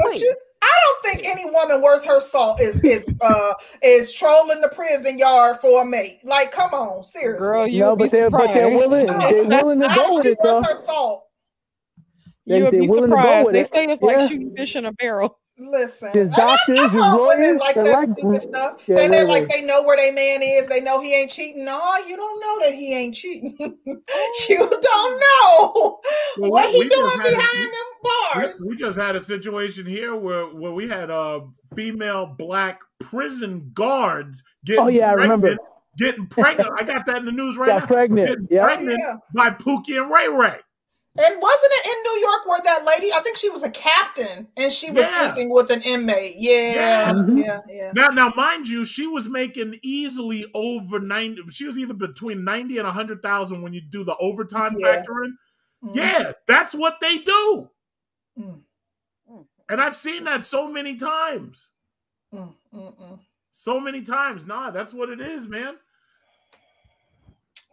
I don't think any woman worth her salt is is uh is trolling the prison yard for a mate. Like, come on, seriously. Girl, you no, but they're, but they're willing. They're willing to go with it. Though. Her salt. They, You'll be surprised. They say it's like shooting fish in a barrel. Listen, his doctors, his lawyers, like that like, stupid stuff. Yeah, they, they like they know where their man is. They know he ain't cheating. No, you don't know that he ain't cheating. you don't know well, what we, he we doing behind a, them bars. We, we, just had a situation here where where we had uh female black prison guards getting. Oh yeah, I remember getting pregnant. I got that in the news right got now. Pregnant, getting yep. pregnant yeah. by Pookie and Ray Ray. And wasn't it in New York where that lady? I think she was a captain, and she was yeah. sleeping with an inmate. Yeah, yeah, mm-hmm. yeah, yeah. Now, now, mind you, she was making easily over ninety. She was either between ninety and hundred thousand when you do the overtime yeah. factor in. Mm-hmm. Yeah, that's what they do. Mm-hmm. And I've seen that so many times. Mm-mm. So many times. Nah, that's what it is, man.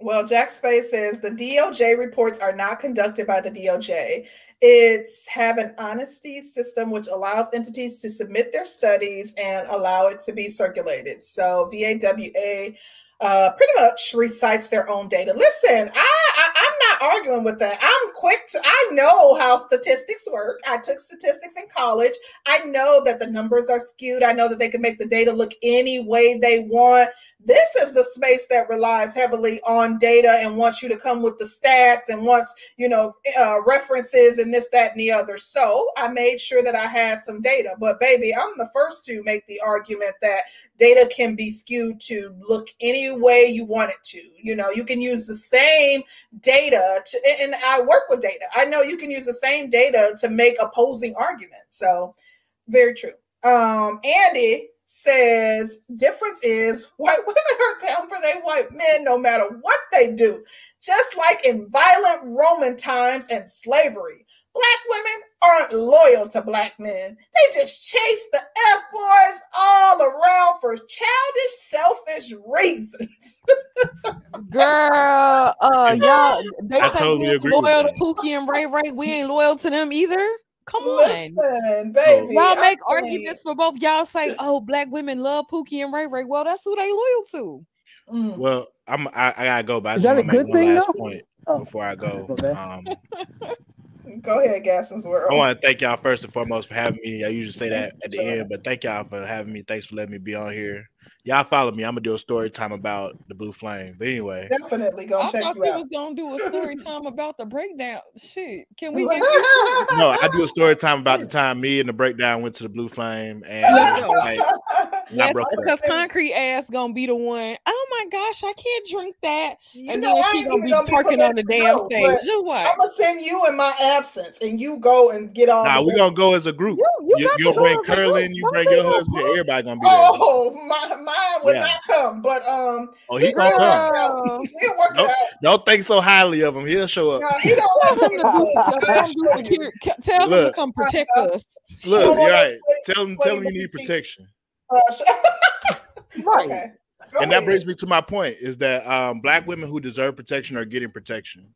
Well, Jack Space says the DOJ reports are not conducted by the DOJ. It's have an honesty system which allows entities to submit their studies and allow it to be circulated. So VAWA uh, pretty much recites their own data. Listen, I, I am not arguing with that. I'm quick to. I know how statistics work. I took statistics in college. I know that the numbers are skewed. I know that they can make the data look any way they want. This is the space that relies heavily on data and wants you to come with the stats and wants, you know, uh, references and this, that, and the other. So I made sure that I had some data. But baby, I'm the first to make the argument that data can be skewed to look any way you want it to. You know, you can use the same data to, and I work with data. I know you can use the same data to make opposing arguments. So very true. Um, Andy says difference is white women are down for their white men no matter what they do, just like in violent Roman times and slavery. Black women aren't loyal to black men. They just chase the F boys all around for childish, selfish reasons. Girl, uh, y'all, they I say totally agree loyal to. Pookie and Ray Ray. We ain't loyal to them either. Come on. Listen, baby. Y'all I make mean, arguments for both. Y'all say, "Oh, black women love Pookie and Ray Ray." Well, that's who they loyal to. mm. Well, I'm I, I gotta go, but I Is just want to make good one thing, last though? point Oh. before I go. Um, Go ahead, Gasson's world. I want to thank y'all first and foremost for having me. I usually say that at the Sure. end, but thank y'all for having me. Thanks for letting me be on here. Y'all follow me. I'm gonna do a story time about the blue flame. But anyway, Definitely gonna I check thought you you out. was gonna do a story time about the breakdown. Shit, can we get no, I do a story time about the time me and the breakdown went to the blue flame and Let's like, Yes, broke up. because concrete ass gonna be the one. Oh my gosh, I can't drink that, You and know, then I she gonna be gonna be on the damn go, stage. but Just I'm gonna send you in my absence, and you go and get on. Nah, the we gonna go as a group. You, you, You, you'll bring go as Curlin, you bring your husband, everybody gonna be there. Oh, my mine would Yeah. not come, but um, Oh, he we- gonna we'll come. work it out. Girl. We'll work it Nope. out. Don't think so highly of him. He'll show up. No, he don't Tell him to do, to tell him to do show you. security. Tell him to come protect us. Look, don't you're want right. Tell him, tell him you need protection. Uh, Right. Okay. Go And that brings me to my point: is that um, black women who deserve protection are getting protection.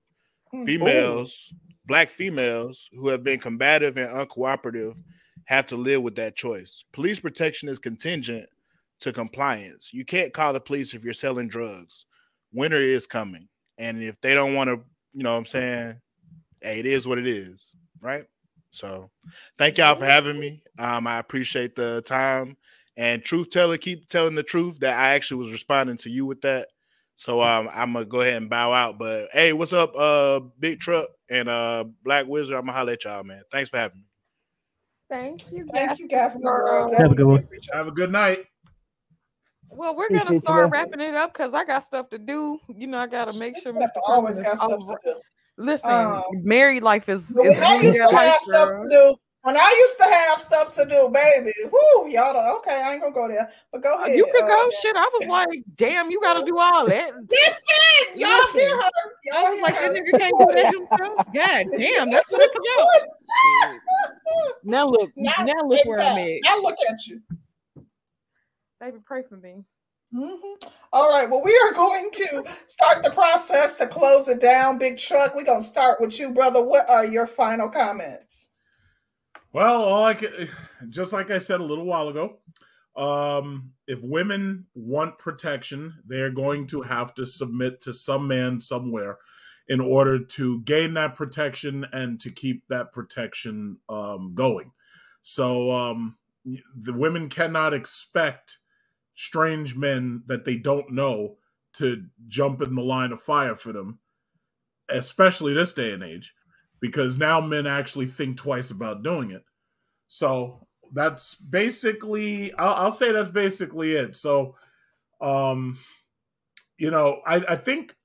Mm. Females, black females who have been combative and uncooperative, have to live with that choice. Police protection is contingent to compliance. You can't call the police if you're selling drugs. Winter is coming, and if they don't want to, you know, what I'm saying, hey, it is what it is, right? So, thank y'all for having me. Um, I appreciate the time. And truth teller, keep telling the truth that I actually was responding to you with that. So um, I'm gonna go ahead and bow out. But hey, what's up, uh, Big Truck and uh, Black Wizard? I'm gonna holler at y'all, man. Thanks for having me. Thank you, Thank you, guys. guys. Have a good one. Have a good night. Well, we're gonna start wrapping it up because I got stuff to do. You know, I gotta make sure Mr. always got stuff all to do. Listen, Um, married life is, But is when I used to life, have stuff to do, when I used to have stuff to do, baby, whoo, y'all don't, okay, I ain't gonna go there, but go Uh, ahead. You could uh, go. Shit, I was like, damn, you gotta do all that. Listen, y'all Listen, hear her. Y'all I was hear like, her. that nigga can't do that himself. God damn, that's what it's about. Now look, Now, now look where I'm at. Now look at you. Baby, pray for me. Mhm. All right. Well, we are going to start the process to close it down. Big Truck, we're going to start with you, brother. What are your final comments? Well, all I can, just like I said a little while ago, um, if women want protection, they're going to have to submit to some man somewhere in order to gain that protection and to keep that protection um, going. So um, the women cannot expect strange men that they don't know to jump in the line of fire for them, especially this day and age because now men actually think twice about doing it. So that's basically, I'll, I'll say that's basically it. So, um, you know, I, I think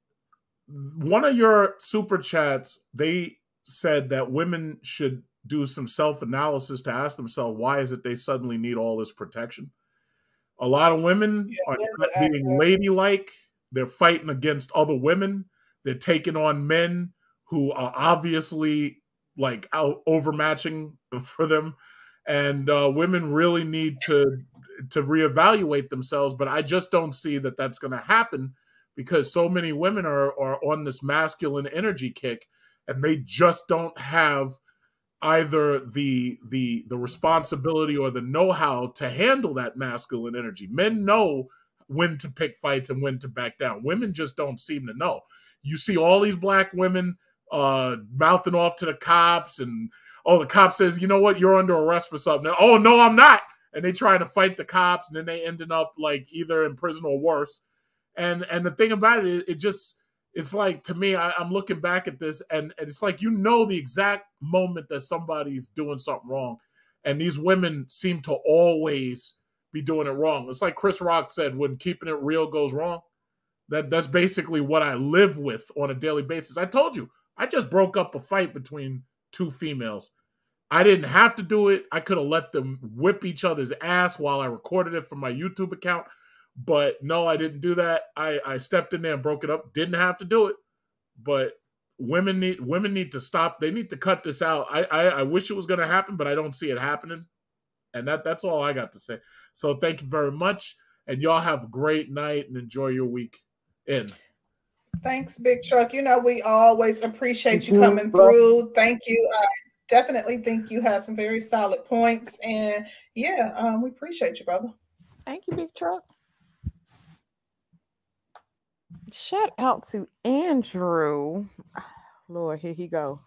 one of your super chats, they said that women should do some self analysis to ask themselves why is it they suddenly need all this protection. A lot of women Yeah, are yeah, not but being ladylike. They're fighting against other women. They're taking on men who are obviously like out overmatching for them and uh, women really need to to reevaluate themselves but i just don't see that that's going to happen because so many women are are on this masculine energy kick and they just don't have either the the the responsibility or the know-how to handle that masculine energy. Men know when to pick fights and when to back down. Women just don't seem to know. You see all these black women uh mouthing off to the cops and oh the cop says you know what? You're under arrest for something. Oh no i'm not. And they trying to fight the cops and then they ended up like either in prison or worse. And and the thing about it it just it's like to me I, i'm looking back at this and, and it's like you know the exact moment that somebody's doing something wrong and these women seem to always be doing it wrong it's like chris rock said when keeping it real goes wrong that that's basically what i live with on a daily basis i told you I just broke up a fight between two females. I didn't have to do it. I could have let them whip each other's ass while I recorded it from my YouTube account. But no, I didn't do that. I, I stepped in there and broke it up. Didn't have to do it. But women need women need to stop. They need to cut this out. I I, I wish it was going to happen, but I don't see it happening. And that that's all I got to say. So thank you very much, and y'all have a great night and enjoy your week. In. Thanks, Big Truck. You know we always appreciate you coming through. Thank you. I definitely think you have some very solid points, and yeah, um, we appreciate you, brother. Thank you, Big Truck. Shout out to Andrew. Lord, here he go.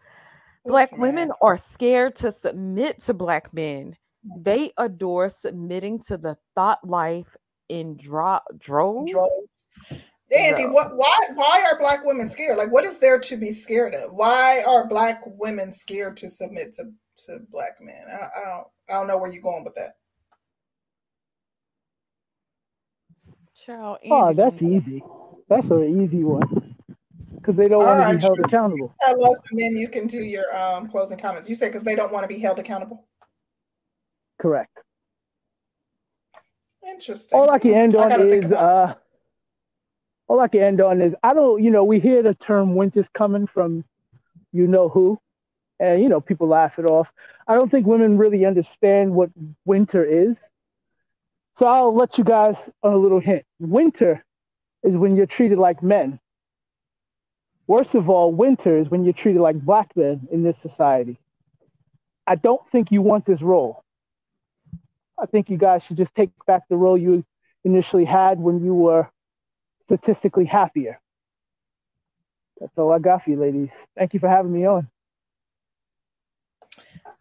Black women are scared to submit to black men. Mm. They adore submitting to the thought life in dro- droves. droves. Andy, what why why are black women scared? Like what is there to be scared of? Why are black women scared to submit to, to black men? I, I don't I don't know where you're going with that. Child, oh, that's easy. That's an easy one because they don't want right, to be held accountable. Tell us, and then you can do your um, closing comments. You say because they don't want to be held accountable. Correct. Interesting. All I can end on is uh, all I can end on is I don't, you know, we hear the term winter's coming from you know who, and you know people laugh it off. I don't think women really understand what winter is. So I'll let you guys on a little hint. Winter is when you're treated like men. Worst of all, winter is when you're treated like black men in this society. I don't think you want this role. I think you guys should just take back the role you initially had when you were statistically happier. That's all I got for you, ladies. Thank you for having me on.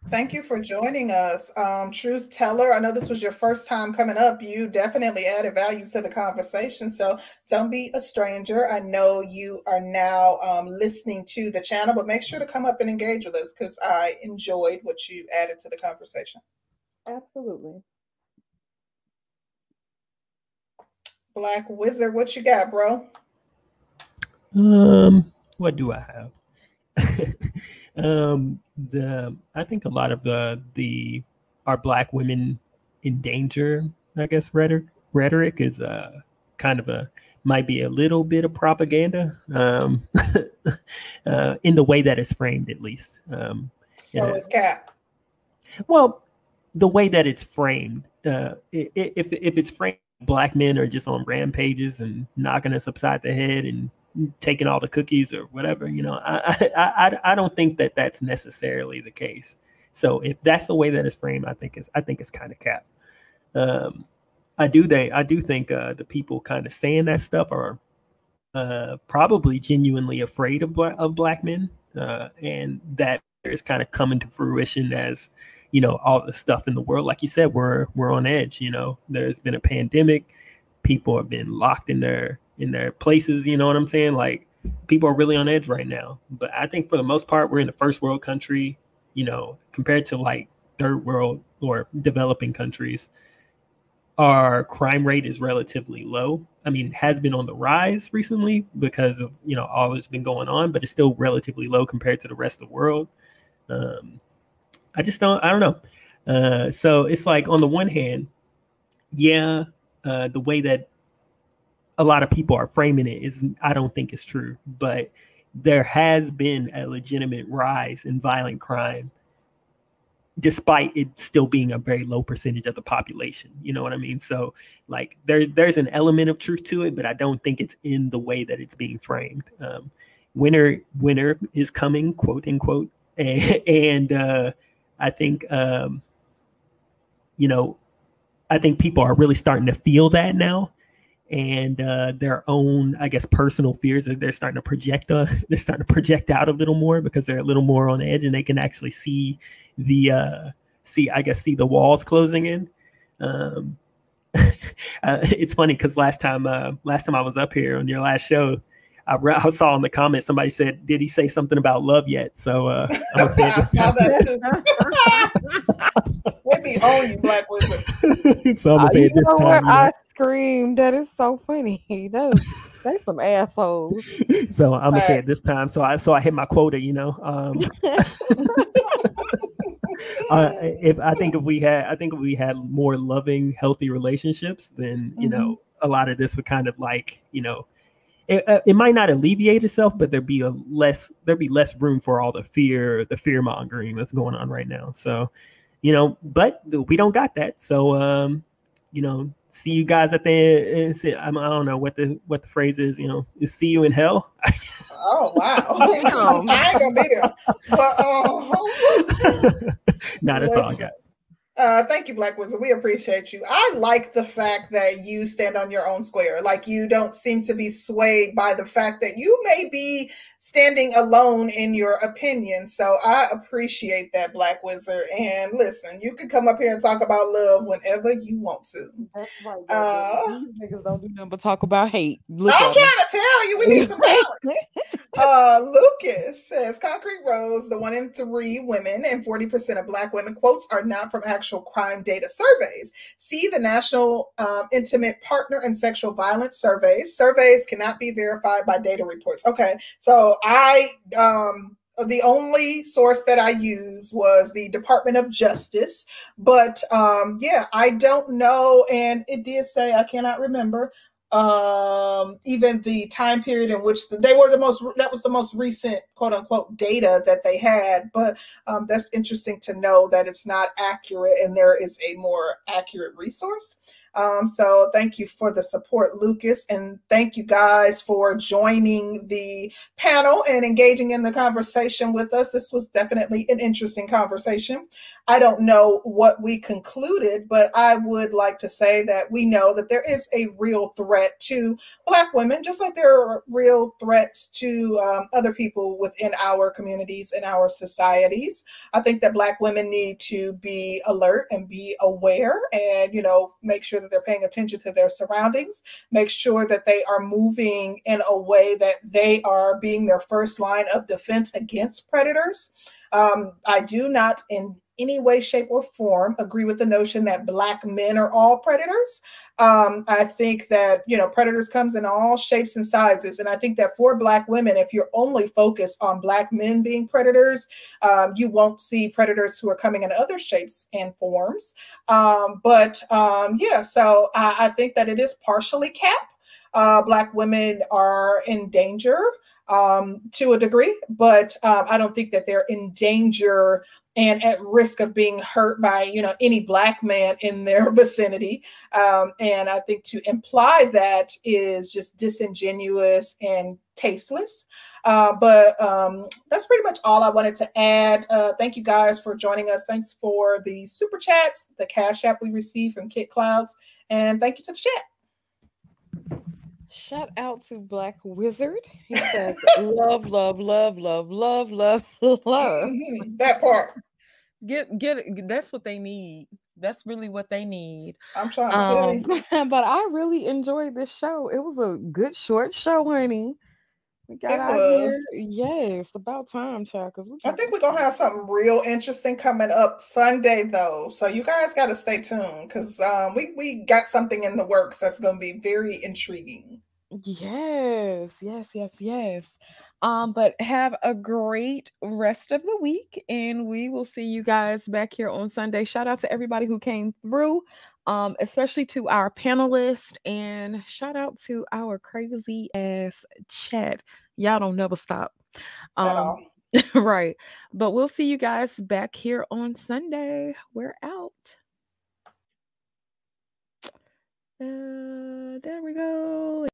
Thank you for joining us. Um, Truth Teller, I know this was your first time coming up. You definitely added value to the conversation. So don't be a stranger. I know you are now um, listening to the channel, but make sure to come up and engage with us because I enjoyed what you added to the conversation. Absolutely. Black Wizard, what you got, bro? Um, what do I have? um, the I think a lot of the the are black women in danger, I guess rhetoric rhetoric is uh kind of a might be a little bit of propaganda um uh, in the way that it's framed at least um so uh, is cap. well the way that it's framed uh if if it's framed black men are just on rampages and knocking us upside the head and taking all the cookies or whatever. You know, I, I, I, I don't think that that's necessarily the case. So if that's the way that it's framed, I think it's I think it's kind of cap. Um, I do think I do think uh, the people kind of saying that stuff are uh, probably genuinely afraid of black, of black men, uh, and that is kind of coming to fruition as you know all the stuff in the world. Like you said, we're we're on edge. You know, there's been a pandemic. People have been locked in their in their places. You know what I'm saying? Like people are really on edge right now. But I think for the most part, we're in the first world country. You know, compared to like third world or developing countries, our crime rate is relatively low. I mean, has been on the rise recently because of you know all that's been going on, but it's still relatively low compared to the rest of the world. Um, I just don't. I don't know. Uh, so it's like on the one hand, yeah, uh, the way that a lot of people are framing it is I don't think it's true, but there has been a legitimate rise in violent crime despite it still being a very low percentage of the population. You know what I mean? So like there there's an element of truth to it, but I don't think it's in the way that it's being framed. Um, winter winter is coming, quote unquote, and, and uh, I think um, you know I think people are really starting to feel that now and uh, their own, I guess, personal fears that they're starting to project. Uh, they're starting to project out a little more because they're a little more on edge, and they can actually see the uh, see, I guess, see the walls closing in. Um, uh, it's funny because last time, uh, last time I was up here on your last show, I, re- I saw in the comments somebody said, "Did he say something about love yet?" So uh, I'm say I saw that too. Let me own you, Black Wizard. so I'm gonna say it this time. I screamed. That is so funny. That is that's some assholes. So I'm gonna say it this time. So I so I hit my quota. You know. Um, uh, if I think if we had, I think if we had more loving, healthy relationships, then you mm-hmm. know, a lot of this would kind of like, you know, it, uh, it might not alleviate itself, but there'd be a less, there'd be less room for all the fear, the fear mongering that's going on right now. So, you know, but we don't got that. So, um, you know, see you guys at the I don't know what the what the phrase is, you know, is see you in hell. oh wow. I ain't gonna be there. But uh, nah, that's all I got. Uh, thank you, Black Wizard. We appreciate you. I like the fact that you stand on your own square. Like you don't seem to be swayed by the fact that you may be standing alone in your opinion. So I appreciate that, Black Wizard. And listen, you can come up here and talk about love whenever you want to. That's right. Uh, niggas don't do nothing but talk about hate. Look I'm trying to tell you, we need some balance. uh, Lucas says Concrete Rose, the one in three women and 40% of Black women quotes are not from actual crime data surveys. See the National um, Intimate Partner and Sexual Violence Surveys. Surveys cannot be verified by data reports. Okay, so I um the only source that I used was the Department of Justice. But um, yeah, I don't know. And it did say, I cannot remember um, even the time period in which the, they were the most, that was the most recent quote unquote data that they had. But um, that's interesting to know that it's not accurate and there is a more accurate resource. Um, so thank you for the support, Lucas, and thank you guys for joining the panel and engaging in the conversation with us. This was definitely an interesting conversation. I don't know what we concluded, but I would like to say that we know that there is a real threat to Black women, just like there are real threats to um, other people within our communities and our societies. I think that Black women need to be alert and be aware and, you know, make sure that they're paying attention to their surroundings, make sure that they are moving in a way that they are being their first line of defense against predators. Um, I do not in any way, shape, or form agree with the notion that black men are all predators. Um, I think that you know predators comes in all shapes and sizes, and I think that for black women, if you're only focused on black men being predators, um, you won't see predators who are coming in other shapes and forms. Um, but um, yeah, so I, I, think that it is partially cap. Uh, black women are in danger um, to a degree, but um, I don't think that they're in danger and at risk of being hurt by you know any black man in their vicinity. Um, and i think to imply that is just disingenuous and tasteless. Uh, but um, that's pretty much all i wanted to add. Uh, thank you guys for joining us. Thanks for the super chats the cash app we received from kit clouds and thank you to the chat Shout out to Black Wizard. He says, "Love, love, love, love, love, love, love." Mm-hmm. That part. Get get it. That's what they need. That's really what they need. I'm trying to um, tell you. but I really enjoyed this show. It was a good short show, honey. We got it was. here. Yes, about time, child. Because I think we're gonna have something real interesting coming up Sunday, though. So you guys got to stay tuned because um, we we got something in the works that's gonna be very intriguing. Yes, yes, yes, yes. Um, but have a great rest of the week, and we will see you guys back here on Sunday. Shout out to everybody who came through, um, especially to our panelists, and shout out to our crazy ass chat. Y'all don't never stop. Um, right. But we'll see you guys back here on Sunday. We're out. Uh, there we go.